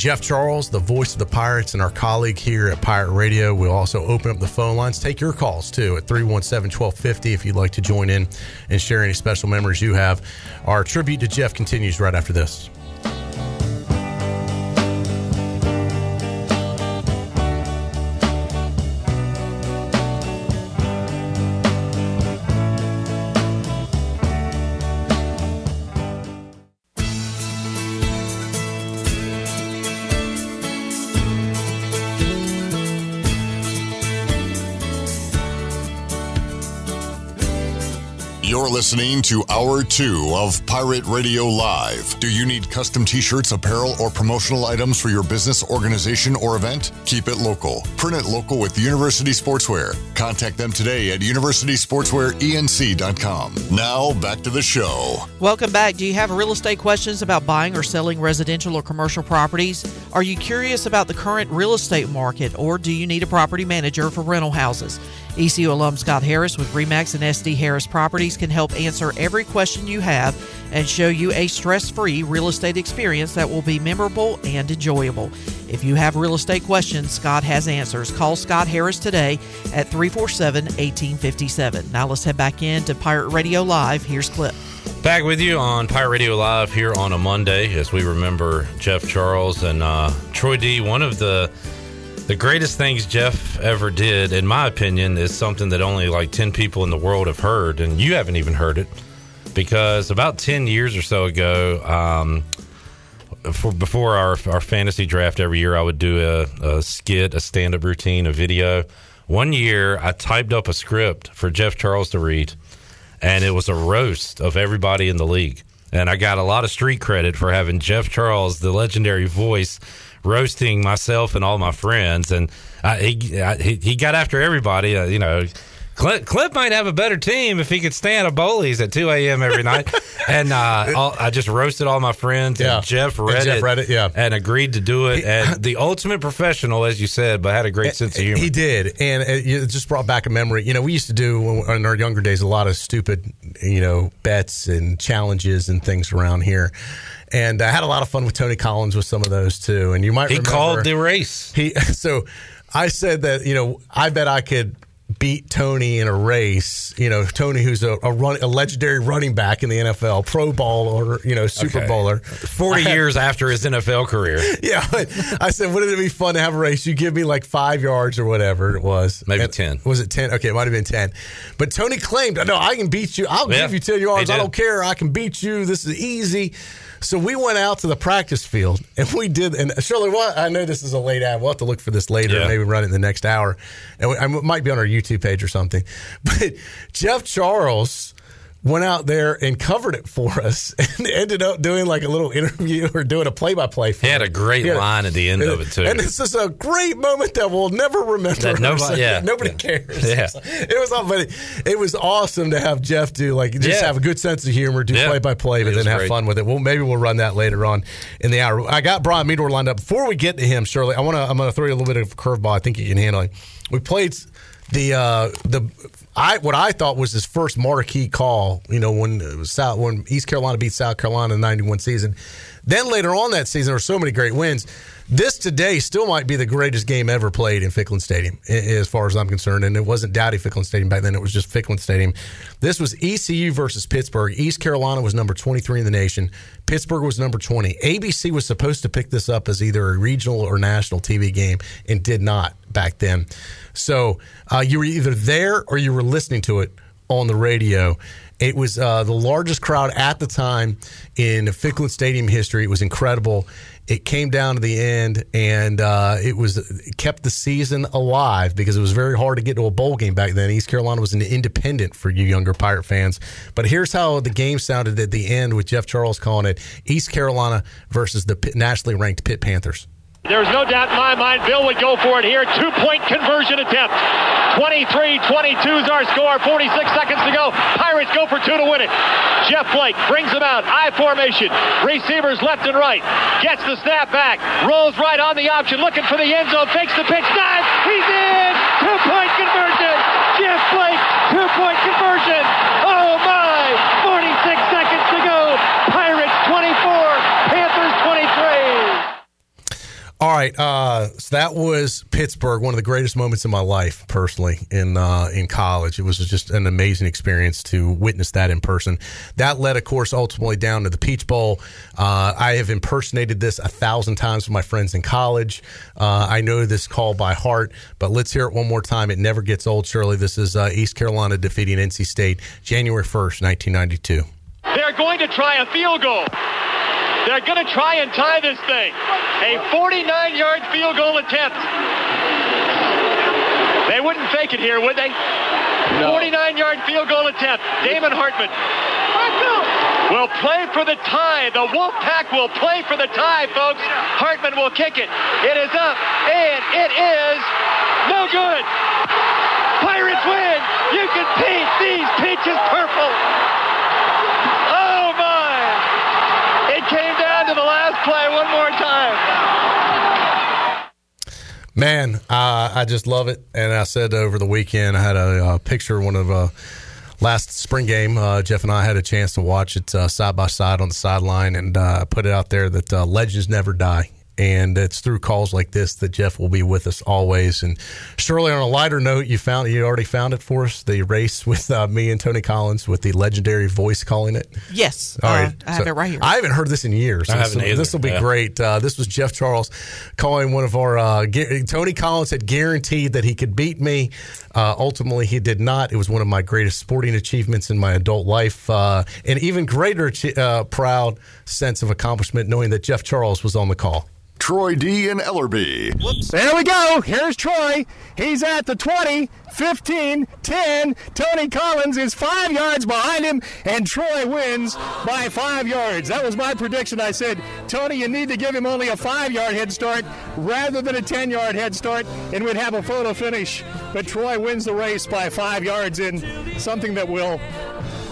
S2: Jeff Charles, the voice of the Pirates, and our colleague here at Pirate Radio. We'll also open up the phone lines. Take your calls too at 317 1250 if you'd like to join in and share any special memories you have. Our tribute to Jeff continues right after this.
S5: Listening to Hour 2 of Pirate Radio Live. Do you need custom t shirts, apparel, or promotional items for your business, organization, or event? Keep it local. Print it local with University Sportswear. Contact them today at universitysportswearenc.com. Now, back to the show.
S4: Welcome back. Do you have real estate questions about buying or selling residential or commercial properties? Are you curious about the current real estate market or do you need a property manager for rental houses? ECU alum Scott Harris with REMAX and SD Harris Properties can help answer every question you have and show you a stress free real estate experience that will be memorable and enjoyable. If you have real estate questions, Scott has answers. Call Scott Harris today at 347 1857. Now let's head back into Pirate Radio Live. Here's Clif.
S1: Back with you on Pirate Radio Live here on a Monday as we remember Jeff Charles and uh, Troy D. One of the the greatest things Jeff ever did, in my opinion, is something that only like 10 people in the world have heard, and you haven't even heard it. Because about 10 years or so ago, um, for before our, our fantasy draft every year, I would do a, a skit, a stand up routine, a video. One year, I typed up a script for Jeff Charles to read, and it was a roast of everybody in the league. And I got a lot of street credit for having Jeff Charles, the legendary voice, roasting myself and all my friends. And I, he, I, he he got after everybody. Uh, you know, Clint, Clint might have a better team if he could stand a Bowley's at 2 a.m. every night. and uh, all, I just roasted all my friends.
S2: Yeah.
S1: And Jeff
S2: And
S1: read
S2: Jeff
S1: it.
S2: read it, yeah.
S1: And agreed to do it. and the ultimate professional, as you said, but had a great sense of humor.
S2: He did, and it it just brought back a memory. You know, we used to do in our younger days a lot of stupid, you know, bets and challenges and things around here. And I had a lot of fun with Tony Collins with some of those too. And you might
S1: He
S2: remember,
S1: called the race.
S2: He so I said that you know I bet I could beat Tony in a race. You know, Tony, who's a, a run a legendary running back in the NFL, Pro Bowler, you know, Super
S1: Okay.
S2: Bowler,
S1: 40 years after his NFL career.
S2: yeah, I said, wouldn't it be fun to have a race? You give me like five yards or whatever it was.
S1: Maybe
S2: And-
S1: 10.
S2: Was it 10? Okay, it might have been 10. But Tony claimed, no, I can beat you. I'll
S1: Yeah,
S2: give you 10 yards. I don't care. I can beat you. This is easy. So we went out to the practice field and we did. And Shirley, what? I know this is a late ad. We'll have to look for this later
S1: Yeah.
S2: maybe run it in the next hour. And we, I might be on our YouTube page or something. But Jeff Charles went out there and covered it for us and ended up doing like a little interview or doing a play by play.
S1: He had a great line at the end of it, too.
S2: And this is a great moment that we'll never remember.
S1: That nobody- yeah.
S2: nobody
S1: Yeah.
S2: cares.
S1: Yeah.
S2: It was all, but it, was awesome to have Jeff do like just
S1: Yeah.
S2: have a good sense of humor, do play by play, but then have
S1: great.
S2: fun with it. Well, maybe we'll run that later on in the hour. I got Brian Meador lined up. Before we get to him, Shirley, I want to. I'm going to throw you a little bit of a curveball. I think you can handle it. We played the uh, the I what I thought was his first marquee call. You know when it was South when East Carolina beat South Carolina in the '91 season. Then later on that season, there were so many great wins. This today still might be the greatest game ever played in Ficklen Stadium, as far as I'm concerned. And it wasn't Dowdy Ficklen Stadium back then; it was just Ficklen Stadium. This was ECU versus Pittsburgh. East Carolina was number 23 in the nation. Pittsburgh was number 20. ABC was supposed to pick this up as either a regional or national TV game, and did not back then. So uh, you were either there or you were listening to it on the radio. It was uh, the largest crowd at the time in Ficklen Stadium history. It was incredible. It came down to the end, and uh, it was it kept the season alive because it was very hard to get to a bowl game back then. East Carolina was an independent for you younger Pirate fans. But here's how the game sounded at the end with Jeff Charles calling it East Carolina versus the nationally ranked Pitt Panthers.
S12: There's no doubt in my mind Bill would go for it here. Two point conversion attempt. 23 22 is our score. 46 seconds to go. Pirates go for two to win it. Jeff Blake brings them out. I formation. Receivers left and right. Gets the snap back. Rolls right on the option. Looking for the end zone. Fakes the pitch. Dive. He's in. Two point conversion. Jeff Blake. Two point conversion. Oh my. 46 seconds to go. Pirates 24. Panthers 23.
S2: All right, uh, so that was Pittsburgh, one of the greatest moments in my life, personally, in uh, in college. It was just an amazing experience to witness that in person. That led, of course, ultimately down to the Peach Bowl. Uh, I have impersonated this a thousand times with my friends in college. Uh, I know this call by heart, but let's hear it one more time. It never gets old, Shirley. This is uh, East Carolina defeating NC State, January first, nineteen ninety two.
S12: They're going to try a field goal. They're going to try and tie this thing. A 49-yard field goal attempt. They wouldn't fake it here, would they? 49-yard field goal attempt. Damon Hartman will play for the tie. The Wolfpack will play for the tie, folks. Hartman will kick it. It is up, and it is no good. Pirates win. You can paint these peaches purple. Oh, my. It came down to the last play one more time.
S2: Man, uh, I just love it. And I said over the weekend, I had a, uh picture, one of uh, last spring game. Uh, Jeff and I had a chance to watch it uh, side by side on the sideline, and uh, put it out there that legends never die. And it's through calls like this that Jeff will be with us always. And Shirley, on a lighter note, you found you already found it for us the race with uh, me and Tony Collins with the legendary voice calling it.
S4: Yes,
S2: All
S4: uh, I have
S2: so
S4: it right here.
S2: I haven't heard this in years.
S1: I
S2: This
S1: haven't
S2: will- This will be
S1: Yeah.
S2: great. Uh, this was Jeff Charles calling one of our. Uh, gu- Tony Collins had guaranteed that he could beat me. Uh, ultimately, he did not. It was one of my greatest sporting achievements in my adult life. Uh, an even greater uh, proud sense of accomplishment knowing that Jeff Charles was on the call.
S5: Troy D. and Ellerby. Whoops.
S14: There we go. Here's Troy. He's at the 20, 15, 10. Tony Collins is five yards behind him, and Troy wins by five yards. That was my prediction. I said, Tony, you need to give him only a five yard head start rather than a 10 yard head start, and we'd have a photo finish. But Troy wins the race by five yards in something that we'll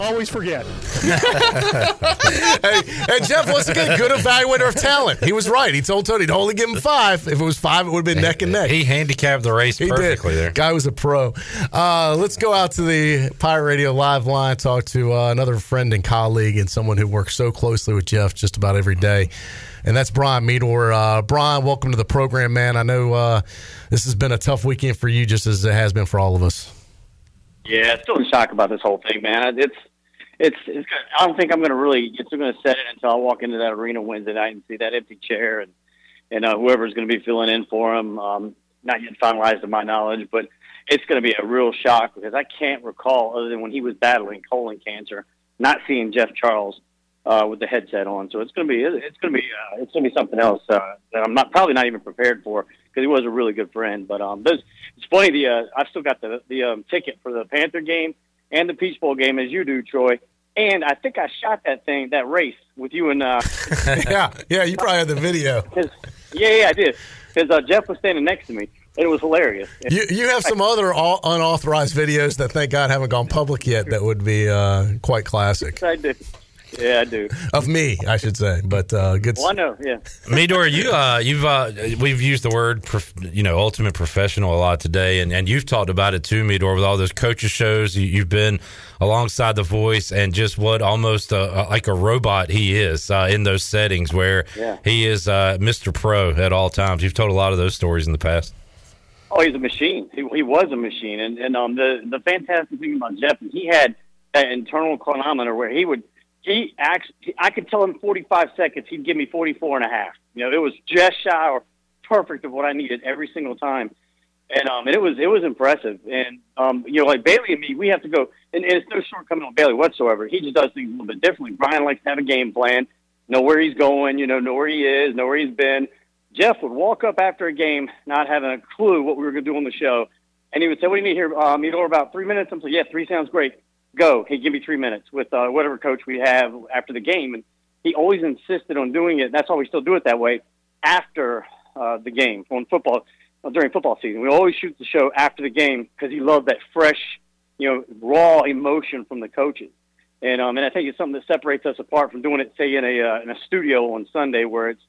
S14: always forget.
S2: hey, and Jeff once again, good evaluator of talent. He was right. He told Tony to only give him five. If it was five, it would have been neck and neck.
S1: He handicapped the race
S2: He
S1: perfectly
S2: did.
S1: there.
S2: Guy was a pro. Uh, let's go out to the Pirate Radio live line. Talk to uh, another friend and colleague and someone who works so closely with Jeff just about every day. And that's Brian Meador. Uh, Brian, welcome to the program, man. I know uh, this has been a tough weekend for you, just as it has been for all of us.
S15: Yeah, still in shock about this whole thing, man. It's it's, it's gonna, I don't think I'm going to really get going to set it until I walk into that arena Wednesday night and see that empty chair and and uh, whoever's going to be filling in for him. Um, not yet finalized to my knowledge, but it's going to be a real shock because I can't recall other than when he was battling colon cancer, not seeing Jeff Charles uh, with the headset on. So it's going to be it's going to be uh, it's going to be something else uh, that I'm not probably not even prepared for because he was a really good friend. But um, it's funny. The uh, I've still got the the um, ticket for the Panther game and the Peach Bowl game as you do, Troy. And I think I shot that thing, that race with you and uh,
S2: yeah, yeah, you probably had the video.
S15: yeah, yeah, I did because uh, Jeff was standing next to me. and It was hilarious.
S2: You, you have some other all unauthorized videos that, thank God, haven't gone public yet that would be uh, quite classic.
S15: I do. Yeah, I do.
S2: Of me, I should say. But uh, good.
S15: Well, I know. Yeah.
S1: Meador, you uh, you've uh, we've used the word prof- you know ultimate professional a lot today, and, and you've talked about it too, Meador, with all those coaches shows. You, you've been alongside the voice, and just what almost a, like a robot he is uh, in those settings where
S15: Yeah.
S1: he is uh, Mr. Pro at all times. You've told a lot of those stories in the past.
S15: Oh, he's a machine. He, he was a machine, and and um the the fantastic thing about Jeff is he had that internal chronometer where he would he actually I could tell him 45 seconds, he'd give me 44 and a half. You know, it was just shy or perfect of what I needed every single time, and um and it was it was impressive. And um you know like Bailey and me, we have to go, and, and it's no shortcoming on Bailey whatsoever. He just does things a little bit differently. Brian likes to have a game plan, know where he's going, you know, know where he is, know where he's been. Jeff would walk up after a game, not having a clue what we were going to do on the show, and he would say, "What do you need here? Um, you know, about three minutes." I'm like, "Yeah, three sounds great. Go." He'd give me three minutes with uh, whatever coach we have after the game, and he always insisted on doing it. That's why we still do it that way after uh, the game on football uh, during football season. We always shoot the show after the game because he loved that fresh, you know, raw emotion from the coaches. And um, and I think it's something that separates us apart from doing it, say, in a uh, in a studio on Sunday where it's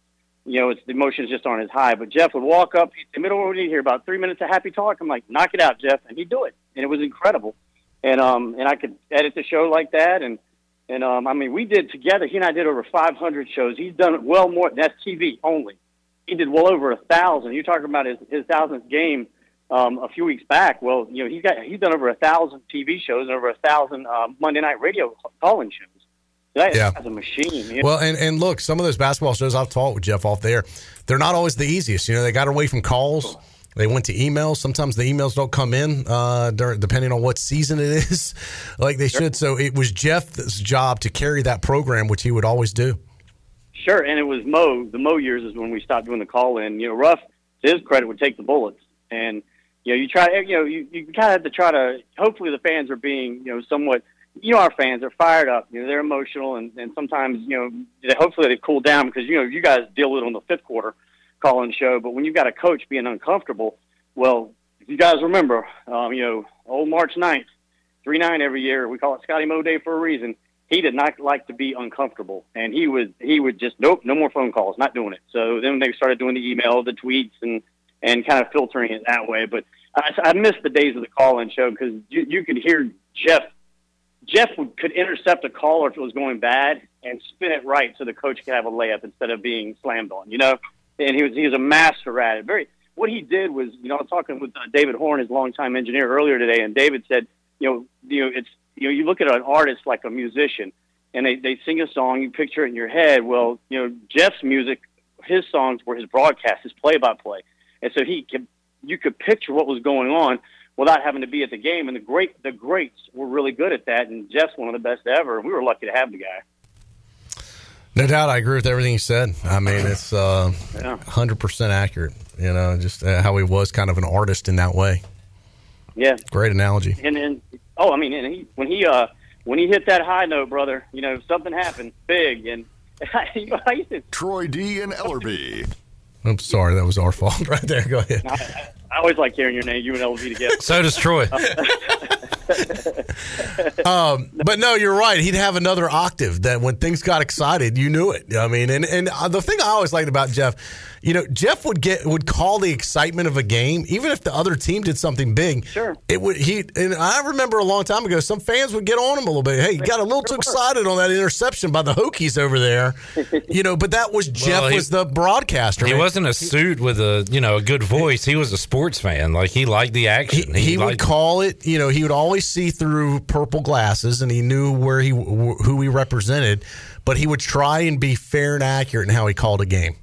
S15: you know, it's the emotions just aren't as high. But Jeff would walk up, he'd say, middle, do you hear? About three minutes of happy talk. I'm like, knock it out, Jeff, and he'd do it, and it was incredible. And um, and I could edit the show like that, and and um, I mean, we did together. He and I did over 500 shows. He's done well more. That's TV only. he did well over a thousand. You're talking about his his thousandth game um, a few weeks back. Well, you know he's got he's done over a thousand TV shows and over a thousand uh, Monday night radio calling shows. That
S2: Yeah.
S15: as a machine. you know?
S2: Well, and, and look, some of those basketball shows I've talked with Jeff off there, they're not always the easiest. You know, they got away from calls. They went to emails. Sometimes the emails don't come in, uh, during, depending on what season it is, like they should. So it was Jeff's job to carry that program, which he would always do.
S15: Sure, and it was Mo. The Mo years is when we stopped doing the call in. You know, Ruff, to his credit, would take the bullets, and you know, you try. You know, you, you kind of have to try to. Hopefully, the fans are being you know somewhat. You know, our fans are fired up. You know, they're emotional, and, and sometimes you know, they, hopefully they've cooled down because you know you guys deal with it on the fifth quarter call-in show. But when you've got a coach being uncomfortable, well, if you guys remember, um, you know, old March 9th, three nine every year. We call it Scotty Mo Day for a reason. He did not like to be uncomfortable, and he would he would just nope, no more phone calls, not doing it. So then they started doing the email, the tweets, and and kind of filtering it that way. But I, I missed the days of the call-in show because you, you could hear Jeff. Jeff would, could intercept a call if it was going bad and spin it right so the coach could have a layup instead of being slammed on. You know, and he was he was a master at it. Very what he did was, you know, I was talking with uh, David Horn, his longtime engineer, earlier today, and David said, you know, you know, it's you know, you look at an artist like a musician, and they they sing a song, you picture it in your head. Well, you know, Jeff's music, his songs were his broadcast, his play-by-play, and so he could you could picture what was going on without having to be at the game. And the great the greats were really good at that, and Jeff's one of the best ever. We were lucky to have the guy.
S2: No doubt, I agree with everything you said. I mean, it's uh, 100% accurate. You know, just uh, how he was kind of an artist in that way.
S15: Yeah.
S2: Great analogy.
S15: And then, oh, I mean, and he when he uh when he hit that high note, brother, you know something happened big, and you know, I used to,
S5: Troy D and Ellerby.
S2: I'm sorry, that was our fault right there. Go ahead.
S15: I, I always like hearing your name, you and LV together.
S1: So does Troy.
S2: um, but no, you're right. He'd have another octave that when things got excited, you knew it. I mean, and and uh, the thing I always liked about Jeff, you know, Jeff would get would call the excitement of a game, even if the other team did something big.
S15: Sure.
S2: It would he and I remember a long time ago, some fans would get on him a little bit. Hey, you got a little too excited on that interception by the Hokies over there, you know. But that was Jeff
S1: he-
S2: was the broadcaster.
S1: He
S2: man.
S1: wasn't a suit with a you know a good voice. He was a sports fan. Like he liked the action.
S2: he would
S1: liked-
S2: call it you know he would always see through purple glasses and he knew where he who he represented but he would try and be fair and accurate in how he called a game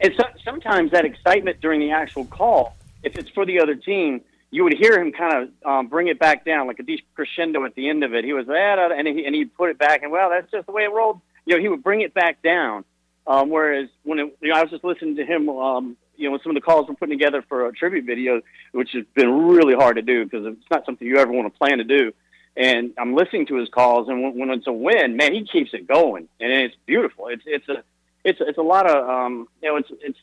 S15: And so, sometimes that excitement during the actual call, if it's for the other team, you would hear him kind of um, bring it back down, like a crescendo at the end of it. He was that, and he and he'd put it back, and well, that's just the way it rolled. You know, he would bring it back down. Um, whereas when it, you know, I was just listening to him, um, you know, some of the calls we're putting together for a tribute video, which has been really hard to do because it's not something you ever want to plan to do. And I'm listening to his calls, and when, when it's a win, man, he keeps it going, and it's beautiful. It's it's a it's it's a lot of um, you know, it's it's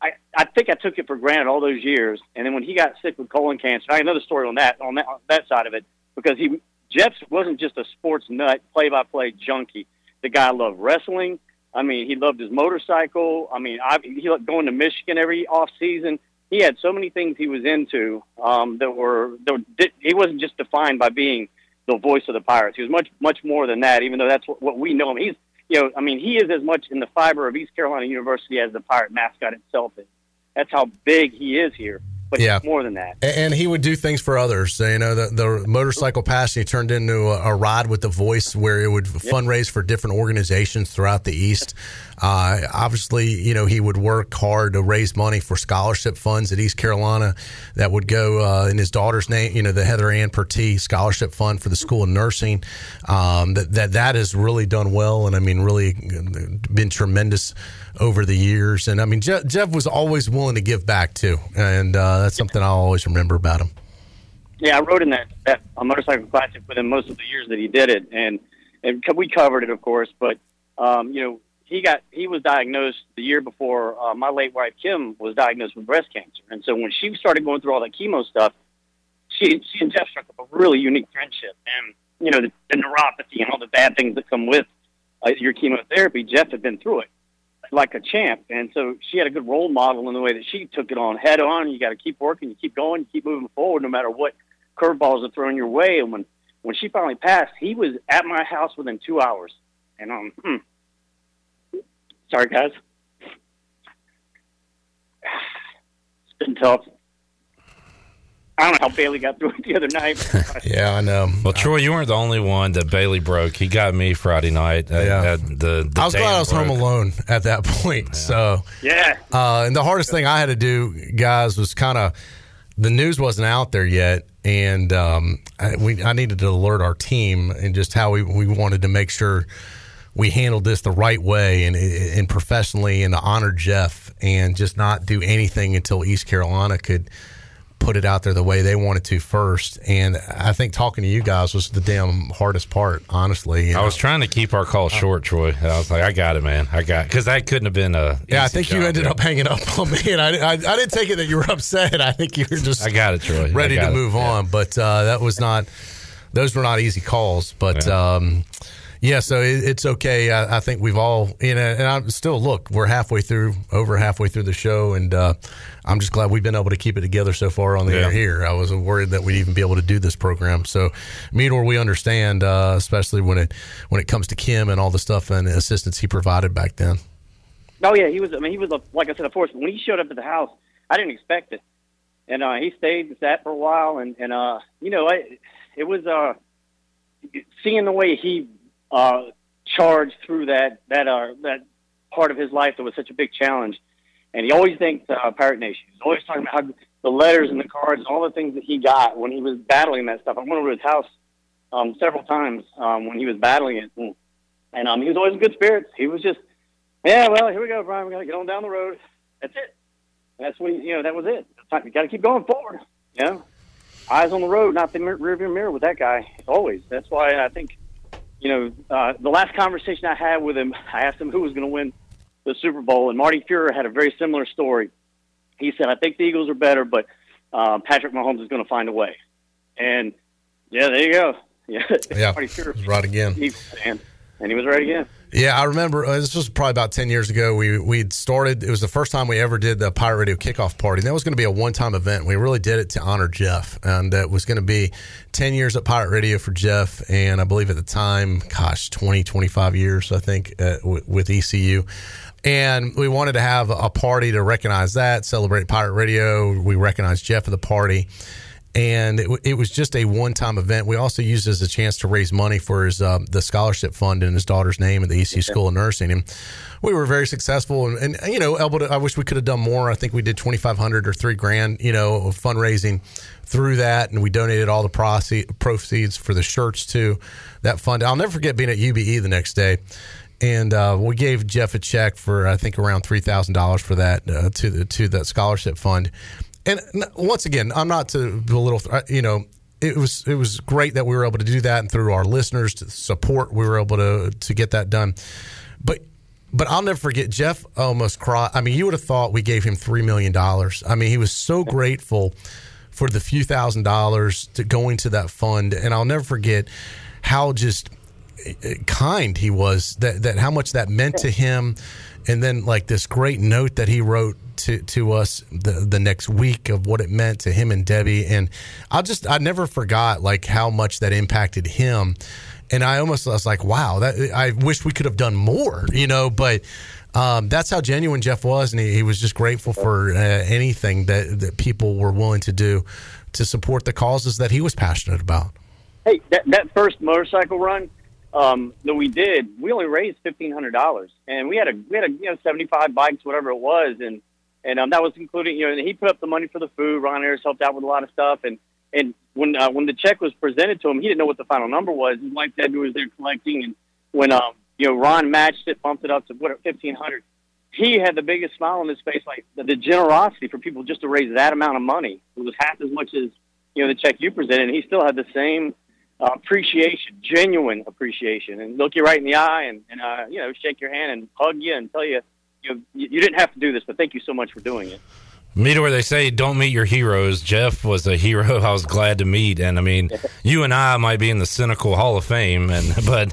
S15: I, I think I took it for granted all those years, and then when he got sick with colon cancer, I have another story on that on that on that side of it because he Jeff wasn't just a sports nut, play-by-play junkie. The guy loved wrestling. I mean, he loved his motorcycle. I mean, I, he loved going to Michigan every off season. He had so many things he was into um, that were that he wasn't just defined by being the voice of the Pirates. He was much much more than that. Even though that's what, what we know him. He's you know, I mean, he is as much in the fiber of East Carolina University as the Pirate mascot itself is. That's how big he is here. But
S2: Yeah.
S15: more than that.
S2: And he would do things for others So, you know the, the motorcycle passion he turned into a, a ride with the voice where it would fundraise for different organizations throughout the east uh, obviously you know he would work hard to raise money for scholarship funds at east carolina that would go uh, in his daughter's name you know the heather ann pertee scholarship fund for the school of nursing um, that, that that has really done well and i mean really been tremendous over the years. And i mean jeff, jeff was always willing to give back too. And uh, that's something i'll always remember about him.
S15: Yeah, I rode in that that a motorcycle classic with him most of the years that he did it, and and we covered it, of course. But um, you know, he got he was diagnosed the year before uh, my late wife Kim was diagnosed with breast cancer, and so when she started going through all that chemo stuff, she she and Jeff struck up a really unique friendship, and you know the, the neuropathy and all the bad things that come with uh, your chemotherapy. Jeff had been through it like a champ, and so she had a good role model in the way that she took it on head on. You got to keep working, you keep going, you keep moving forward, no matter what curveballs are thrown your way. And when when she finally passed, he was at my house within two hours. And um, hmm. sorry guys. it's been tough. I don't know how Bailey got through it the other night.
S2: yeah, I know.
S1: Well, Troy, you weren't the only one that Bailey broke. He got me Friday night. At,
S2: Yeah.
S1: at the, the
S2: I was glad I was home alone at that point. So
S15: yeah.
S2: Uh, and the hardest thing I had to do, guys, was kind of the news wasn't out there yet, and um, I, we I needed to alert our team and just how we we wanted to make sure we handled this the right way and and professionally and to honor Jeff and just not do anything until East Carolina could put it out there the way they wanted to first. And I think talking to you guys was the damn hardest part, honestly.
S1: I
S2: know.
S1: was trying to keep our call short, Troy. I was like, I got it, man. I got because that couldn't have been a.
S2: Yeah, I think you ended
S1: there.
S2: up hanging up on me, and I, I, I didn't take it that you were upset. I think you were just
S1: I got it, Troy.
S2: Ready to
S1: it.
S2: move on. But uh, that was not; those were not easy calls. But yeah, um, yeah so it, it's okay. I, I think we've all, you know, and I'm still look. We're halfway through, over halfway through the show, and uh, I'm just glad we've been able to keep it together so far on the
S1: Yeah.
S2: air here. I was worried that we'd even be able to do this program. So, Meador, we understand, uh, especially when it when it comes to Kim and all the stuff and assistance he provided back then.
S15: Oh yeah, he was. I mean, he was a, like I said, a force. When he showed up at the house, I didn't expect it, and uh, he stayed and sat for a while, and and uh, you know, I, it was uh, seeing the way he uh, charged through that that uh, that part of his life that was such a big challenge, and he always thanked uh, Pirate Nation. He's always talking about how the letters and the cards and all the things that he got when he was battling that stuff. I went over to his house um, several times um, when he was battling it, and, um, he was always in good spirits. He was just yeah, well, here we go, Brian. We got to get on down the road. That's it. That's what he, you know. That was it. You got to keep going forward. You know, eyes on the road, not the rearview mirror with that guy. Always. That's why I think, you know, uh, the last conversation I had with him, I asked him who was going to win the Super Bowl, and Marty Fuhrer had a very similar story. He said, "I think the Eagles are better, but uh, Patrick Mahomes is going to find a way." And yeah, there you go. Yeah,
S2: Yeah,
S15: Marty Fuhrer, was
S2: right again.
S15: Chiefs fan, and he was right again.
S2: Yeah, I remember uh, this was probably about ten years ago. We we'd started. It was the first time we ever did the Pirate Radio kickoff party. And that was going to be a one time event. We really did it to honor Jeff, and it was going to be ten years at Pirate Radio for Jeff. And I believe at the time, gosh, 20, 25 years, I think, uh, w- with ECU. And we wanted to have a party to recognize that, celebrate Pirate Radio. We recognized Jeff at the party and it, it was just a one-time event. We also used it as a chance to raise money for his um, the scholarship fund in his daughter's name at the ECU School of Nursing, and we were very successful. And, and you know, able I wish we could have done more. I think we did twenty five hundred or three grand, you know, of fundraising through that, and we donated all the proceeds for the shirts to that fund. I'll never forget being at UBE the next day. And uh, we gave Jeff a check for I think around three thousand dollars for that uh, to the to that scholarship fund, and once again, I'm not to belittle, you know, it was it was great that we were able to do that, and through our listeners to support, we were able to to get that done. But but I'll never forget Jeff almost cried. I mean, you would have thought we gave him three million dollars. I mean, he was so grateful for the few thousand dollars to going to that fund, and I'll never forget how just eh, eh, kind he was that that how much that meant to him and then like this great note that he wrote to to us the the next week of what it meant to him and Debbie. And I just I never forgot like how much that impacted him. And I almost was like wow that I wish we could have done more you know but um, that's how genuine Jeff was. And he, he was just grateful for uh, anything that that people were willing to do to support the causes that he was passionate about.
S15: Hey, that, that first motorcycle run um, that we did, we only raised fifteen hundred dollars, and we had a we had a you know seventy five bikes, whatever it was, and and um, that was including you know and he put up the money for the food. Ron Ayers helped out with a lot of stuff, and and when uh, when the check was presented to him, he didn't know what the final number was. His wife Debbie was there collecting, and when um you know Ron matched it, bumped it up to what fifteen hundred. He had the biggest smile on his face, like the, the generosity for people just to raise that amount of money. It was half as much as you know the check you presented, and he still had the same uh, appreciation, genuine appreciation, and look you right in the eye, and, and uh, you know, shake your hand and hug you and tell you, you you you didn't have to do this, but thank you so much for doing it.
S1: Meet where they say don't meet your heroes. Jeff was a hero I was glad to meet, and I mean, you and I might be in the cynical Hall of Fame, and but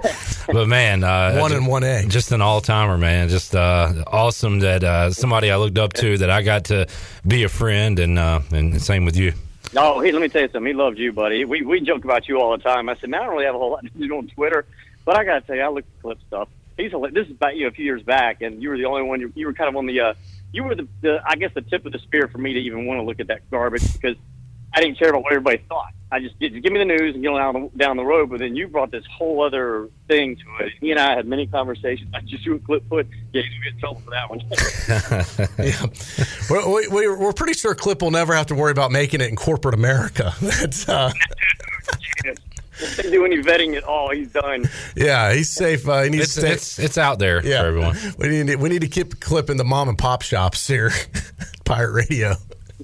S1: but man, uh,
S2: One and one A,
S1: just an all timer, man. Just uh, awesome that uh, somebody I looked up to that I got to be a friend, and uh, and same with you.
S15: No, he, let me tell you something. He loved you, buddy. We we joke about you all the time. I said, man, I don't really have a whole lot to do on Twitter, but I got to tell you, I look at Clif stuff. He's a, this is about you know, a few years back, and you were the only one. You, you were kind of on the uh, you were the, the I guess the tip of the spear for me to even want to look at that garbage because I didn't care about what everybody thought. I just just give me the news and get down down the road. But then you brought this whole other thing to it. He and I had many conversations. I just threw a clip foot. Yeah, you get in trouble for that one.
S2: yeah, we're, we're, we're pretty sure Clif will never have to worry about making it in corporate America. That's uh,
S15: If they do any vetting at all, he's done.
S2: yeah, he's safe. Uh, he needs
S1: It's,
S2: to stay-
S1: it's it's out there
S2: Yeah.
S1: for everyone.
S2: We need to, we need to keep clipping the mom and pop shops here, Pirate Radio.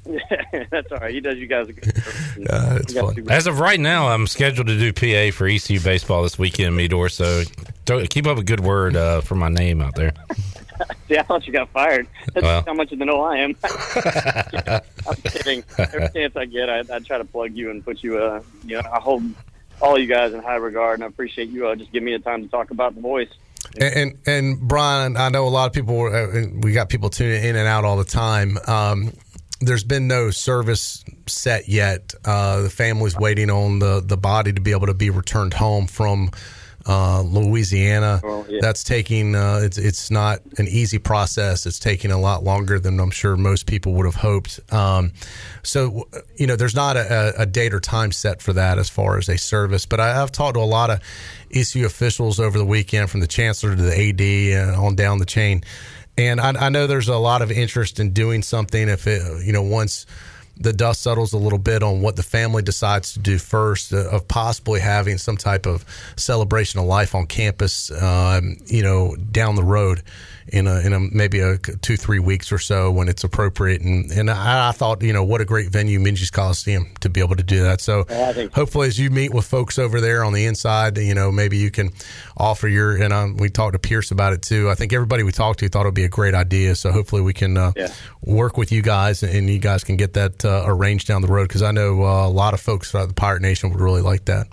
S15: That's all right. He does you guys a good service.
S2: Uh, it's fun.
S1: As of right now, I'm scheduled to do PA for ECU baseball this weekend, Meador. So keep up a good word uh, for my name out there.
S15: See, I thought you got fired. That's
S1: Well.
S15: how much of the know I am. I'm kidding. Every chance I get, I, I try to plug you and put you. Uh, you know, I hold all you guys in high regard, and I appreciate you uh, just giving me the time to talk about the voice.
S2: And, and and Brian, I know a lot of people. uh, We got people tuning in and out all the time. Um, there's been no service set yet. Uh, the family's waiting on the the body to be able to be returned home from uh, Louisiana.
S15: Oh, yeah.
S2: That's taking. Uh, it's it's not an easy process. It's taking a lot longer than I'm sure most people would have hoped. Um, so you know, there's not a, a date or time set for that as far as a service. But I, I've talked to a lot of ECU officials over the weekend, from the chancellor to the AD and on down the chain. And I, I know there's a lot of interest in doing something if it, you know, once the dust settles a little bit on what the family decides to do first, uh, of possibly having some type of celebration of life on campus, um, you know, down the road in a, in a maybe a two three weeks or so when it's appropriate. And and I, I thought, you know, what a great venue, Minges Coliseum, to be able to do that. So
S15: Yeah,
S2: hopefully, as you meet with folks over there on the inside, you know, maybe you can offer your. And um, we talked to Pierce about it too. I think everybody we talked to thought it would be a great idea. So hopefully, we can uh,
S15: Yeah.
S2: work with you guys, and you guys can get that uh, arranged down the road. Because I know uh, a lot of folks throughout the Pirate Nation would really like that.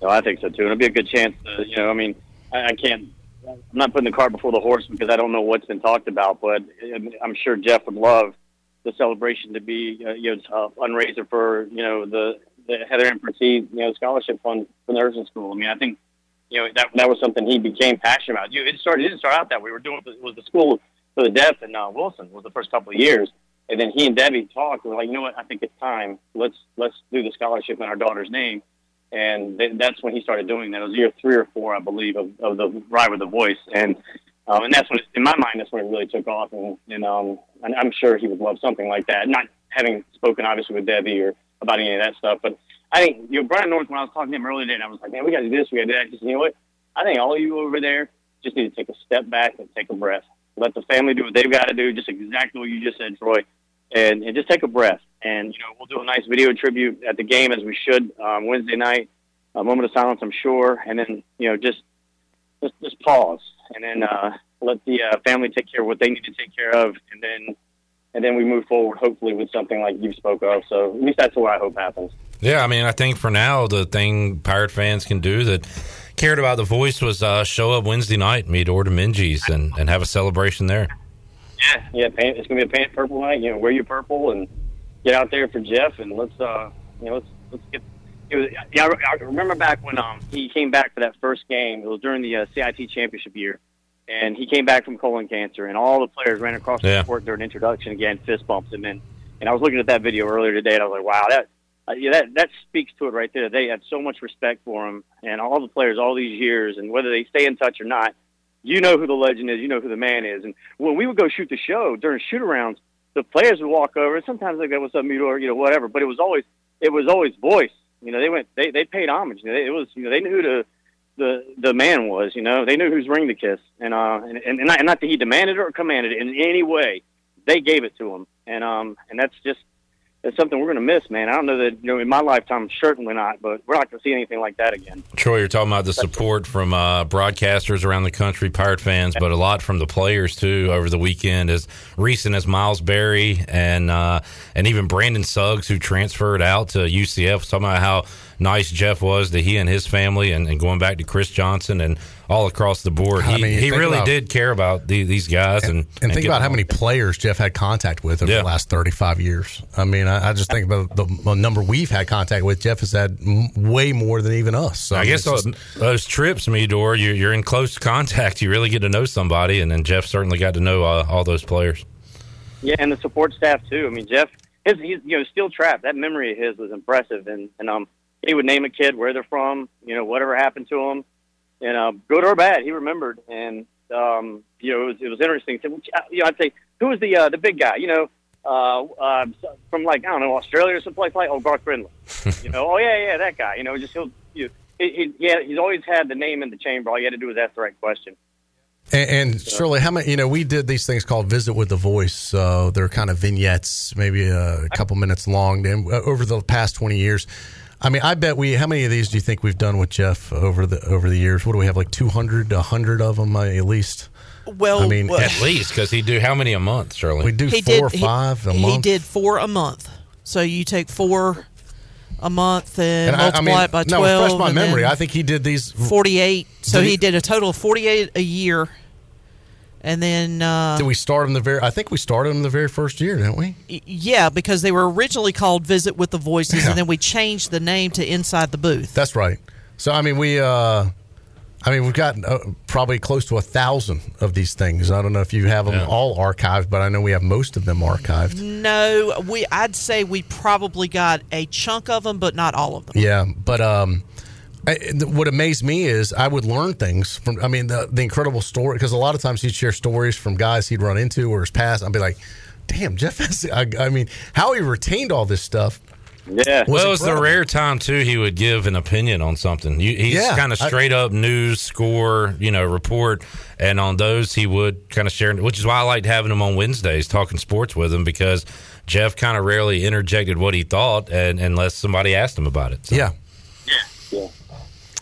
S15: No, I think so too. And it'll be a good chance. To, you know, I mean, I, I can't. I'm not putting the cart before the horse because I don't know what's been talked about, but I'm- I'm sure Jeff would love the celebration to be, uh, you know, a fundraiser for, you know, the the Heather and Petit, you know, scholarship fund for nursing school. I mean, I think, you know, that that was something he became passionate about. You, it started it didn't start out that. We were doing it was the school for the deaf and uh, Wilson was the first couple of years, and then he and Debbie talked. and We're like, you know what? I think it's time. Let's let's do the scholarship in our daughter's name and th- that's when he started doing that. It was year three or four, I believe, of, of the Ride with the Voice, and um, and that's when, in my mind, that's when it really took off. And, and um, and I'm sure he would love something like that. Not having spoken obviously with Debbie or about any of that stuff, but I think you know Brian North. When I was talking to him earlier today, and I was like, man, we got to do this, we got to do that. He said, you know what? I think all of you over there just need to take a step back and take a breath. Let the family do what they've got to do, just exactly what you just said, Troy, and, and just take a breath. And you know, we'll do a nice video tribute at the game as we should um, Wednesday night. A moment of silence, I'm sure, and then you know, just just just pause, and then uh, let the uh, family take care of what they need to take care of, and then and then we move forward, hopefully, with something like you spoke of. So at least that's what I hope happens.
S1: Yeah, I mean, I think for now the thing Pirate fans can do that cared about the voice was uh, show up Wednesday night, meet Order Minges, and, and have a celebration there.
S15: Yeah, yeah, paint, it's gonna be a paint purple night. You know, wear your purple and get out there for Jeff, and let's uh, you know, let's let's get. It was, yeah, I, I remember back when um he came back for that first game. It was during the uh, CIT championship year, and he came back from colon cancer, and all the players ran across
S1: Yeah.
S15: the court during introduction again, fist bumps him, and and I was looking at that video earlier today, and I was like, wow, that. Uh, yeah, that that speaks to it right there. They had so much respect for him, and all the players all these years, and whether they stay in touch or not, you know who the legend is, you know who the man is. And when we would go shoot the show during shoot arounds, the players would walk over and sometimes they go, What's some Meador, you know, whatever. But it was always it was always voice. You know, they went they, they paid homage. You know, they, it was you know, they knew who the the the man was, you know, they knew whose ring to kiss. And uh and, and, and not and not that he demanded it or commanded it in any way. They gave it to him. And um and that's just it's something we're gonna miss, man. I don't know that you know in my lifetime certainly not, but we're not gonna see anything like that again.
S1: Troy, you're talking about the support from uh, broadcasters around the country, Pirate fans, but a lot from the players too over the weekend. As recent as Miles Berry and uh, and even Brandon Suggs, who transferred out to UCF, talking about how nice Jeff was to he and his family, and, and going back to Chris Johnson and all across the board. He,
S2: I mean,
S1: he really
S2: about-
S1: did care about the, these guys, and
S2: And think about how many players Jeff had contact with over
S1: Yeah.
S2: the last 35 years. I mean, I, I just think about the, the number we've had contact with. Jeff has had m- way more than even us. So,
S1: I
S2: mean,
S1: guess
S2: it's
S1: those,
S2: just-
S1: those trips, Meador, you, you're in close contact. You really get to know somebody, and then Jeff certainly got to know uh, all those players.
S15: Yeah, and the support staff too. I mean, Jeff, his he's you know steel trap. That memory of his was impressive, and and um he would name a kid where they're from, you know, whatever happened to them, and uh, good or bad, he remembered. And um, you know, it was it was interesting. So, you know, I'd say who was the uh, the big guy? You know, uh, uh, from like I don't know Australia or someplace like oh Garth Brindley. you know, oh yeah, yeah, that guy. You know, just he'll you. He, he, he had, he's always had the name in the chamber. All you had to do was ask the right question.
S2: And, and Shirley, how many? You know, we did these things called "Visit with the Voice." So they're kind of vignettes, maybe a couple minutes long. And uh, over the past twenty years, I mean, I bet we. How many of these do you think we've done with Jeff over the over the years? What do we have? Like 200, 100 of them uh, at least.
S4: Well,
S2: I mean,
S4: well-
S1: At least because he do how many a month, Shirley?
S2: We do
S4: he
S2: four or
S4: did,
S2: five
S4: he,
S2: a month.
S4: He did four a month. So you take four a month and,
S2: And I- I
S4: multiply
S2: mean,
S4: it by
S2: no,
S4: twelve.
S2: refresh my memory. I think he did these
S4: forty-eight. So
S2: Did he-
S4: he did a total of forty-eight a year, and then uh,
S2: Did we start in the very? I think we started in the very first year, didn't we?
S4: yeah, because they were originally called "Visit with the Voices,"
S2: Yeah.
S4: and then we changed the name to "Inside the Booth."
S2: That's right. So I mean, we. uh I mean, we've got uh, probably close to a thousand of these things. I don't know if you have them all archived, but I know we have most of them archived.
S4: No, we. I'd say we probably got a chunk of them, but not all of them.
S2: Yeah, but um, I, what amazed me is I would learn things from. I mean, the the incredible story because a lot of times he'd share stories from guys he'd run into or his past. I'd be like, "Damn, Jeff has." I, I mean, how he retained all this stuff.
S15: Yeah.
S1: well, it was the rare time too he would give an opinion on something. You, he's
S2: Yeah,
S1: kind of
S2: I-
S1: straight up news score, you know, report, and on those he would kind of share. Which is why I liked having him on Wednesdays talking sports with him because Jeff kind of rarely interjected what he thought, and unless somebody asked him about it. So.
S2: Yeah.
S15: Yeah.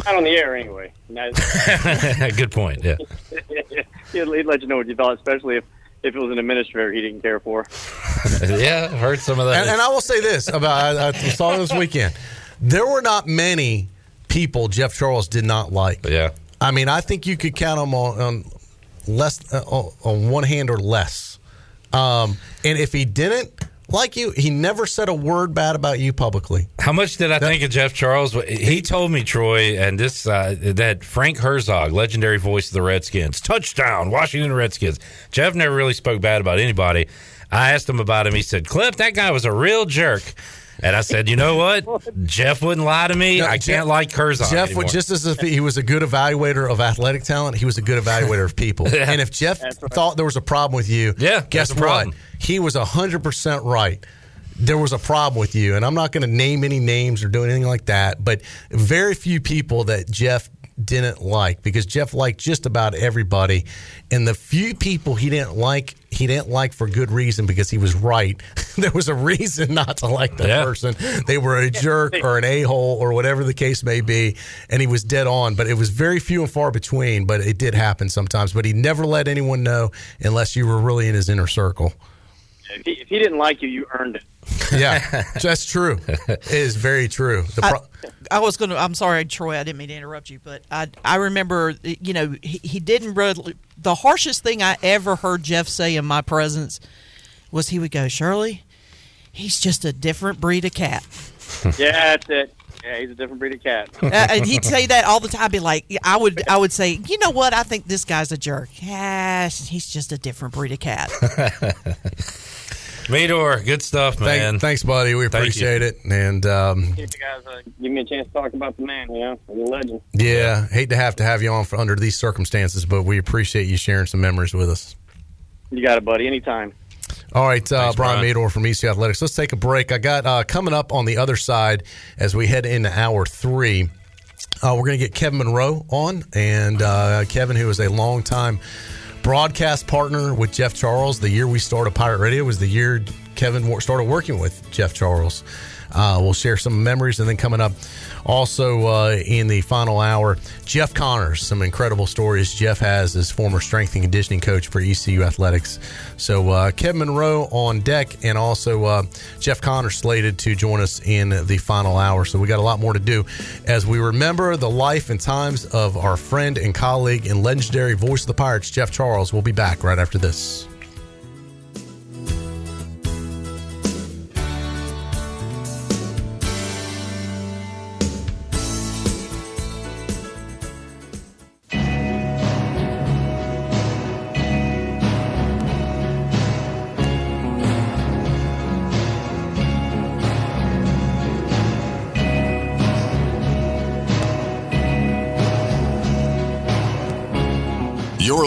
S15: Not on the air anyway.
S1: Good point. Yeah.
S15: he'd, he'd let you know what you thought, especially if, if it was an administrator he didn't care for.
S1: yeah, I've heard some of that.
S2: And, and I will say this about I, I saw this weekend. There were not many people Jeff Charles did not like.
S1: Yeah.
S2: I mean, I think you could count them on, on less uh, on on one hand or less. Um, and if he didn't like you, he never said a word bad about you publicly.
S1: How much did I think of Jeff Charles? He told me, Troy, and this uh, that Frank Herzog, legendary voice of the Redskins, touchdown, Washington Redskins. Jeff never really spoke bad about anybody. I asked him about him. He said, "Clif, that guy was a real jerk." And I said, "You know what? Jeff wouldn't lie to me.
S2: No,
S1: I
S2: Jeff-
S1: can't like Herzog
S2: Jeff,
S1: anymore."
S2: would, just as if he was a good evaluator of athletic talent, he was a good evaluator of people.
S1: Yeah.
S2: And if Jeff thought there was a problem with you,
S1: Yeah,
S2: guess what? He was hundred percent right. There was a problem with you, and I'm not going to name any names or do anything like that. But very few people that Jeff didn't like because Jeff liked just about everybody, and the few people he didn't like, he didn't like for good reason because he was right. there was a reason not to like that
S1: Yeah.
S2: person. They were a jerk or an a hole or whatever the case may be, and he was dead on. But it was very few and far between. But it did happen sometimes. But he never let anyone know unless you were really in his inner circle.
S15: If he, if he didn't like you, you earned it.
S2: Yeah, that's true. It is very true. The pro-
S4: I was going to. I'm sorry, Troy. I didn't mean to interrupt you, but I I remember. You know, he, he didn't really. The harshest thing I ever heard Jeff say in my presence was he would go, Shirley, he's just a different breed of cat.
S15: yeah, that's it. Yeah, he's a different breed of cat.
S4: Uh, and he'd say that all the time. I'd be like, I would, I would say, you know what? I think this guy's a jerk. Yeah, he's just a different breed of cat.
S1: Meador, good stuff,
S2: Thank-
S1: man.
S2: thanks, buddy. We
S1: Thank you.
S2: appreciate it. And um,
S15: Give you guys uh, give me a chance to talk about the man. You know, the legend.
S2: yeah, hate to have to have you on for under these circumstances, but we appreciate you sharing some memories with us.
S15: You got it, buddy. Anytime.
S2: All right, uh,
S1: Thanks,
S2: Brian
S1: Brian.
S2: Meador from ECU Athletics. Let's take a break. I got uh, coming up on the other side as we head into hour three. Uh, we're going to get Kevin Monroe on, and uh, Kevin, who is a longtime broadcast partner with Jeff Charles. The year we started Pirate Radio was the year Kevin started working with Jeff Charles. Uh, we'll share some memories, and then coming up also uh, in the final hour, Jeff Connors. Some incredible stories Jeff has as former strength and conditioning coach for ECU Athletics. So uh, Kevin Monroe on deck, and also uh, Jeff Connors slated to join us in the final hour. So we got a lot more to do as we remember the life and times of our friend and colleague and legendary voice of the Pirates, Jeff Charles. We'll be back right after this.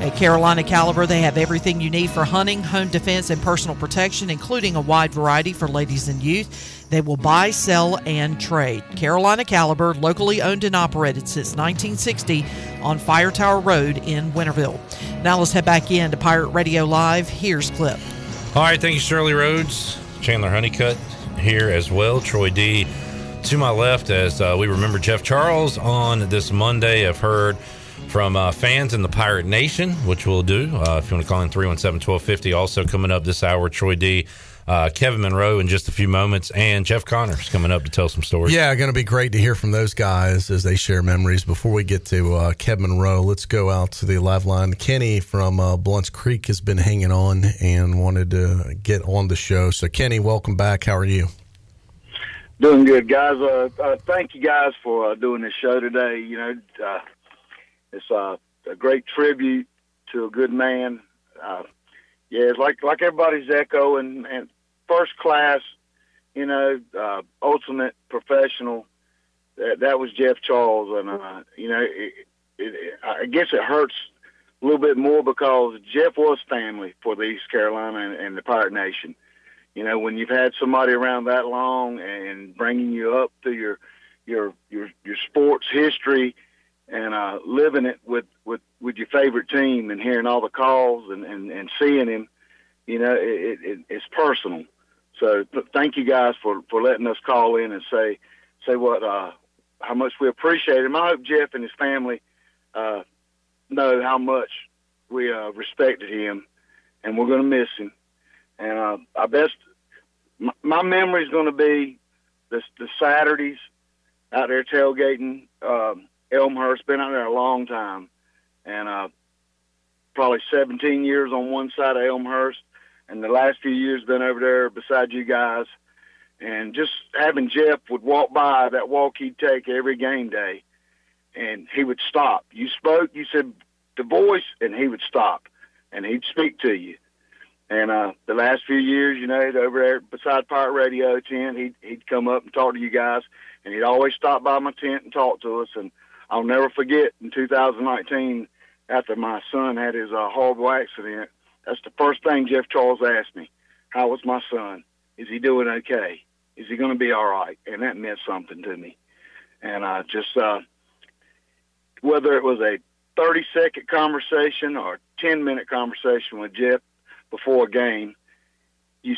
S4: At Carolina Caliber, they have everything you need for hunting, home defense, and personal protection, including a wide variety for ladies and youth. They will buy, sell, and trade. Carolina Caliber, locally owned and operated since 1960 on Fire Tower Road in Winterville. Now let's head back in to Pirate Radio Live. Here's Clif.
S1: All right, thank you, Shirley Rhodes. Chandler Honeycutt here as well. Troy D to my left as uh, we remember Jeff Charles on this Monday. I've heard from uh, fans in the Pirate Nation, which we'll do. Uh, if you want to call in 317 1250. Also coming up this hour, Troy D. Uh, Kevin Monroe in just a few moments, and Jeff Connors coming up to tell some stories.
S2: Yeah, going to be great to hear from those guys as they share memories. Before we get to uh, Kevin Monroe, let's go out to the live line. Kenny from uh, Blounts Creek has been hanging on and wanted to get on the show. So, Kenny, welcome back. How are you?
S16: Doing good, guys. Uh, uh, thank you guys for uh, doing this show today. You know, uh, it's uh, a great tribute to a good man. Uh, yeah, it's like like everybody's echo and, and first class. You know, uh, ultimate professional. That, that was Jeff Charles, and uh, you know, it, it, I guess it hurts a little bit more because Jeff was family for the East Carolina and, and the Pirate Nation. You know, when you've had somebody around that long and bringing you up to your your your your sports history and uh, living it with, with, with your favorite team and hearing all the calls and, and, and seeing him, you know, it, it, it's personal. So thank you guys for, for letting us call in and say say what uh, how much we appreciate him. I hope Jeff and his family uh, know how much we uh, respected him, and we're going to miss him. And uh, I best my, my memory is going to be the the Saturdays out there tailgating. Um, Elmhurst. Been out there a long time, and uh, probably 17 years on one side of Elmhurst, and the last few years been over there beside you guys. And just having Jeff would walk by that walk he'd take every game day, and he would stop. You spoke, you said the voice, and he would stop, and he'd speak to you. And uh, the last few years, you know, over there beside Pirate Radio tent, he'd he'd come up and talk to you guys, and he'd always stop by my tent and talk to us. And I'll never forget in 2019, after my son had his uh, horrible accident, that's the first thing Jeff Charles asked me. How was my son? Is he doing okay? Is he going to be all right? And that meant something to me. And I just, uh, whether it was a 30 second conversation or 10 minute conversation with Jeff before a game, you,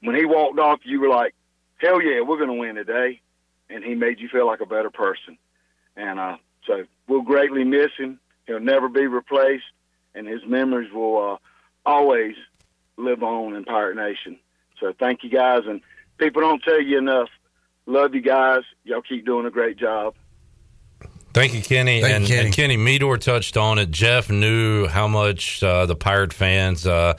S16: when he walked off, you were like, hell yeah, we're going to win today. And he made you feel like a better person. And uh, so we'll greatly miss him. He'll never be replaced, and his memories will uh, always live on in Pirate Nation. So thank you guys, and people don't tell you enough. Love you guys. Y'all keep doing a great job.
S1: Thank you, Kenny.
S2: Thank you,
S1: and,
S2: Kenny.
S1: and Kenny Meador touched on it. Jeff knew how much uh, the Pirate fans, uh,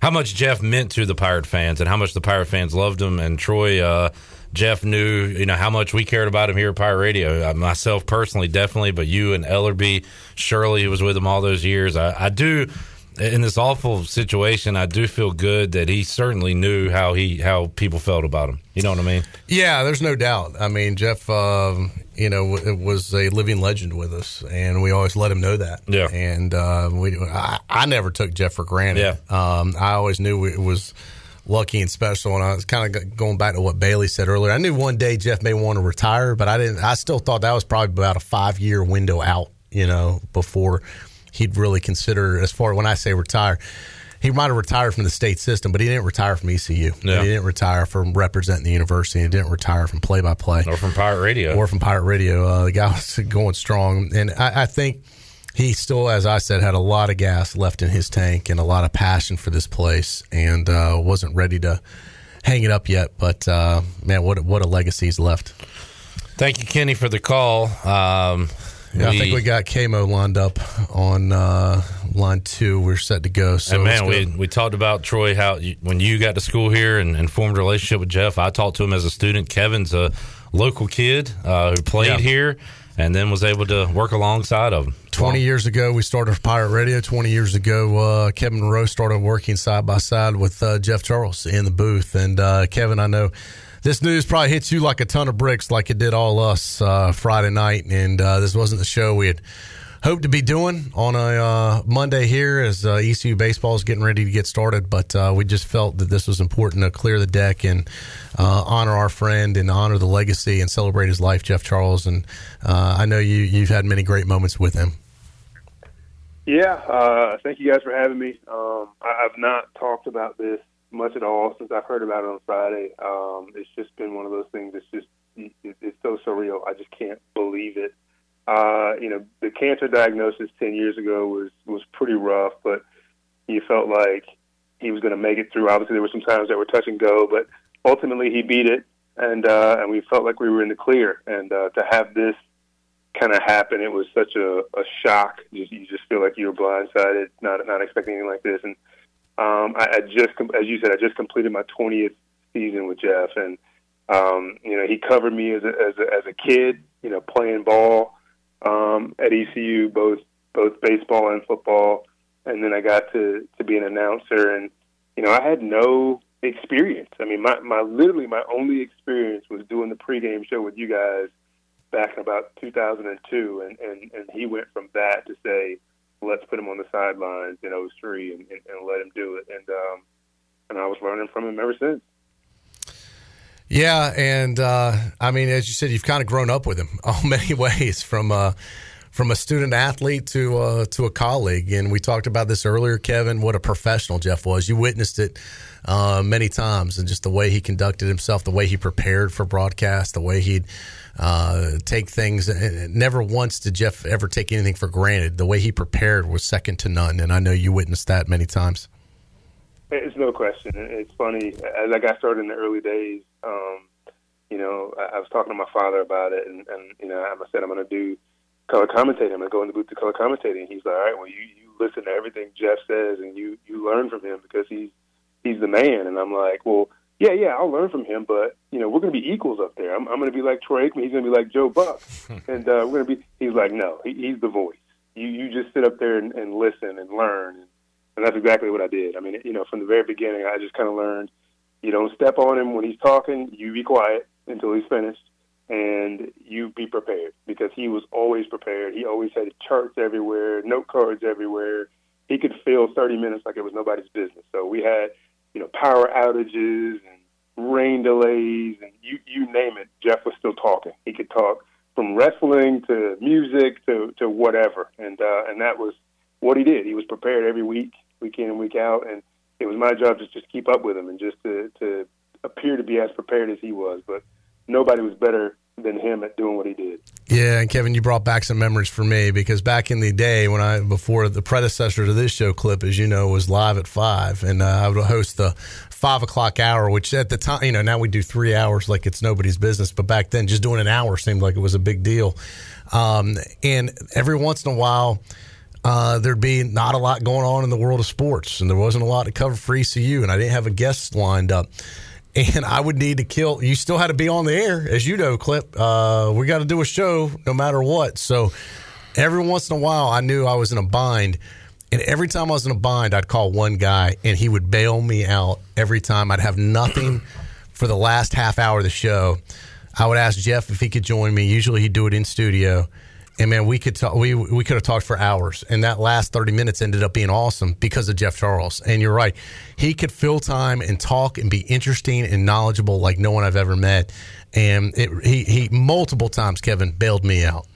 S1: how much Jeff meant to the Pirate fans, and how much the Pirate fans loved him. And Troy, uh, Jeff knew, you know, how much we cared about him here at Pirate Radio. Uh, myself personally, definitely, but you and Ellerby, Shirley, who was with him all those years. I, I do, in this awful situation, I do feel good that he certainly knew how he how people felt about him. You know what I mean?
S2: Yeah, there's no doubt. I mean, Jeff, um, you know, w- was a living legend with us, and we always let him know that.
S1: Yeah.
S2: And uh, we, I, I never took Jeff for granted.
S1: Yeah.
S2: Um, I always knew it was lucky and special. And I was kind of going back to what Bailey said earlier. I knew one day Jeff may want to retire, but I didn't. I still thought that was probably about a five year window out. You know, before he'd really consider as far as when I say retire. He might have retired from the state system, but he didn't retire from ECU.
S1: Yeah.
S2: He didn't retire from representing the university. He didn't retire from play by play
S1: Or from Pirate Radio.
S2: or from Pirate Radio. Uh, the guy was going strong, and I, I think he still, as I said, had a lot of gas left in his tank and a lot of passion for this place, and uh, wasn't ready to hang it up yet. But uh, man, what what a legacy he's left.
S1: Thank you, Kenny, for the call. Um,
S2: Yeah, I think we got Kamo lined up on uh, line two. We're set to go. So
S1: and man, we we talked about Troy how you, when you got to school here and, and formed a relationship with Jeff. I talked to him as a student. Kevin's a local kid uh, who played
S2: Yeah.
S1: here and then was able to work alongside of him.
S2: 20 years ago, we started Pirate Radio. 20 years ago, uh, Kevin Rowe started working side by side with uh, Jeff Charles in the booth. And uh, Kevin, I know this news probably hits you like a ton of bricks, like it did all us uh, Friday night. And uh, this wasn't the show we had hoped to be doing on a uh, Monday here as uh, ECU baseball is getting ready to get started. But uh, we just felt that this was important to clear the deck and uh, honor our friend and honor the legacy and celebrate his life, Jeff Charles. And uh, I know you you've had many great moments with him.
S17: Yeah, uh, thank you guys for having me. Um, I, I've not talked about this much at all since I've heard about it on Friday. Um, it's just been one of those things that's just it, it's so surreal. I just can't believe it. Uh, you know, the cancer diagnosis ten years ago was was pretty rough, but you felt like he was going to make it through. Obviously, there were some times that were touch and go, but ultimately he beat it, and uh, and we felt like we were in the clear. And uh, to have this kind of happen, it was such a, a shock. You, you just feel like you were blindsided, not not expecting anything like this. And um, I, I just, as you said, I just completed my 20th season with Jeff, and um, you know he covered me as a, as a as a kid, you know, playing ball um, at ECU, both both baseball and football, and then I got to to be an announcer, and you know I had no experience. I mean, my my literally my only experience was doing the pregame show with you guys back in about 2002, and and and he went from that to say, let's put him on the sidelines in 03 and, and, and let him do it, and um, and I was learning from him ever since.
S2: Yeah, and uh, I mean, as you said, you've kind of grown up with him all many ways from uh, from a student athlete to uh, to a colleague. And we talked about this earlier, Kevin. What a professional Jeff was. You witnessed it uh, many times, and just the way he conducted himself, the way he prepared for broadcast, the way he'd uh, take things. Never once did Jeff ever take anything for granted. The way he prepared was second to none, and I know you witnessed that many times.
S17: It's no question. It's funny. As I got started in the early days, um, you know, I, I was talking to my father about it, and, and you know, I said I'm going to do color commentating. I'm going to go in the booth to color commentating. And he's like, all right, well, you you listen to everything Jeff says, and you you learn from him because he's he's the man. And I'm like, well, yeah, yeah, I'll learn from him, but you know, we're going to be equals up there. I'm, I'm going to be like Troy Aikman. He's going to be like Joe Buck, and uh, we're going to be. He's like, no, he, he's the voice. You you just sit up there and, and listen and learn. And, and that's exactly what I did. I mean, you know, from the very beginning, I just kind of learned you don't step on him when he's talking. You be quiet until he's finished, and you be prepared because he was always prepared. He always had charts everywhere, note cards everywhere. He could fill 30 minutes like it was nobody's business. So we had, you know, power outages and rain delays, and you you name it. Jeff was still talking. He could talk from wrestling to music to to whatever, and uh, and that was what he did. He was prepared every week, week in and week out, and it was my job to just keep up with him and just to, to appear to be as prepared as he was. But nobody was better than him at doing what he did.
S2: Yeah, and Kevin, you brought back some memories for me because back in the day when I before the predecessor to this show, Clif, as you know, was live at five, and uh, I would host the five o'clock hour, which at the time, you know, now we do three hours like it's nobody's business, but back then, just doing an hour seemed like it was a big deal. Um, and every once in a while. Uh, there'd be not a lot going on in the world of sports, and there wasn't a lot to cover for ECU, and I didn't have a guest lined up and I would need to kill. You still had to be on the air, as you know, Clif. Uh, we got to do a show no matter what. So every once in a while, I knew I was in a bind. And every time I was in a bind, I'd call one guy and he would bail me out every time. I'd have nothing for the last half hour of the show. I would ask Jeff if he could join me. Usually he'd do it in studio. And man, we could talk. We we could have talked for hours, and that last thirty minutes ended up being awesome because of Jeff Charles. And you're right, he could fill time and talk and be interesting and knowledgeable like no one I've ever met. And it, he he multiple times, Kevin bailed me out.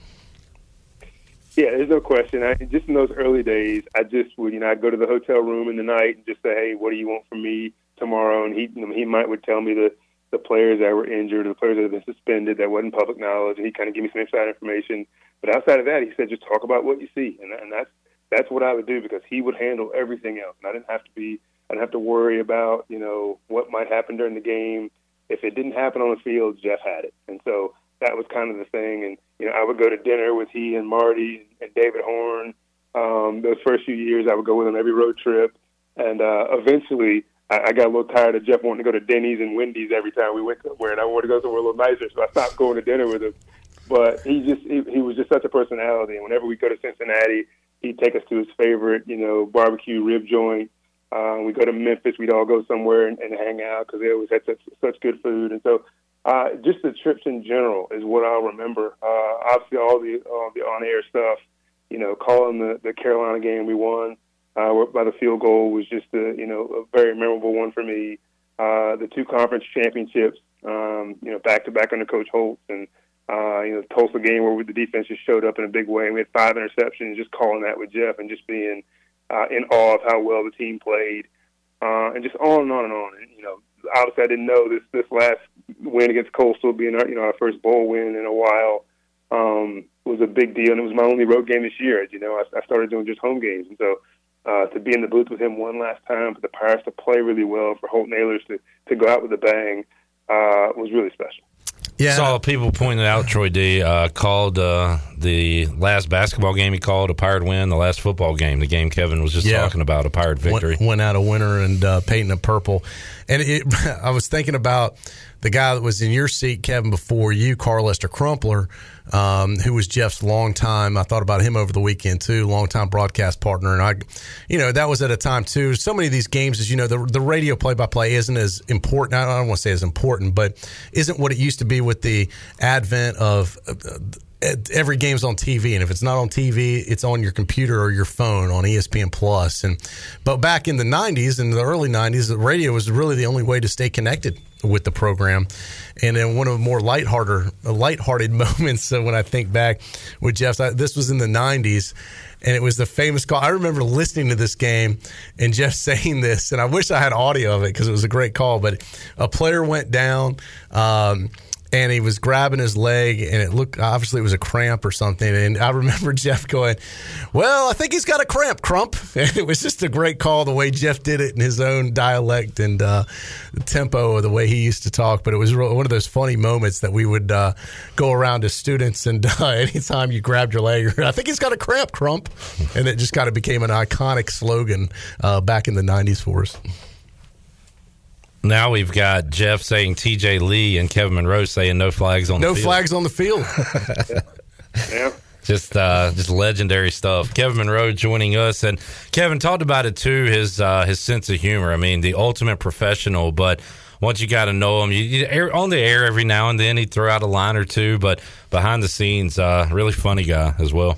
S17: Yeah, there's no question. I, just in those early days, I just would, you know, I'd go to the hotel room in the night and just say, "Hey, what do you want from me tomorrow?" And he, he might would tell me the the players that were injured, or the players that had been suspended that wasn't public knowledge, he kind of give me some inside information. But outside of that, he said, just talk about what you see, and, and that's that's what I would do because he would handle everything else, and I didn't have to be, I didn't have to worry about, you know, what might happen during the game. If it didn't happen on the field, Jeff had it, and so that was kind of the thing. And you know, I would go to dinner with he and Marty and David Horn, Um, those first few years, I would go with him every road trip, and uh, eventually, I, got a little tired of Jeff wanting to go to Denny's and Wendy's every time we went somewhere, and I wanted to go somewhere a little nicer, so I stopped going to dinner with him. But he just he, he was just such a personality, and whenever we go to Cincinnati, he'd take us to his favorite, you know, barbecue rib joint. Uh, we go to Memphis, we'd all go somewhere and, and hang out because they always had such such good food, and so uh, just the trips in general is what I'll remember. Uh, obviously, all the uh, the on air stuff, you know, calling the the Carolina game we won uh, by the field goal was just a you know a very memorable one for me. Uh, the two conference championships, um, you know, back to back under Coach Holtz, and uh, you know, the Tulsa game where the defense just showed up in a big way. We had five interceptions. Just calling that with Jeff and just being uh, in awe of how well the team played, uh, and just on and on and on. And you know, obviously I didn't know this this last win against Coastal being our you know our first bowl win in a while um, was a big deal, and it was my only road game this year. You know, I, I started doing just home games, and so uh, to be in the booth with him one last time, for the Pirates to play really well, for Holton Ahlers to to go out with a bang, uh, was really special.
S1: Yeah. Saw people pointing out Troy D uh, called uh, the last basketball game he called a Pirate win, the last football game, the game Kevin was just yeah. talking about, a Pirate victory.
S2: Went, went out a winner and uh, painting a purple. And it, I was thinking about the guy that was in your seat, Kevin, before you, Carlester Crumpler, um, who was Jeff's long time. I thought about him over the weekend too, long time broadcast partner, and I, you know, that was at a time too. So many of these games, as you know, the the radio play by play isn't as important. I don't want to say as important, but isn't what it used to be with the advent of. Uh, every game's on TV, and if it's not on TV, it's on your computer or your phone on ESPN Plus. And but back in the '90s, in the early '90s, the radio was really the only way to stay connected with the program. And then one of the more lighthearted, lighthearted moments uh, when I think back with Jeff, this was in the '90s, and it was the famous call. I remember listening to this game and Jeff saying this, and I wish I had audio of it because it was a great call. But a player went down. Um, and he was grabbing his leg, and it looked obviously it was a cramp or something. And I remember Jeff going, "Well, I think he's got a cramp, Crump." And it was just a great call the way Jeff did it in his own dialect and uh, the tempo of the way he used to talk. But it was one of those funny moments that we would uh, go around to students, and uh, anytime you grabbed your leg, I think he's got a cramp, Crump, and it just kind of became an iconic slogan uh, back in the '90s for us.
S1: Now we've got Jeff saying T.J. Lee and Kevin Monroe saying no flags on
S2: no
S1: the field.
S2: No flags on the field.
S17: yeah.
S1: Just uh, just legendary stuff. Kevin Monroe joining us, and Kevin talked about it too. His uh, his sense of humor. I mean, the ultimate professional. But once you got to know him, you, you air, on the air every now and then he'd throw out a line or two, but behind the scenes, uh, really funny guy as well.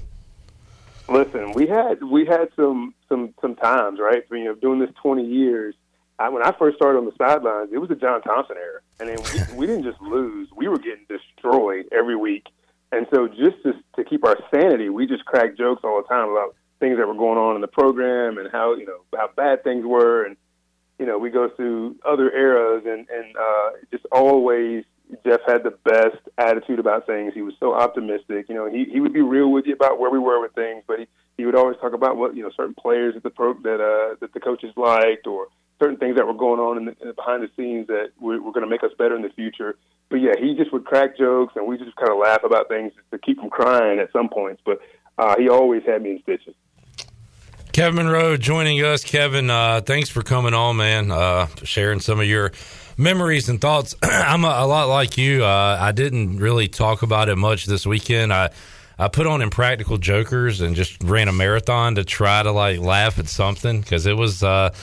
S17: Listen, we had we had some some some times, right? You know, doing this twenty years I, when I first started on the sidelines, it was the John Thompson era, and then we, we didn't just lose; we were getting destroyed every week. And so, just to, to keep our sanity, we just cracked jokes all the time about things that were going on in the program and how you know how bad things were, and you know we go through other eras, and and uh, just always Jeff had the best attitude about things. He was so optimistic. You know, he he would be real with you about where we were with things, but he he would always talk about what you know certain players that the pro that uh that the coaches liked or certain things that were going on in the, in the behind the scenes that were, were going to make us better in the future. But yeah, he just would crack jokes, and we just kind of laugh about things to keep from crying at some points. But uh, he always had me in stitches.
S1: Kevin Monroe joining us. Kevin, uh, thanks for coming on, man. Uh, sharing some of your memories and thoughts. I'm a, a, lot like you. Uh, I didn't really talk about it much this weekend. I I put on Impractical Jokers and just ran a marathon to try to like laugh at something because it was uh,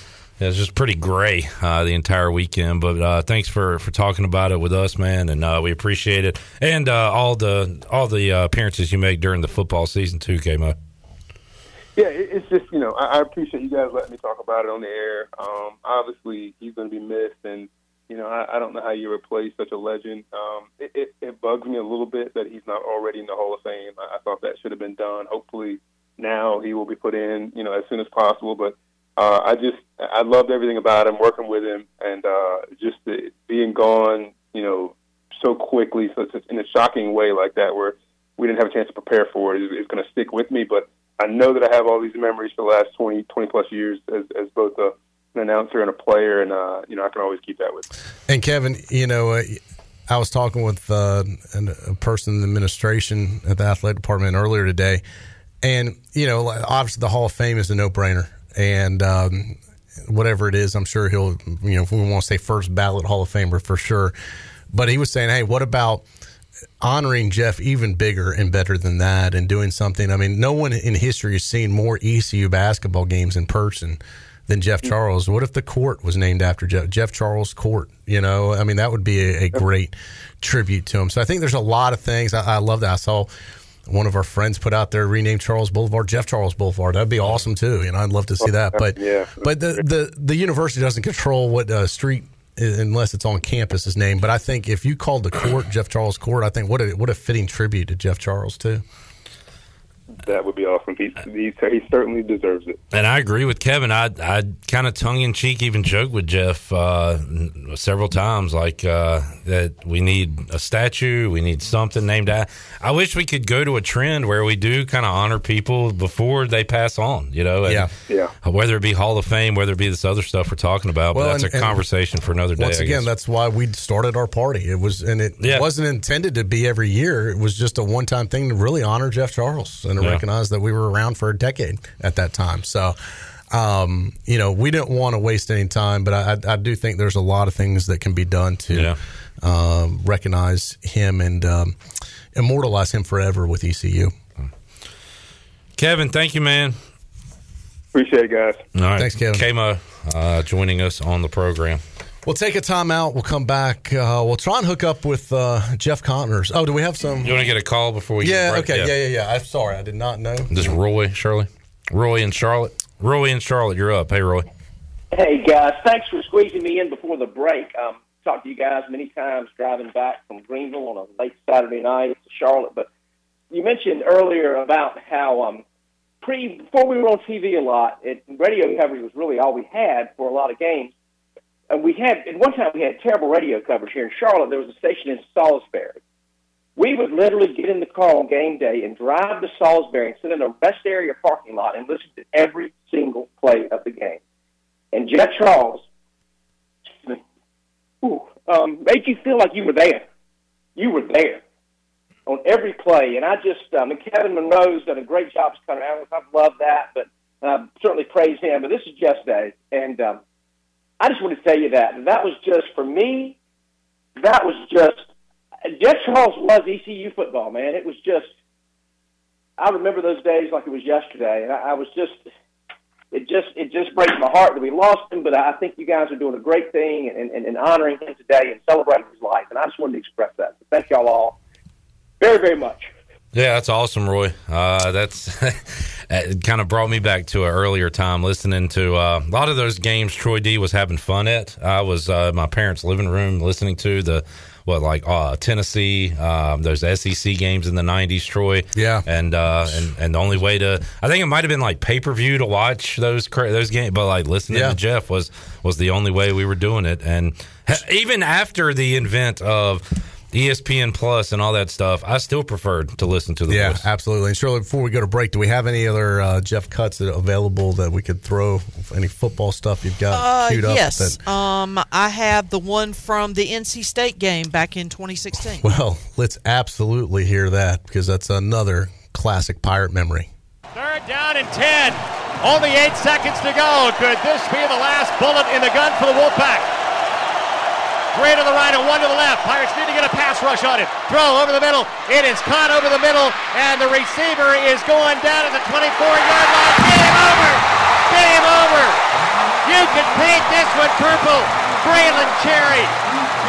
S1: it was just pretty gray uh, the entire weekend. But uh, thanks for, for talking about it with us, man, and uh, we appreciate it. And uh, all the all the uh, appearances you make during the football season too, Kmo.
S17: Yeah, it's just you know I, I appreciate you guys letting me talk about it on the air. Um, obviously, he's going to be missed, and you know I, I don't know how you replace such a legend. Um, it, it, it bugs me a little bit that he's not already in the Hall of Fame. I, I thought that should have been done. Hopefully, now he will be put in, you know, as soon as possible. But uh, I just I loved everything about him, working with him, and uh, just the, being gone, you know, so quickly, so in a shocking way like that, where we didn't have a chance to prepare for it. it, is, is going to stick with me. But I know that I have all these memories for the last 20, 20 plus years as, as both a, an announcer and a player, and uh, you know, I can always keep that with. Me.
S2: And Kevin, you know. Uh, I was talking with uh, a person in the administration at the athletic department earlier today, And you know, obviously, the Hall of Fame is a no brainer, and um, whatever it is, I'm sure he'll you know if we want to say first ballot Hall of Famer for sure. But he was saying, hey, what about honoring Jeff even bigger and better than that and doing something. I mean, no one in history has seen more ECU basketball games in person than Jeff Charles. What if the court was named after Jeff, Jeff Charles Court? You know, I mean, that would be a, a great tribute to him. So I think there's a lot of things. I, I love that. I saw one of our friends put out there renamed Charles Boulevard Jeff Charles Boulevard. That'd be awesome too. You know, I'd love to see that. But
S17: Yeah.
S2: but the the the university doesn't control what uh, street unless it's on campus is named. But I think if you called the court Jeff Charles Court, I think what a what a fitting tribute to Jeff Charles too.
S17: That would be awesome. He, he, he certainly deserves it.
S1: And I agree with Kevin. I I kind of tongue in cheek even joke with Jeff uh, several times, like uh, that we need a statue, we need something named after. I wish we could go to a trend where we do kind of honor people before they pass on. You know, and
S2: Yeah.
S17: Yeah.
S1: Whether it be Hall of Fame, whether it be this other stuff we're talking about,
S2: Well,
S1: but that's
S2: and-
S1: a conversation for another day.
S2: Once again, that's why we started our party. It was, and it
S1: Yeah.
S2: wasn't intended to be every year. It was just a one time thing to really honor Jeff Charles and to
S1: Yeah.
S2: recognize that we were around for a decade at that time. So, um, you know, we didn't want to waste any time, but I, I, I do think there's a lot of things that can be done to
S1: Yeah.
S2: um, recognize him and um, immortalize him forever with ECU.
S1: Kevin, thank you, man.
S17: Appreciate it, guys.
S1: All right,
S2: Thanks, Kevin.
S1: Kama uh, joining us on the program.
S2: We'll take a time out. We'll come back. Uh, we'll try and hook up with uh, Jeff Connors. Oh, do we have some?
S1: You want to get a call before we?
S2: Yeah,
S1: get a break?
S2: okay. Yeah, yeah, yeah. I'm sorry. I did not know.
S1: This is Roy, Shirley, Roy and Charlotte. Roy and Charlotte, you're up. Hey, Roy.
S18: Hey guys, thanks for squeezing me in before the break. Um, talked to you guys many times driving back from Greenville on a late Saturday night to Charlotte. But you mentioned earlier about how um, pre before we were on TV a lot, it, radio coverage was really all we had for a lot of games. And we had at one time we had terrible radio coverage here in Charlotte. There was a station in Salisbury. We would literally get in the car on game day and drive to Salisbury and sit in a rest area parking lot and listen to every single play of the game. And Jeff Charles ooh, um, made you feel like you were there. You were there on every play. And I just, um, and Kevin Monroe's done a great job as color analyst. I've loved that, but uh, certainly praise him. But this is Jeff's day. And um, I just want to tell you that. That was just, for me, that was just, Jeff Charles was ECU football, man. It was just, I remember those days like it was yesterday. And I, I was just, it just it just breaks my heart that we lost him. But I think you guys are doing a great thing and, and, and honoring him today and celebrating his life. And I just wanted to express that. So thank y'all all very very much.
S1: Yeah, that's awesome, Roy. Uh, that's it. Kind of brought me back to an earlier time listening to uh, a lot of those games. Troy D was having fun at. I was uh, in my parents' living room listening to the what like uh, Tennessee, um, those SEC games in the '90s. Troy,
S2: Yeah.
S1: and uh, and and the only way to, I think it might have been like pay per view to watch those those games, but like listening
S2: Yeah.
S1: to Jeff was was the only way we were doing it. And even after the invent of ESPN Plus and all that stuff, I still preferred to listen to the
S2: Yeah,
S1: voice.
S2: absolutely. And Shirley, before we go to break, do we have any other uh, Jeff cuts that available that we could throw? Any football stuff you've got
S4: Uh,
S2: queued up?
S4: yes.
S2: That,
S4: Um, I have the one from the NC State game back in 2016.
S2: well, let's absolutely hear that because that's another classic pirate memory.
S12: Third down and 10. Only eight seconds to go. Could this be the last bullet in the gun for the Wolfpack? Three to the right and one to the left. Pirates need to get a pass rush on it. Throw over the middle. It is caught over the middle, and the receiver is going down at the 24-yard line. Game over. Game over. You can paint this one purple. Bra'Lon Cherry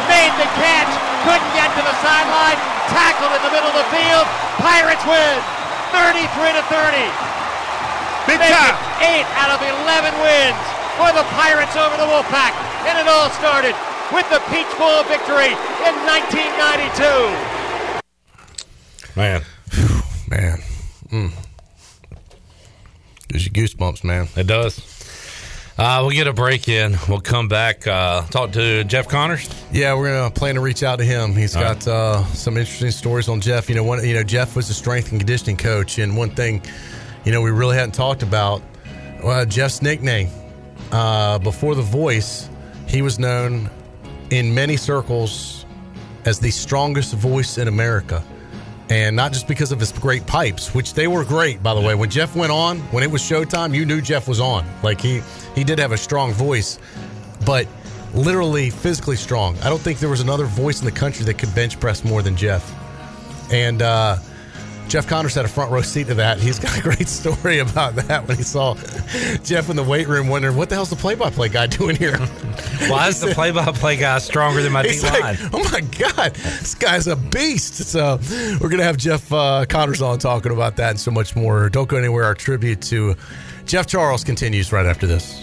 S12: made the catch. Couldn't get to the sideline. Tackled in the middle of the field. Pirates win. 33 to 30. Big time. Eight out of 11 wins for the Pirates over the Wolfpack. And it all started with the Peach Bowl victory in 1992.
S1: Man,
S2: man, mm. gives you goosebumps, man.
S1: It does. Uh, we'll get a break in. We'll come back. Uh, talk to Jeff Connors.
S2: Yeah, we're gonna plan to reach out to him. He's
S1: All
S2: got uh, some interesting stories on Jeff. You know, one, you know, Jeff was a strength and conditioning coach, and one thing, you know, we really hadn't talked about well, Jeff's nickname uh, before the voice. He was known in many circles as the strongest voice in America, And not just because of his great pipes, which they were great, by the way. When Jeff went on, when it was showtime, you knew Jeff was on. Like he he did have a strong voice, but literally physically strong. I don't think there was another voice in the country that could bench press more than Jeff. And uh, Jeff Connors had a front row seat to that. He's got a great story about that when he saw Jeff in the weight room wondering, what the hell's the play by play guy doing here?
S1: Why is the play by play guy stronger than my D line?
S2: Like, oh my God, this guy's a beast. So we're going to have Jeff uh, Connors on talking about that and so much more. Don't go anywhere. Our tribute to Jeff Charles continues right after this.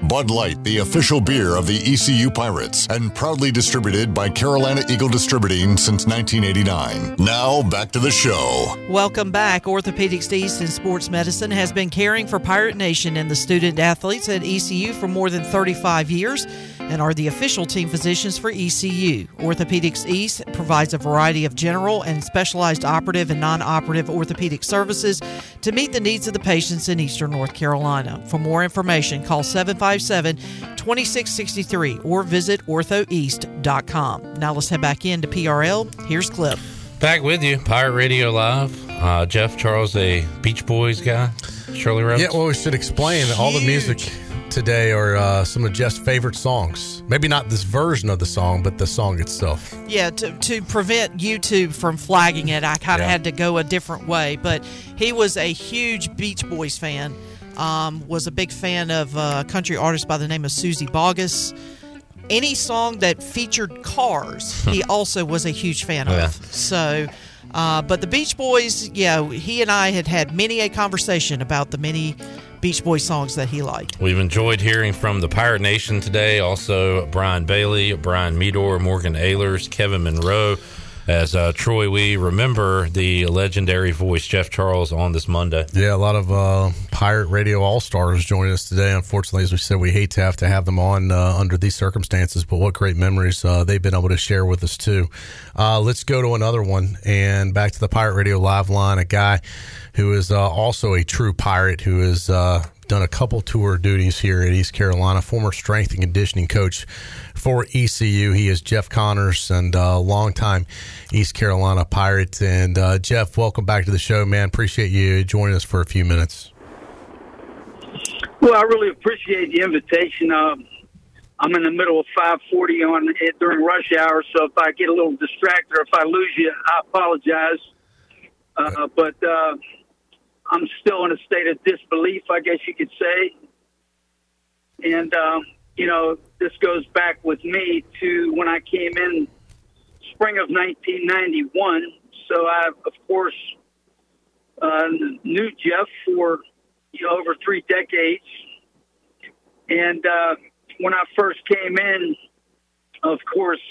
S5: Bud Light, the official beer of the ECU Pirates, and proudly distributed by Carolina Eagle Distributing since 1989. Now, back to the show.
S4: Welcome back. Orthopedics East and Sports Medicine has been caring for Pirate Nation and the student athletes at ECU for more than 35 years and are the official team physicians for ECU. Orthopedics East provides a variety of general and specialized operative and non operative orthopedic services to meet the needs of the patients in Eastern North Carolina. For more information, call 757 2663 or visit orthoeast.com. Now let's head back into PRL. Here's Clif.
S1: Back with you, Pirate Radio Live. Uh, Jeff Charles, a Beach Boys guy. Shirley Rhodes.
S2: Yeah, well, we should explain that all the music today are uh, some of Jeff's favorite songs. Maybe not this version of the song, but the song itself.
S4: Yeah, to, to prevent YouTube from flagging it, I kind of
S2: Yeah.
S4: had to go a different way. But he was a huge Beach Boys fan. Um, was a big fan of a country artist by the name of Suzy Bogguss. Any song that featured cars, he also was a huge fan
S1: Yeah.
S4: of. So, uh, but the Beach Boys, yeah, he and I had had many a conversation about the many Beach Boys songs that he liked.
S1: We've enjoyed hearing from the Pirate Nation today. Also, Brian Bailey, Brian Meador, Morgan Ahlers, Kevin Monroe. As uh, Troy, we remember the legendary voice Jeff Charles on this Monday.
S2: Yeah, a lot of uh, Pirate Radio All Stars joining us today. Unfortunately, as we said, we hate to have to have them on uh, under these circumstances, but what great memories uh, they've been able to share with us, too. Uh, let's go to another one and back to the Pirate Radio Live line. A guy who is uh, also a true pirate who is done a couple tour duties here at East Carolina, former strength and conditioning coach for ECU. He is Jeff Connors and a uh, longtime East Carolina Pirate. And uh, Jeff, welcome back to the show, man. Appreciate you joining us for a few minutes.
S19: Well, I really appreciate the invitation. Um, I'm in the middle of 540 on it during rush hour, so if I get a little distracted or if I lose you, I apologize. Uh, but uh, I'm still in a state of disbelief, I guess you could say. And um, you know, this goes back with me to when I came in spring of 1991. So I, of course, uh, knew Jeff for you know, over three decades. And uh, when I first came in, of course,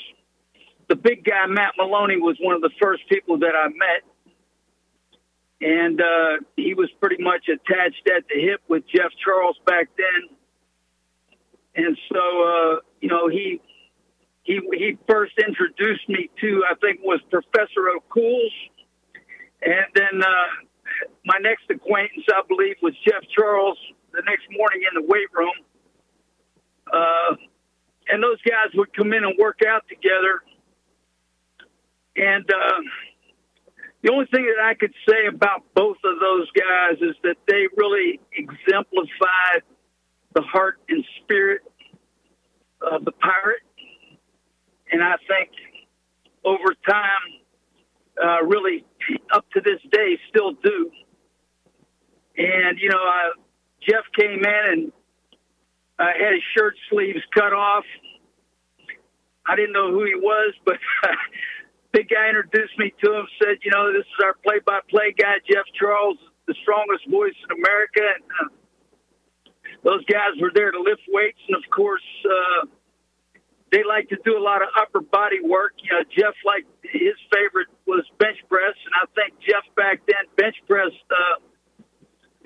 S19: the big guy Matt Maloney was one of the first people that I met, and uh, he was pretty much attached at the hip with Jeff Charles back then. And so, uh, you know, he he he first introduced me to I think was Professor O'Cools, and then uh, my next acquaintance I believe was Jeff Charles. The next morning in the weight room, uh, and those guys would come in and work out together. And uh, the only thing that I could say about both of those guys is that they really exemplified the heart and spirit of the pirate. And I think over time, uh, really up to this day, still do. And, you know, uh, Jeff came in and uh, had his shirt sleeves cut off. I didn't know who he was, but big guy introduced me to him, said, you know, this is our play-by-play guy, Jeff Charles, the strongest voice in America. And, uh, those guys were there to lift weights, and of course, uh, they like to do a lot of upper body work. You know, Jeff like his favorite was bench press, and I think Jeff back then bench pressed uh,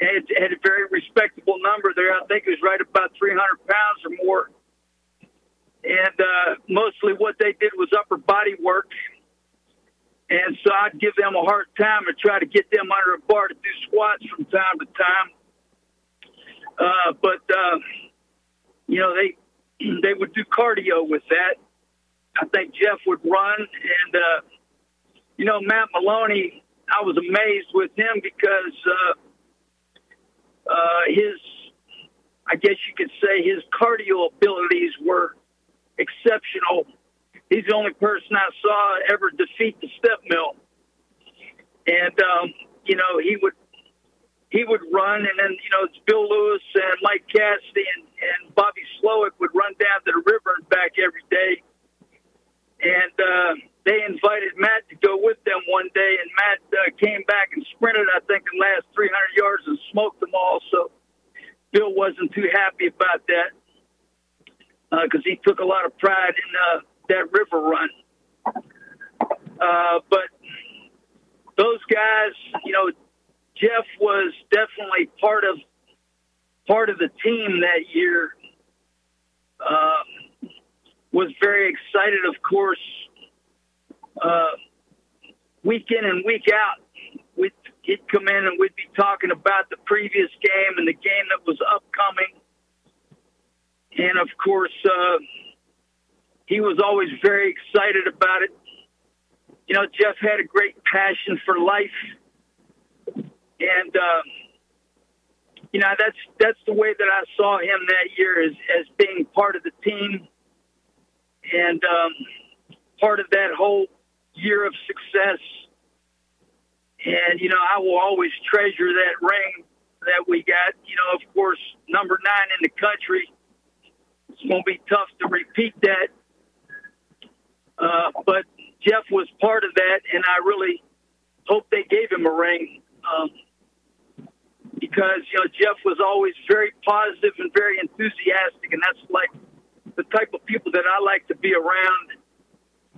S19: had, had a very respectable number there. I think it was right about 300 pounds or more. And uh, mostly what they did was upper body work. And so I'd give them a hard time and try to get them under a bar to do squats from time to time. Uh, but uh, you know they they would do cardio with that. I think Jeff would run, and uh, you know Matt Maloney. I was amazed with him because uh, uh, his, I guess you could say, his cardio abilities were exceptional. He's the only person I saw ever defeat the step mill, and um, you know he would he would run, and then you know it's Bill Lewis and Mike Cassidy and, and Bobby Slowik would run down to the river and back every day. And uh, they invited Matt to go with them one day, and Matt uh, came back and sprinted, I think, the last 300 yards and smoked them all. So Bill wasn't too happy about that because uh, he took a lot of pride in uh, that river run. Uh, but those guys, you know, Jeff was definitely part of part of the team that year. Uh, was very excited, of course. Uh, week in and week out, we'd, he'd come in and we'd be talking about the previous game and the game that was upcoming. And of course, uh, he was always very excited about it. You know, Jeff had a great passion for life and uh, you know that's that's the way that I saw him that year as as being part of the team and um, part of that whole year of success. And you know I will always treasure that ring that we got. You know, of course, number nine in the country. It's going to be tough to repeat that. Uh, but Jeff was part of that, and I really hope they gave him a ring. Um, because you know Jeff was always very positive and very enthusiastic, and that's like the type of people that I like to be around.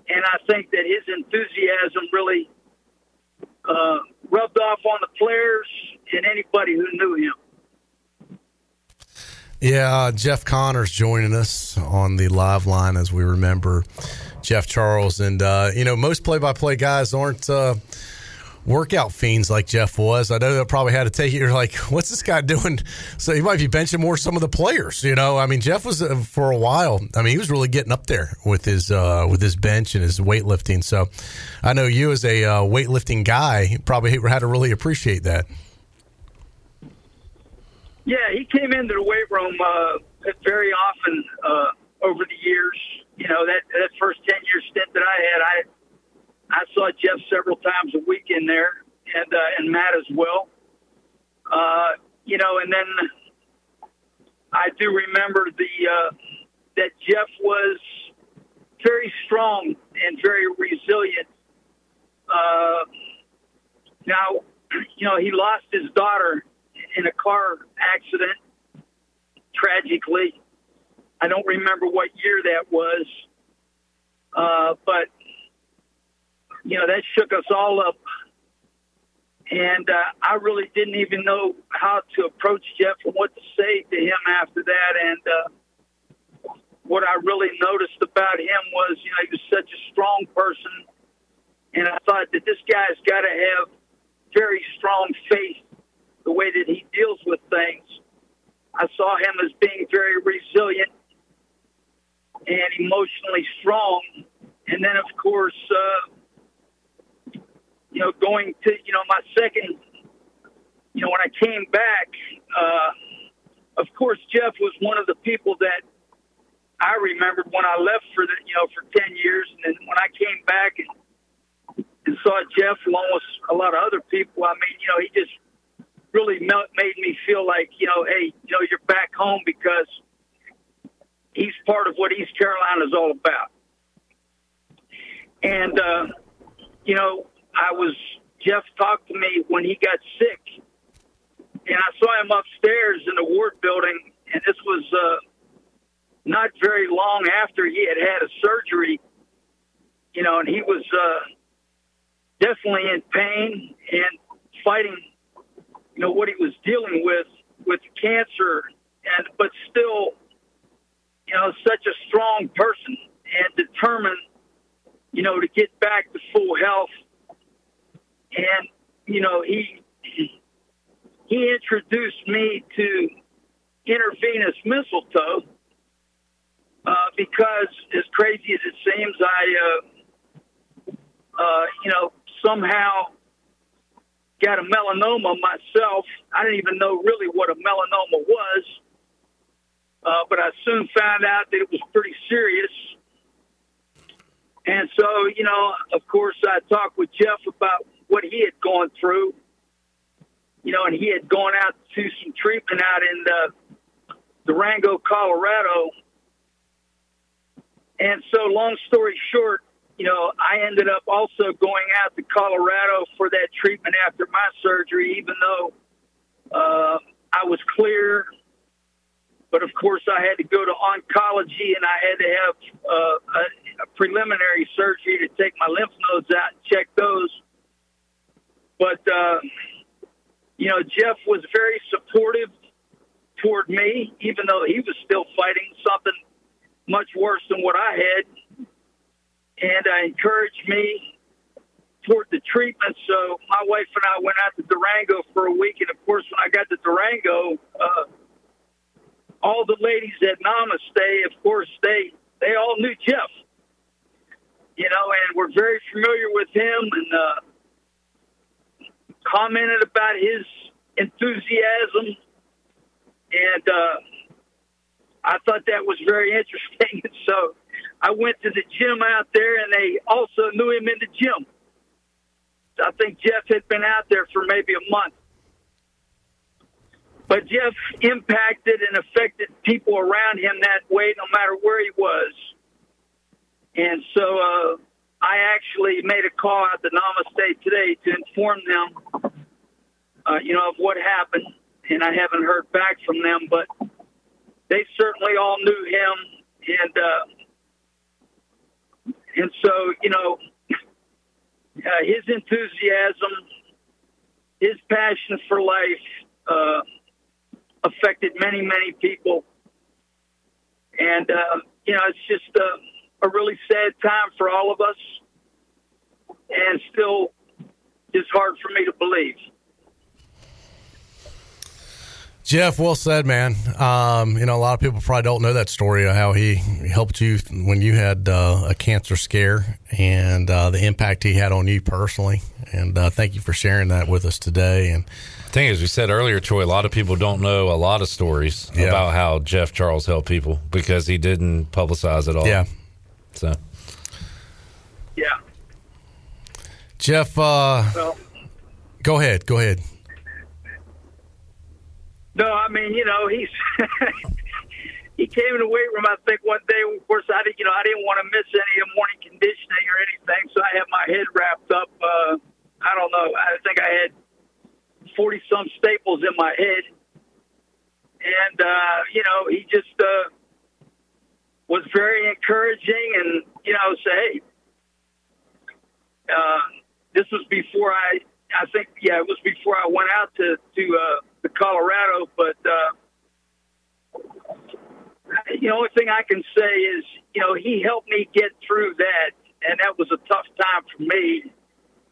S19: And I think that his enthusiasm really uh, rubbed off on the players and anybody who knew him.
S2: Yeah, Jeff Connors joining us on the live line as we remember Jeff Charles, and uh, you know most play-by-play guys aren't uh, workout fiends like Jeff was. I know that probably had to take it. You're like, what's this guy doing? So he might be benching more some of the players. You know, I mean, Jeff was uh, for a while. I mean, he was really getting up there with his uh, with his bench and his weightlifting. So I know you as a uh, weightlifting guy probably had to really appreciate that.
S19: Yeah, he came into the weight room uh, very often uh, over the years. You know that that first ten year stint that I had, I I saw Jeff several times a week in there, and uh, and Matt as well. Uh, you know, and then I do remember the uh, that Jeff was very strong and very resilient. Uh, now, you know, he lost his daughter in a car accident tragically. I don't remember what year that was, uh, but you know, that shook us all up. And uh, I really didn't even know how to approach Jeff and what to say to him after that. And uh, what I really noticed about him was, you know, he was such a strong person. And I thought that this guy's got to have very strong faith the way that he deals with things. I saw him as being very resilient and emotionally strong. And then, of course, uh, you know, going to, you know, my second, you know, when I came back, uh, of course, Jeff was one of the people that I remembered when I left for the, you know, for 10 years. And then when I came back and, and saw Jeff along with a lot of other people, I mean, you know, he just really made me feel like, you know, hey, you know, you're back home because he's part of what East Carolina is all about. And, uh, you know, I was Jeff talked to me when he got sick, and I saw him upstairs in the ward building, and this was uh, not very long after he had had a surgery, you know, and he was uh, definitely in pain and fighting, you know, what he was dealing with with cancer, and but still, you know, such a strong person and determined, you know, to get back to full health. And you know, he he introduced me to intravenous mistletoe uh, because, as crazy as it seems, I, uh, uh, you know, somehow got a melanoma myself. I didn't even know really what a melanoma was, uh, but I soon found out that it was pretty serious. And so, you know, of course, I talked with Jeff about what he had gone through, you know, and he had gone out to some treatment out in uh, Durango, Colorado. And so, long story short, you know, I ended up also going out to Colorado for that treatment after my surgery, even though uh, I was clear. But of course, I had to go to oncology and I had to have uh, a, a preliminary surgery to take my lymph nodes out and check those. But, uh, you know, Jeff was very supportive toward me, even though he was still fighting something much worse than what I had and uh, encouraged me toward the treatment. So my wife and I went out to Durango for a week, and of course, when I got to Durango, uh, all the ladies at Namaste, of course, they they all knew Jeff, you know, and were very familiar with him, and uh, commented about his enthusiasm, and uh, I thought that was very interesting. so I went to the gym out there, and they also knew him in the gym. I think Jeff had been out there for maybe a month. But Jeff impacted and affected people around him that way, no matter where he was. And so uh, I actually made a call out to Namaste today to inform them, uh, you know, of what happened. And I haven't heard back from them, but they certainly all knew him. And uh, and so, you know, uh, his enthusiasm, his passion for life uh, affected many, many people. And, uh, you know, it's just a, a really sad time for all of us and still just hard for me to believe.
S2: Jeff, well said, man. Um, you know, a lot of people probably don't know that story of how he helped you when you had uh, a cancer scare and uh, the impact he had on you personally. And uh, thank you for sharing that with us today. And
S1: the thing is, we said earlier, Troy, a lot of people don't know a lot of stories yeah. about how Jeff Charles helped people because he didn't publicize it all.
S2: Yeah.
S1: So.
S19: Yeah.
S2: Jeff, uh, well, go ahead. Go ahead.
S19: No, I mean, you know, he's he came in the weight room. I think one day. Of course, I didn't, you know, I didn't want to miss any morning conditioning or anything, so I had my head wrapped up. Uh, I don't know. I think I had forty some staples in my head, and uh, you know, he just uh, was very encouraging, and you know, say, hey, uh, this was before I. I think, yeah, it was before I went out to to. Uh, to Colorado. But uh, the only thing I can say is, you know, he helped me get through that, and that was a tough time for me.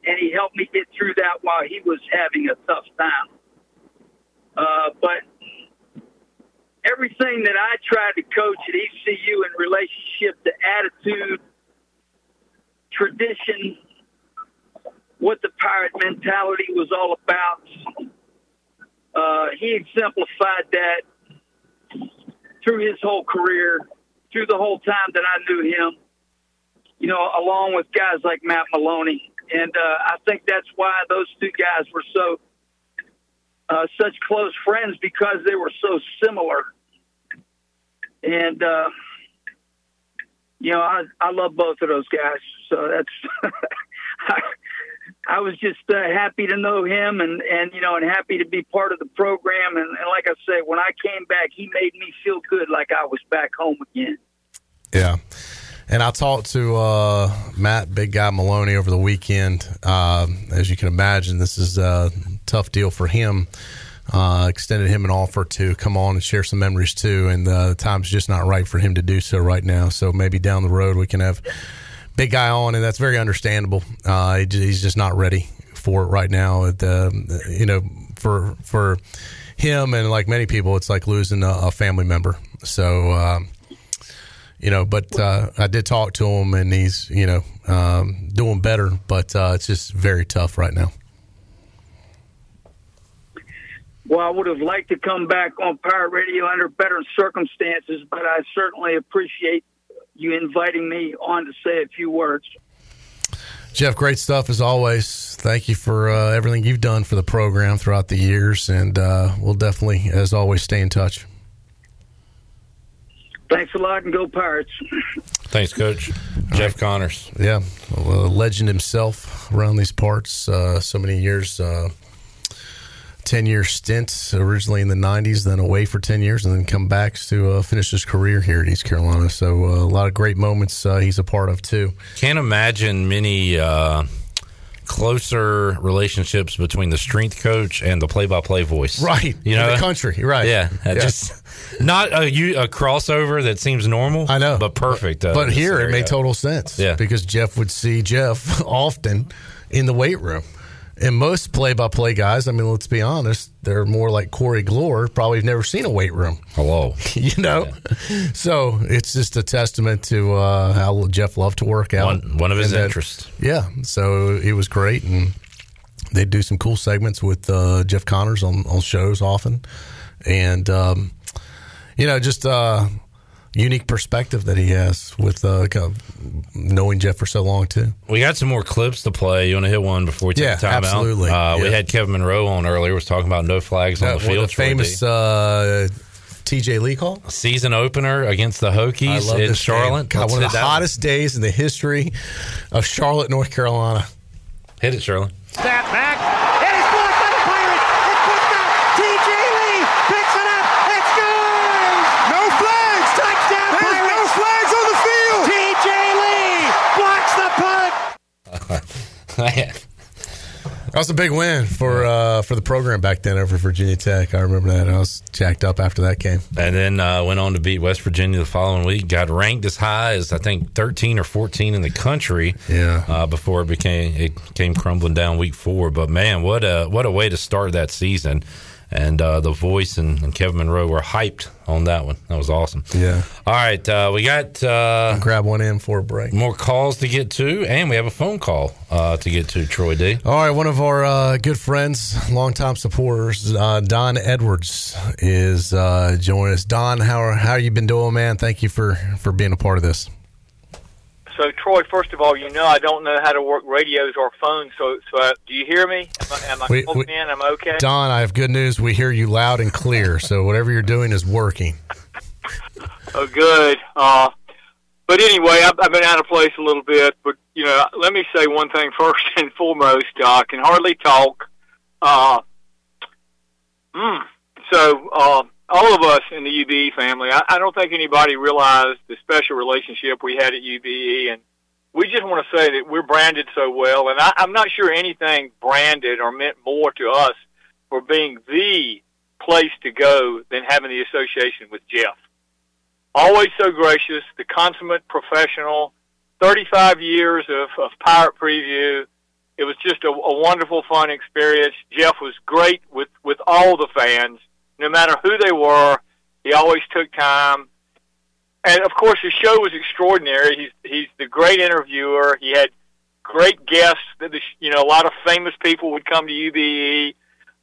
S19: And he helped me get through that while he was having a tough time. Uh, but everything that I tried to coach at ECU in relationship to attitude, tradition, what the pirate mentality was all about, uh, he exemplified that through his whole career, through the whole time that I knew him, you know, along with guys like Matt Maloney. And uh, I think that's why those two guys were so uh, such close friends because they were so similar. And uh, you know, I I love both of those guys. So that's I was just uh, happy to know him and, and, you know, and happy to be part of the program. And, and like I said, when I came back, he made me feel good like I was back home again.
S2: Yeah. and I talked to uh, Matt, Big Guy Maloney, over the weekend. Uh, as you can imagine, this is a tough deal for him. Uh, extended him an offer to come on and share some memories too, and uh, the time's just not right for him to do so right now. So maybe down the road we can have Big Guy on, and that's very understandable. Uh, he, he's just not ready for it right now. The, you know, for for him and like many people, it's like losing a, a family member. So. Um, you know, but uh, I did talk to him, and he's you know um, doing better, but uh, it's just very tough right now.
S19: Well, I would have liked to come back on Pirate Radio under better circumstances, but I certainly appreciate you inviting me on to say a few words.
S2: Jeff, great stuff as always. Thank you for uh, everything you've done for the program throughout the years, and uh, we'll definitely, as always, stay in touch.
S19: Thanks a lot, and go Pirates.
S1: Thanks, Coach. Jeff Connors.
S2: Yeah, well, a legend himself around these parts. Uh, so many years. Uh, 10 year stint originally in the 90s, then away for 10 years, and then come back to uh, finish his career here at East Carolina. So uh, a lot of great moments uh, he's a part of, too.
S1: Can't imagine many uh, closer relationships between the strength coach and the play by play voice.
S2: Right.
S1: You know,
S2: the country. Right.
S1: Yeah.
S2: Yeah.
S1: Just not a, you- a crossover that seems normal. I know. But perfect. uh,
S2: But here it made total sense.
S1: Yeah.
S2: Because Jeff would see Jeff often in the weight room. And most play by play guys, I mean, let's be honest, they're more like Corey Glore, probably have never seen a weight room.
S1: Hello.
S2: you know? So it's just a testament to uh, how Jeff loved to work out.
S1: One- one of his
S2: that-
S1: interests.
S2: Yeah. So it was great. And they'd do some cool segments with uh, Jeff Connors on, on shows often. And, um, you know, just uh, unique perspective that he has with uh, kind of knowing Jeff for so long, too.
S1: We got some more clips to play. You want to hit one before we take
S2: Yeah,
S1: time
S2: absolutely.
S1: out? Uh, We had Kevin Monroe on earlier. Was talking about no flags on
S2: Uh,
S1: the
S2: well,
S1: field.
S2: the famous uh, TJ Lee call.
S1: season opener against the Hokies in Charlotte.
S2: God, one of the
S1: that one.
S2: hottest days in the history of Charlotte, North Carolina.
S1: Hit it, Charlotte.
S12: Snap back. It is blocked by the Pirates. It's picked up. T.J. Lee picks it up. It scores. No flags. Touchdown
S20: There's
S12: Pirates.
S20: no flags on the field.
S12: T.J. Lee blocks the punt.
S2: That was a big win for uh, for the program back then over Virginia Tech. I remember that. I was jacked up after that game.
S1: And then uh, went on to beat West Virginia the following week. Got ranked as high as I think 13 or 14 in the country.
S2: Yeah.
S1: Uh, before it became it came crumbling down week four. But man, what a what a way to start that season. And uh, the voice and, and Kevin Monroe were hyped on that one. That was awesome.
S2: Yeah.
S1: All right, uh, we got uh,
S2: grab one in for a break.
S1: More calls to get to, and we have a phone call uh, to get to. Troy D.
S2: All right, one of our uh, good friends, longtime supporters, uh, Don Edwards, is uh, joining us. Don, how are, how you been doing, man? Thank you for for being a part of this.
S21: So, Troy, first of all, you know I don't know how to work radios or phones. So, so uh, do you hear me? Am I, am I
S2: We- we-
S21: in? I'm okay.
S2: Don, I have good news. We hear you loud and clear. So whatever you're doing is working.
S21: Oh, good. Uh, but anyway, I've, I've been out of place a little bit. But you know, let me say one thing first and foremost. Uh, I can hardly talk. Uh, mm, so, uh, all of us in the UBE family, I, I don't think anybody realized the special relationship we had at UBE, and we just want to say that we're branded so well. And I, I'm not sure anything branded or meant more to us for being the place to go than having the association with Jeff always so gracious, the consummate professional, 35 years of, of Pirate Preview. It was just a, a wonderful, fun experience. Jeff was great with, with all the fans, no matter who they were. He always took time. And of course, his show was extraordinary. He's, he's the great interviewer. He had great guests. That the, you know, a lot of famous people would come to UBE.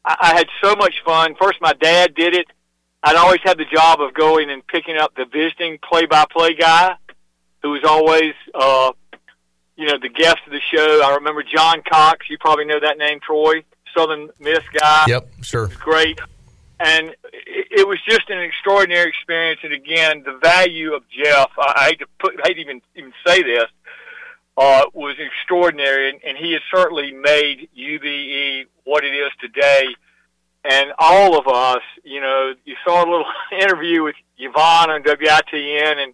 S21: I, I had so much fun. First, my dad did it. I'd always had the job of going and picking up the visiting play-by-play guy, who was always, uh, you know, the guest of the show. I remember John Cox. You probably know that name, Troy, Southern Miss guy.
S2: Yep, sure.
S21: Great. And it, was just an extraordinary experience. And again, the value of Jeff, I, hate to put, I hate to even, even say this, uh, was extraordinary. And, and he has certainly made UBE what it is today and all of us, you know, you saw a little interview with Yvonne on WITN, and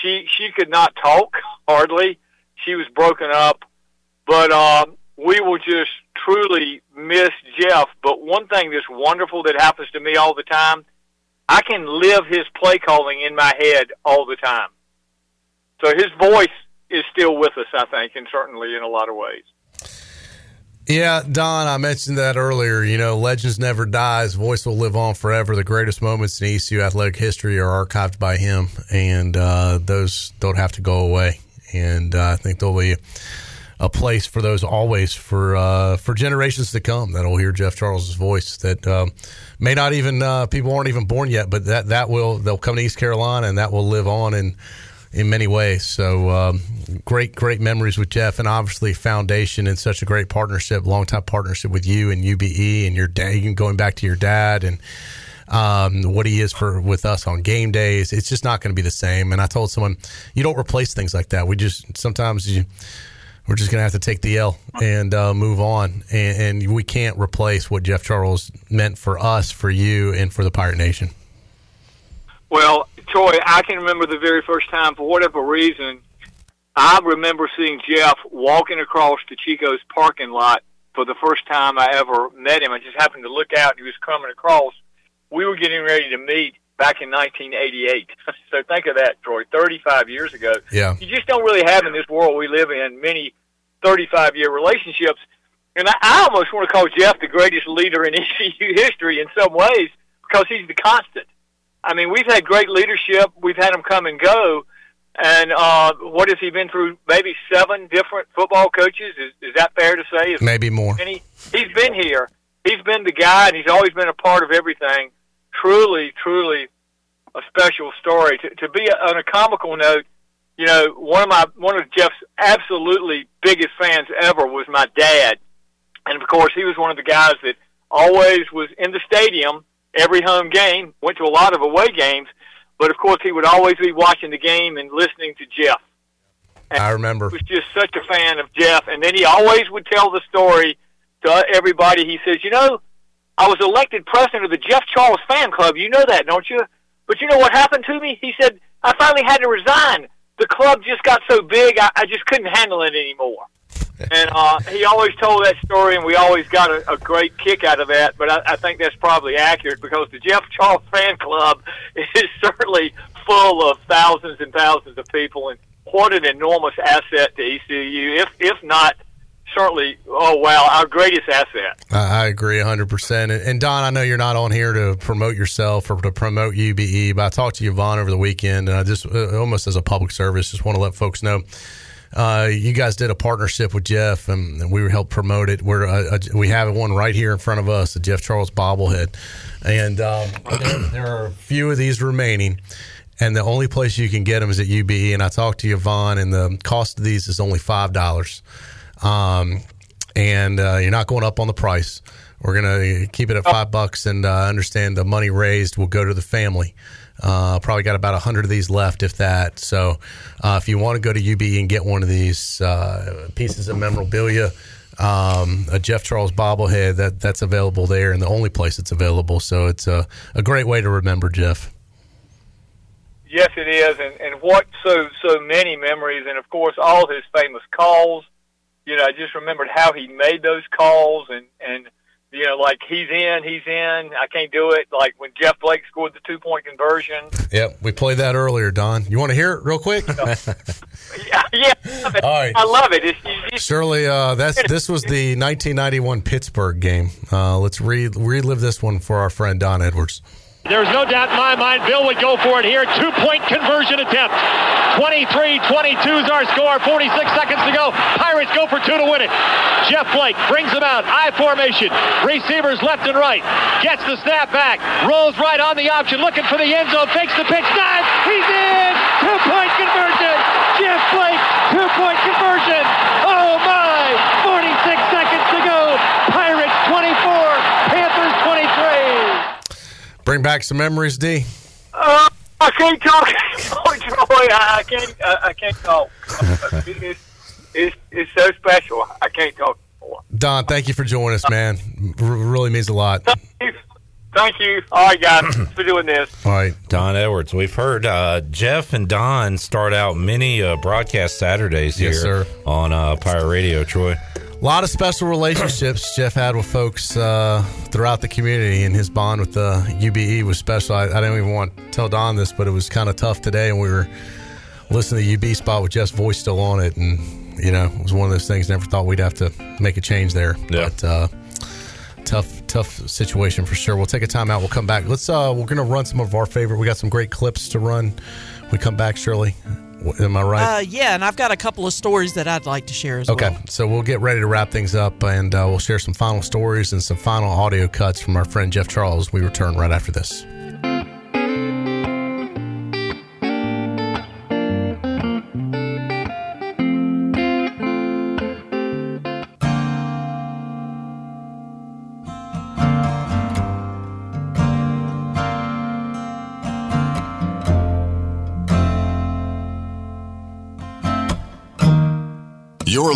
S21: she she could not talk hardly. She was broken up, but um, we will just truly miss Jeff. But one thing that's wonderful that happens to me all the time, I can live his play calling in my head all the time. So his voice is still with us, I think, and certainly in a lot of ways.
S2: Yeah, Don, I mentioned that earlier. You know, legends never die. His voice will live on forever. The greatest moments in ECU athletic history are archived by him, and uh, those don't have to go away. And uh, I think there'll be a place for those always for uh, for generations to come that'll hear Jeff Charles's voice. That um, may not even uh, people aren't even born yet, but that that will they'll come to East Carolina and that will live on and in many ways. So um, great, great memories with Jeff, and obviously foundation and such a great partnership, long time partnership with you and UBE and your dad, going back to your dad and. Um, what he is for with us on game days, it's just not going to be the same. And I told someone, you don't replace things like that. We just sometimes you, we're just going to have to take the L and uh, move on. And, and, we can't replace what Jeff Charles meant for us, for you, and for the Pirate Nation.
S21: Well, Troy, I can remember the very first time, for whatever reason, I remember seeing Jeff walking across the Chico's parking lot for the first time I ever met him. I just happened to look out and he was coming across. We were getting ready to meet back in 1988. so think of that, Troy, 35 years ago.
S2: Yeah.
S21: You just don't really have in this world we live in many 35 year relationships. And I, I almost want to call Jeff the greatest leader in ECU history in some ways because he's the constant. I mean, we've had great leadership. We've had him come and go. And uh, what has he been through? Maybe seven different football coaches. Is, is that fair to say? Is
S2: Maybe more.
S21: And he, he's been here. He's been the guy, and he's always been a part of everything. Truly, truly a special story. To, to be a, on a comical note, you know, one of my one of Jeff's absolutely biggest fans ever was my dad, and of course he was one of the guys that always was in the stadium every home game. Went to a lot of away games, but of course he would always be watching the game and listening to Jeff.
S2: And I remember.
S21: He was just such a fan of Jeff, and then he always would tell the story to everybody. He says, "You know, I was elected president of the Jeff Charles fan club. You know that, don't you? But you know what happened to me? He said I finally had to resign the club just got so big, I, I just couldn't handle it anymore. and uh, he always told that story, and we always got a, a great kick out of that. But I, I think that's probably accurate because the Jeff Charles fan club is certainly full of thousands and thousands of people, and what an enormous asset to ECU, if if not certainly, oh wow, our greatest asset.
S2: I agree 100%. And, Don, I know you're not on here to promote yourself or to promote UBE, but I talked to Yvonne over the weekend, and I just uh, almost as a public service, just want to let folks know. Uh, you guys did a partnership with Jeff, and, we helped promote it. We're uh, we have one right here in front of us, the Jeff Charles bobblehead, and um, there, there are a few of these remaining and the only place you can get them is at UBE. And I talked to Yvonne, and the cost of these is only five dollars. Um, and uh, you're not going up on the price. We're going to keep it at five bucks and uh, understand the money raised will go to the family. Uh, probably got about a hundred of these left, if that. So, uh, if you want to go to UB and get one of these uh, pieces of memorabilia, um, a Jeff Charles bobblehead, that that's available there, and the only place it's available. So it's a, a great way to remember Jeff.
S21: Yes, it is, and and what so so many memories, and of course all his famous calls you know, I just remembered how he made those calls and, and, you know, like he's in, he's in, I can't do it. Like when Jeff Blake scored the two point conversion.
S2: Yep, we played that earlier, Don. You want to hear it real quick?
S21: yeah, yeah.
S2: All right.
S21: I love it. It's, it's,
S2: Surely, uh, that's this was the 1991 Pittsburgh game. Uh, let's re- relive this one for our friend Don Edwards.
S12: There's no doubt in my mind Bill would go for it here. Two point conversion attempt. 23 22 is our score. 46 seconds to go. Pirates go for two to win it. Jeff Blake brings them out. I formation. Receivers left and right. Gets the snap back. Rolls right on the option. Looking for the end zone. Fakes the pitch. Dive. He's in. Two point conversion. Jeff Blake. Two point conversion. Oh my. 46 seconds to go. Pirates 24. Panthers 23.
S2: Bring back some memories, D.
S21: Uh, I can't talk. Oh, I can't. I can't talk. It's, it's, it's so special. I can't talk.
S2: Don, thank you for joining us, man. R- really means a lot.
S21: Thank Thank you. All right, guys, for doing this.
S2: All right,
S1: Don Edwards. We've heard uh, Jeff and Don start out many uh, broadcast Saturdays here
S2: Yes, sir.
S1: on uh, Pirate Radio. Troy.
S2: A lot of special relationships Jeff had with folks uh, throughout the community, and his bond with the UBE was special. I, I don't even want to tell Don this, but it was kind of tough today, and we were listening to the UB spot with Jeff's voice still on it, and you know, it was one of those things. Never thought we'd have to make a change there, but uh, tough, tough situation for sure. We'll take a time out. We'll come back. Let's. Uh, we're gonna run some of our favorite. We got some great clips to run. We come back, Shirley. Am I right?
S4: Uh, yeah, and I've got a couple of stories that I'd like to share as
S2: Okay,
S4: well.
S2: Okay, so we'll get ready to wrap things up and uh, we'll share some final stories and some final audio cuts from our friend Jeff Charles. We return right after this.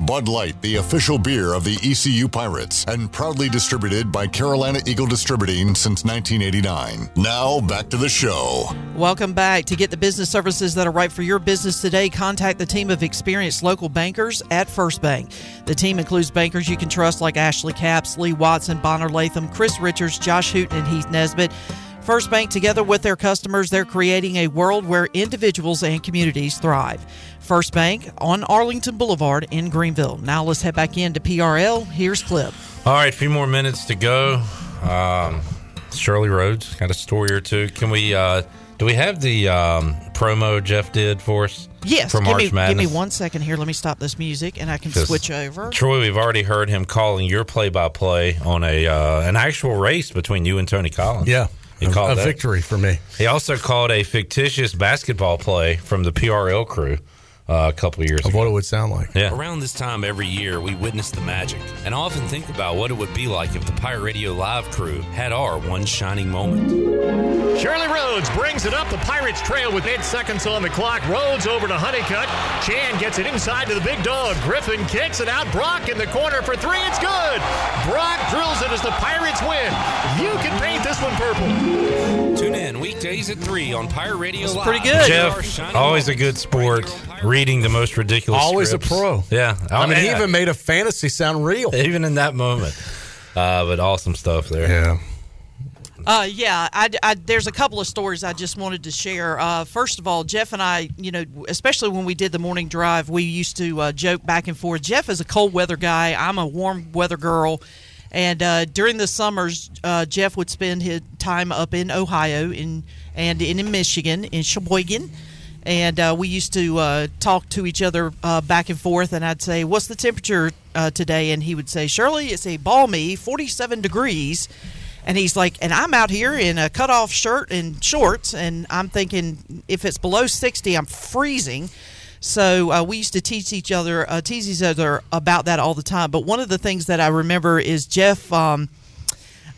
S5: Bud Light, the official beer of the ECU Pirates, and proudly distributed by Carolina Eagle Distributing since 1989. Now, back to the show.
S4: Welcome back. To get the business services that are right for your business today, contact the team of experienced local bankers at First Bank. The team includes bankers you can trust like Ashley Caps, Lee Watson, Bonner Latham, Chris Richards, Josh Hooten, and Heath Nesbitt. First Bank, together with their customers, they're creating a world where individuals and communities thrive. First Bank on Arlington Boulevard in Greenville. Now let's head back into PRL. Here's Clif.
S1: All right, a few more minutes to go. Um, Shirley Rhodes got a story or two. Can we? Uh, do we have the um, promo Jeff did for us?
S4: Yes,
S1: for
S4: give
S1: March
S4: me, give me one second here. Let me stop this music and I can switch over.
S1: Troy, we've already heard him calling your play-by-play on a uh, an actual race between you and Tony Collins.
S2: Yeah,
S1: he
S2: a,
S1: called
S2: a
S1: that.
S2: victory for me.
S1: He also called a fictitious basketball play from the PRL crew uh, a couple of years
S2: Of
S1: ago.
S2: what it would sound like.
S1: Yeah.
S20: Around this time every year, we witness the magic and often think about what it would be like if the Pirate Radio Live crew had our one shining moment.
S14: Shirley Rhodes brings it up the Pirates trail with eight seconds on the clock. Rhodes over to Honeycutt. Chan gets it inside to the big dog. Griffin kicks it out. Brock in the corner for three. It's good. Brock drills it as the Pirates win. You can paint this one purple.
S20: Tune in weekdays at 3 on Pirate Radio Live.
S4: pretty good.
S1: Jeff, always a good sport, reading the most ridiculous.
S2: Always a pro.
S1: Yeah,
S2: I mean, he
S1: yeah.
S2: even made a fantasy sound real.
S1: even in that moment. Uh, but awesome stuff there.
S2: Yeah.
S4: Uh, yeah, I, I- there's a couple of stories I just wanted to share. Uh, first of all, Jeff and I, you know, especially when we did the morning drive, we used to uh, joke back and forth. Jeff is a cold weather guy. I'm a warm weather girl. And uh, during the summers, uh, Jeff would spend his time up in Ohio in, and in, Michigan, in Sheboygan. And uh, we used to uh, talk to each other uh, back and forth. And I'd say, What's the temperature uh, today? And he would say, Shirley, it's a balmy 47 degrees. And he's like, and I'm out here in a cutoff shirt and shorts, and I'm thinking if it's below 60, I'm freezing. So uh, we used to teach each other, uh, tease each other about that all the time. But one of the things that I remember is Jeff. Um,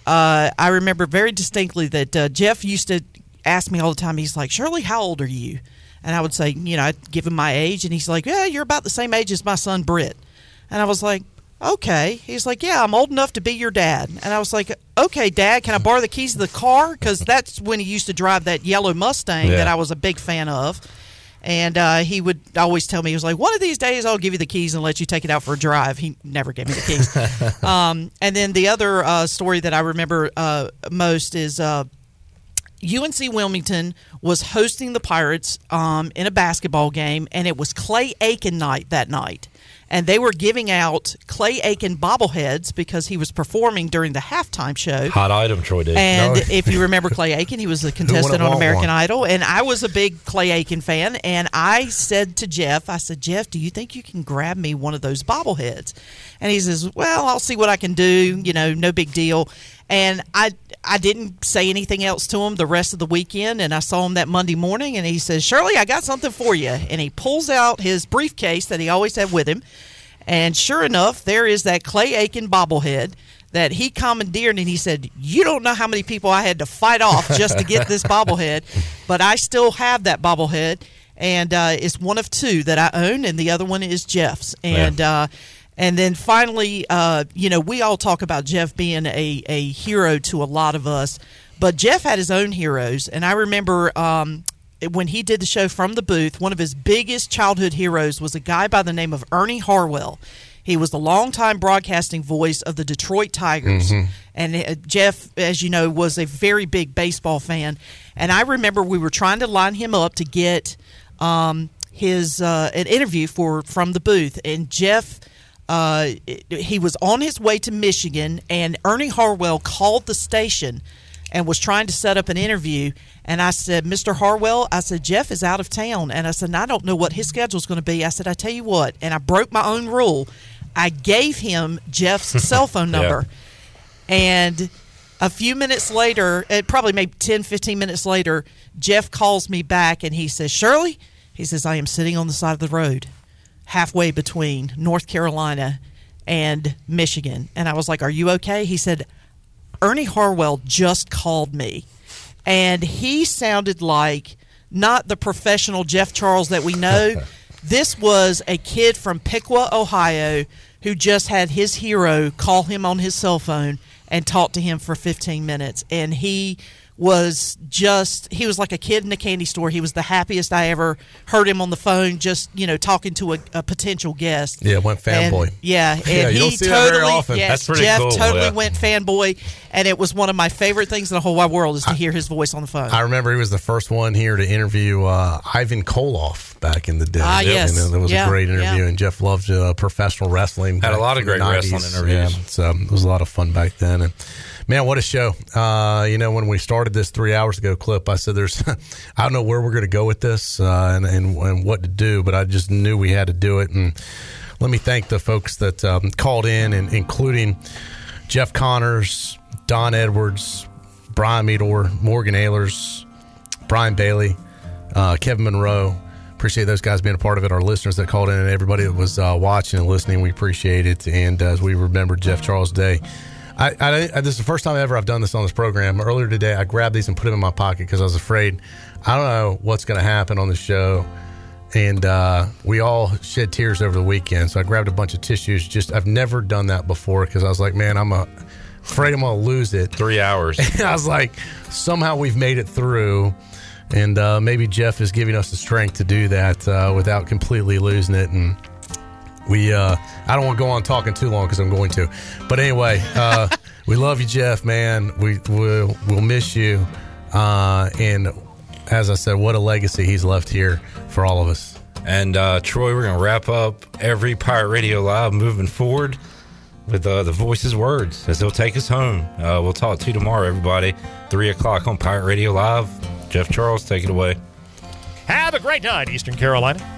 S4: uh, I remember very distinctly that uh, Jeff used to ask me all the time. He's like, "Shirley, how old are you?" And I would say, you know, I'd give him my age, and he's like, "Yeah, you're about the same age as my son Britt." And I was like, "Okay." He's like, "Yeah, I'm old enough to be your dad." And I was like, "Okay, Dad, can I borrow the keys to the car?" Because that's when he used to drive that yellow Mustang
S1: Yeah.
S4: that I was a big fan of. And uh, he would always tell me, he was like, one of these days I'll give you the keys and let you take it out for a drive. He never gave me the keys. um, and then the other uh, story that I remember uh, most is uh, UNC Wilmington was hosting the Pirates um, in a basketball game, and it was Clay Aiken night that night. And they were giving out Clay Aiken bobbleheads because he was performing during the halftime show.
S1: Hot item, Troy did.
S4: And
S1: No.
S4: if you remember Clay Aiken, he was a contestant on American
S1: one?
S4: Idol, and I was a big Clay Aiken fan. And I said to Jeff, I said, Jeff, do you think you can grab me one of those bobbleheads? And he says, Well, I'll see what I can do. You know, no big deal. And I I didn't say anything else to him the rest of the weekend. And I saw him that Monday morning, and he says, Shirley, I got something for you. And he pulls out his briefcase that he always had with him. And sure enough, there is that Clay Aiken bobblehead that he commandeered and he said, You don't know how many people I had to fight off just to get this bobblehead, but I still have that bobblehead. and uh, it's one of two that I own, and the other one is Jeff's. And uh, and then finally, uh, you know, we all talk about Jeff being a a hero to a lot of us, but Jeff had his own heroes, and I remember. Um, when he did the show from the booth, one of his biggest childhood heroes was a guy by the name of Ernie Harwell. He was the longtime broadcasting voice of the Detroit Tigers.
S22: Mhm.
S4: And uh, Jeff, as you know, was a very big baseball fan. And I remember we were trying to line him up to get um, his uh, an interview for from the booth. And Jeff, uh, he was on his way to Michigan, and Ernie Harwell called the station and was trying to set up an interview. And I said, Mr. Harwell, I said, Jeff is out of town. And I said, I don't know what his schedule is going to be. I said, I tell you what. And I broke my own rule. I gave him Jeff's cell phone
S22: Yeah.
S4: number. And a few minutes later, it probably maybe 10, 15 minutes later, Jeff calls me back and he says, Shirley, he says, I am sitting on the side of the road halfway between North Carolina and Michigan. And I was like, Are you okay? He said, Ernie Harwell just called me. And he sounded like not the professional Jeff Charles that we know. this was a kid from Piqua, Ohio, who just had his hero call him on his cell phone and talk to him for 15 minutes. And he was just, he was like a kid in a candy store. He was the happiest I ever heard him on the phone, just, you know, talking to a, a potential guest.
S2: Yeah, went
S4: And-
S2: fanboy.
S4: yeah, and
S2: Yeah,
S4: he totally,
S2: that very often.
S4: Yes,
S2: That's pretty
S4: Jeff
S2: cool,
S4: totally
S2: yeah.
S4: went fanboy, and it was one of my favorite things in the whole wide world is to hear his voice on the phone.
S2: I remember he was the first one here to interview uh, Ivan Koloff back in the day.
S4: Ah, yes.
S2: And that was
S4: Yeah,
S2: a great interview,
S4: yeah.
S2: and Jeff loved uh, professional wrestling.
S1: Had a lot of
S2: in the
S1: great wrestling
S2: 90s.
S1: interviews.
S2: Yeah, so it was a lot of fun back then. And man, what a show! Uh, you know, when we started this three hours ago clip, I said, "There's, I don't know where we're going to go with this uh, and, and and what to do, but I just knew we had to do it." And let me thank the folks that um, called in, and including Jeff Connors, Don Edwards, Brian Meador, Morgan Ahlers, Brian Bailey, uh, Kevin Monroe. Appreciate those guys being a part of it. Our listeners that called in and everybody that was uh, watching and listening, we appreciate it. And as we remember Jeff Charles Day, I, I, I- this is the first time ever I've done this on this program. Earlier today, I grabbed these and put them in my pocket because I was afraid I don't know what's going to happen on the show. And uh, we all shed tears over the weekend. So I grabbed a bunch of tissues. Just I've never done that before because I was like, man, I'm a, afraid I'm going to lose it.
S1: Three hours.
S2: And I was like, somehow we've made it through. And uh, maybe Jeff is giving us the strength to do that uh, without completely losing it. And we, uh, I don't want to go on talking too long because I'm going to. But anyway, uh, we love you, Jeff, man. We, we'll, we'll miss you. Uh, and as I said, what a legacy he's left here for all of us.
S1: And uh, Troy, we're going to wrap up every Pirate Radio Live moving forward with uh, the voices' words as they'll take us home. Uh, we'll talk to you tomorrow, everybody. Three o'clock on Pirate Radio Live. Jeff Charles, take it away.
S14: Have a great night, Eastern Carolina.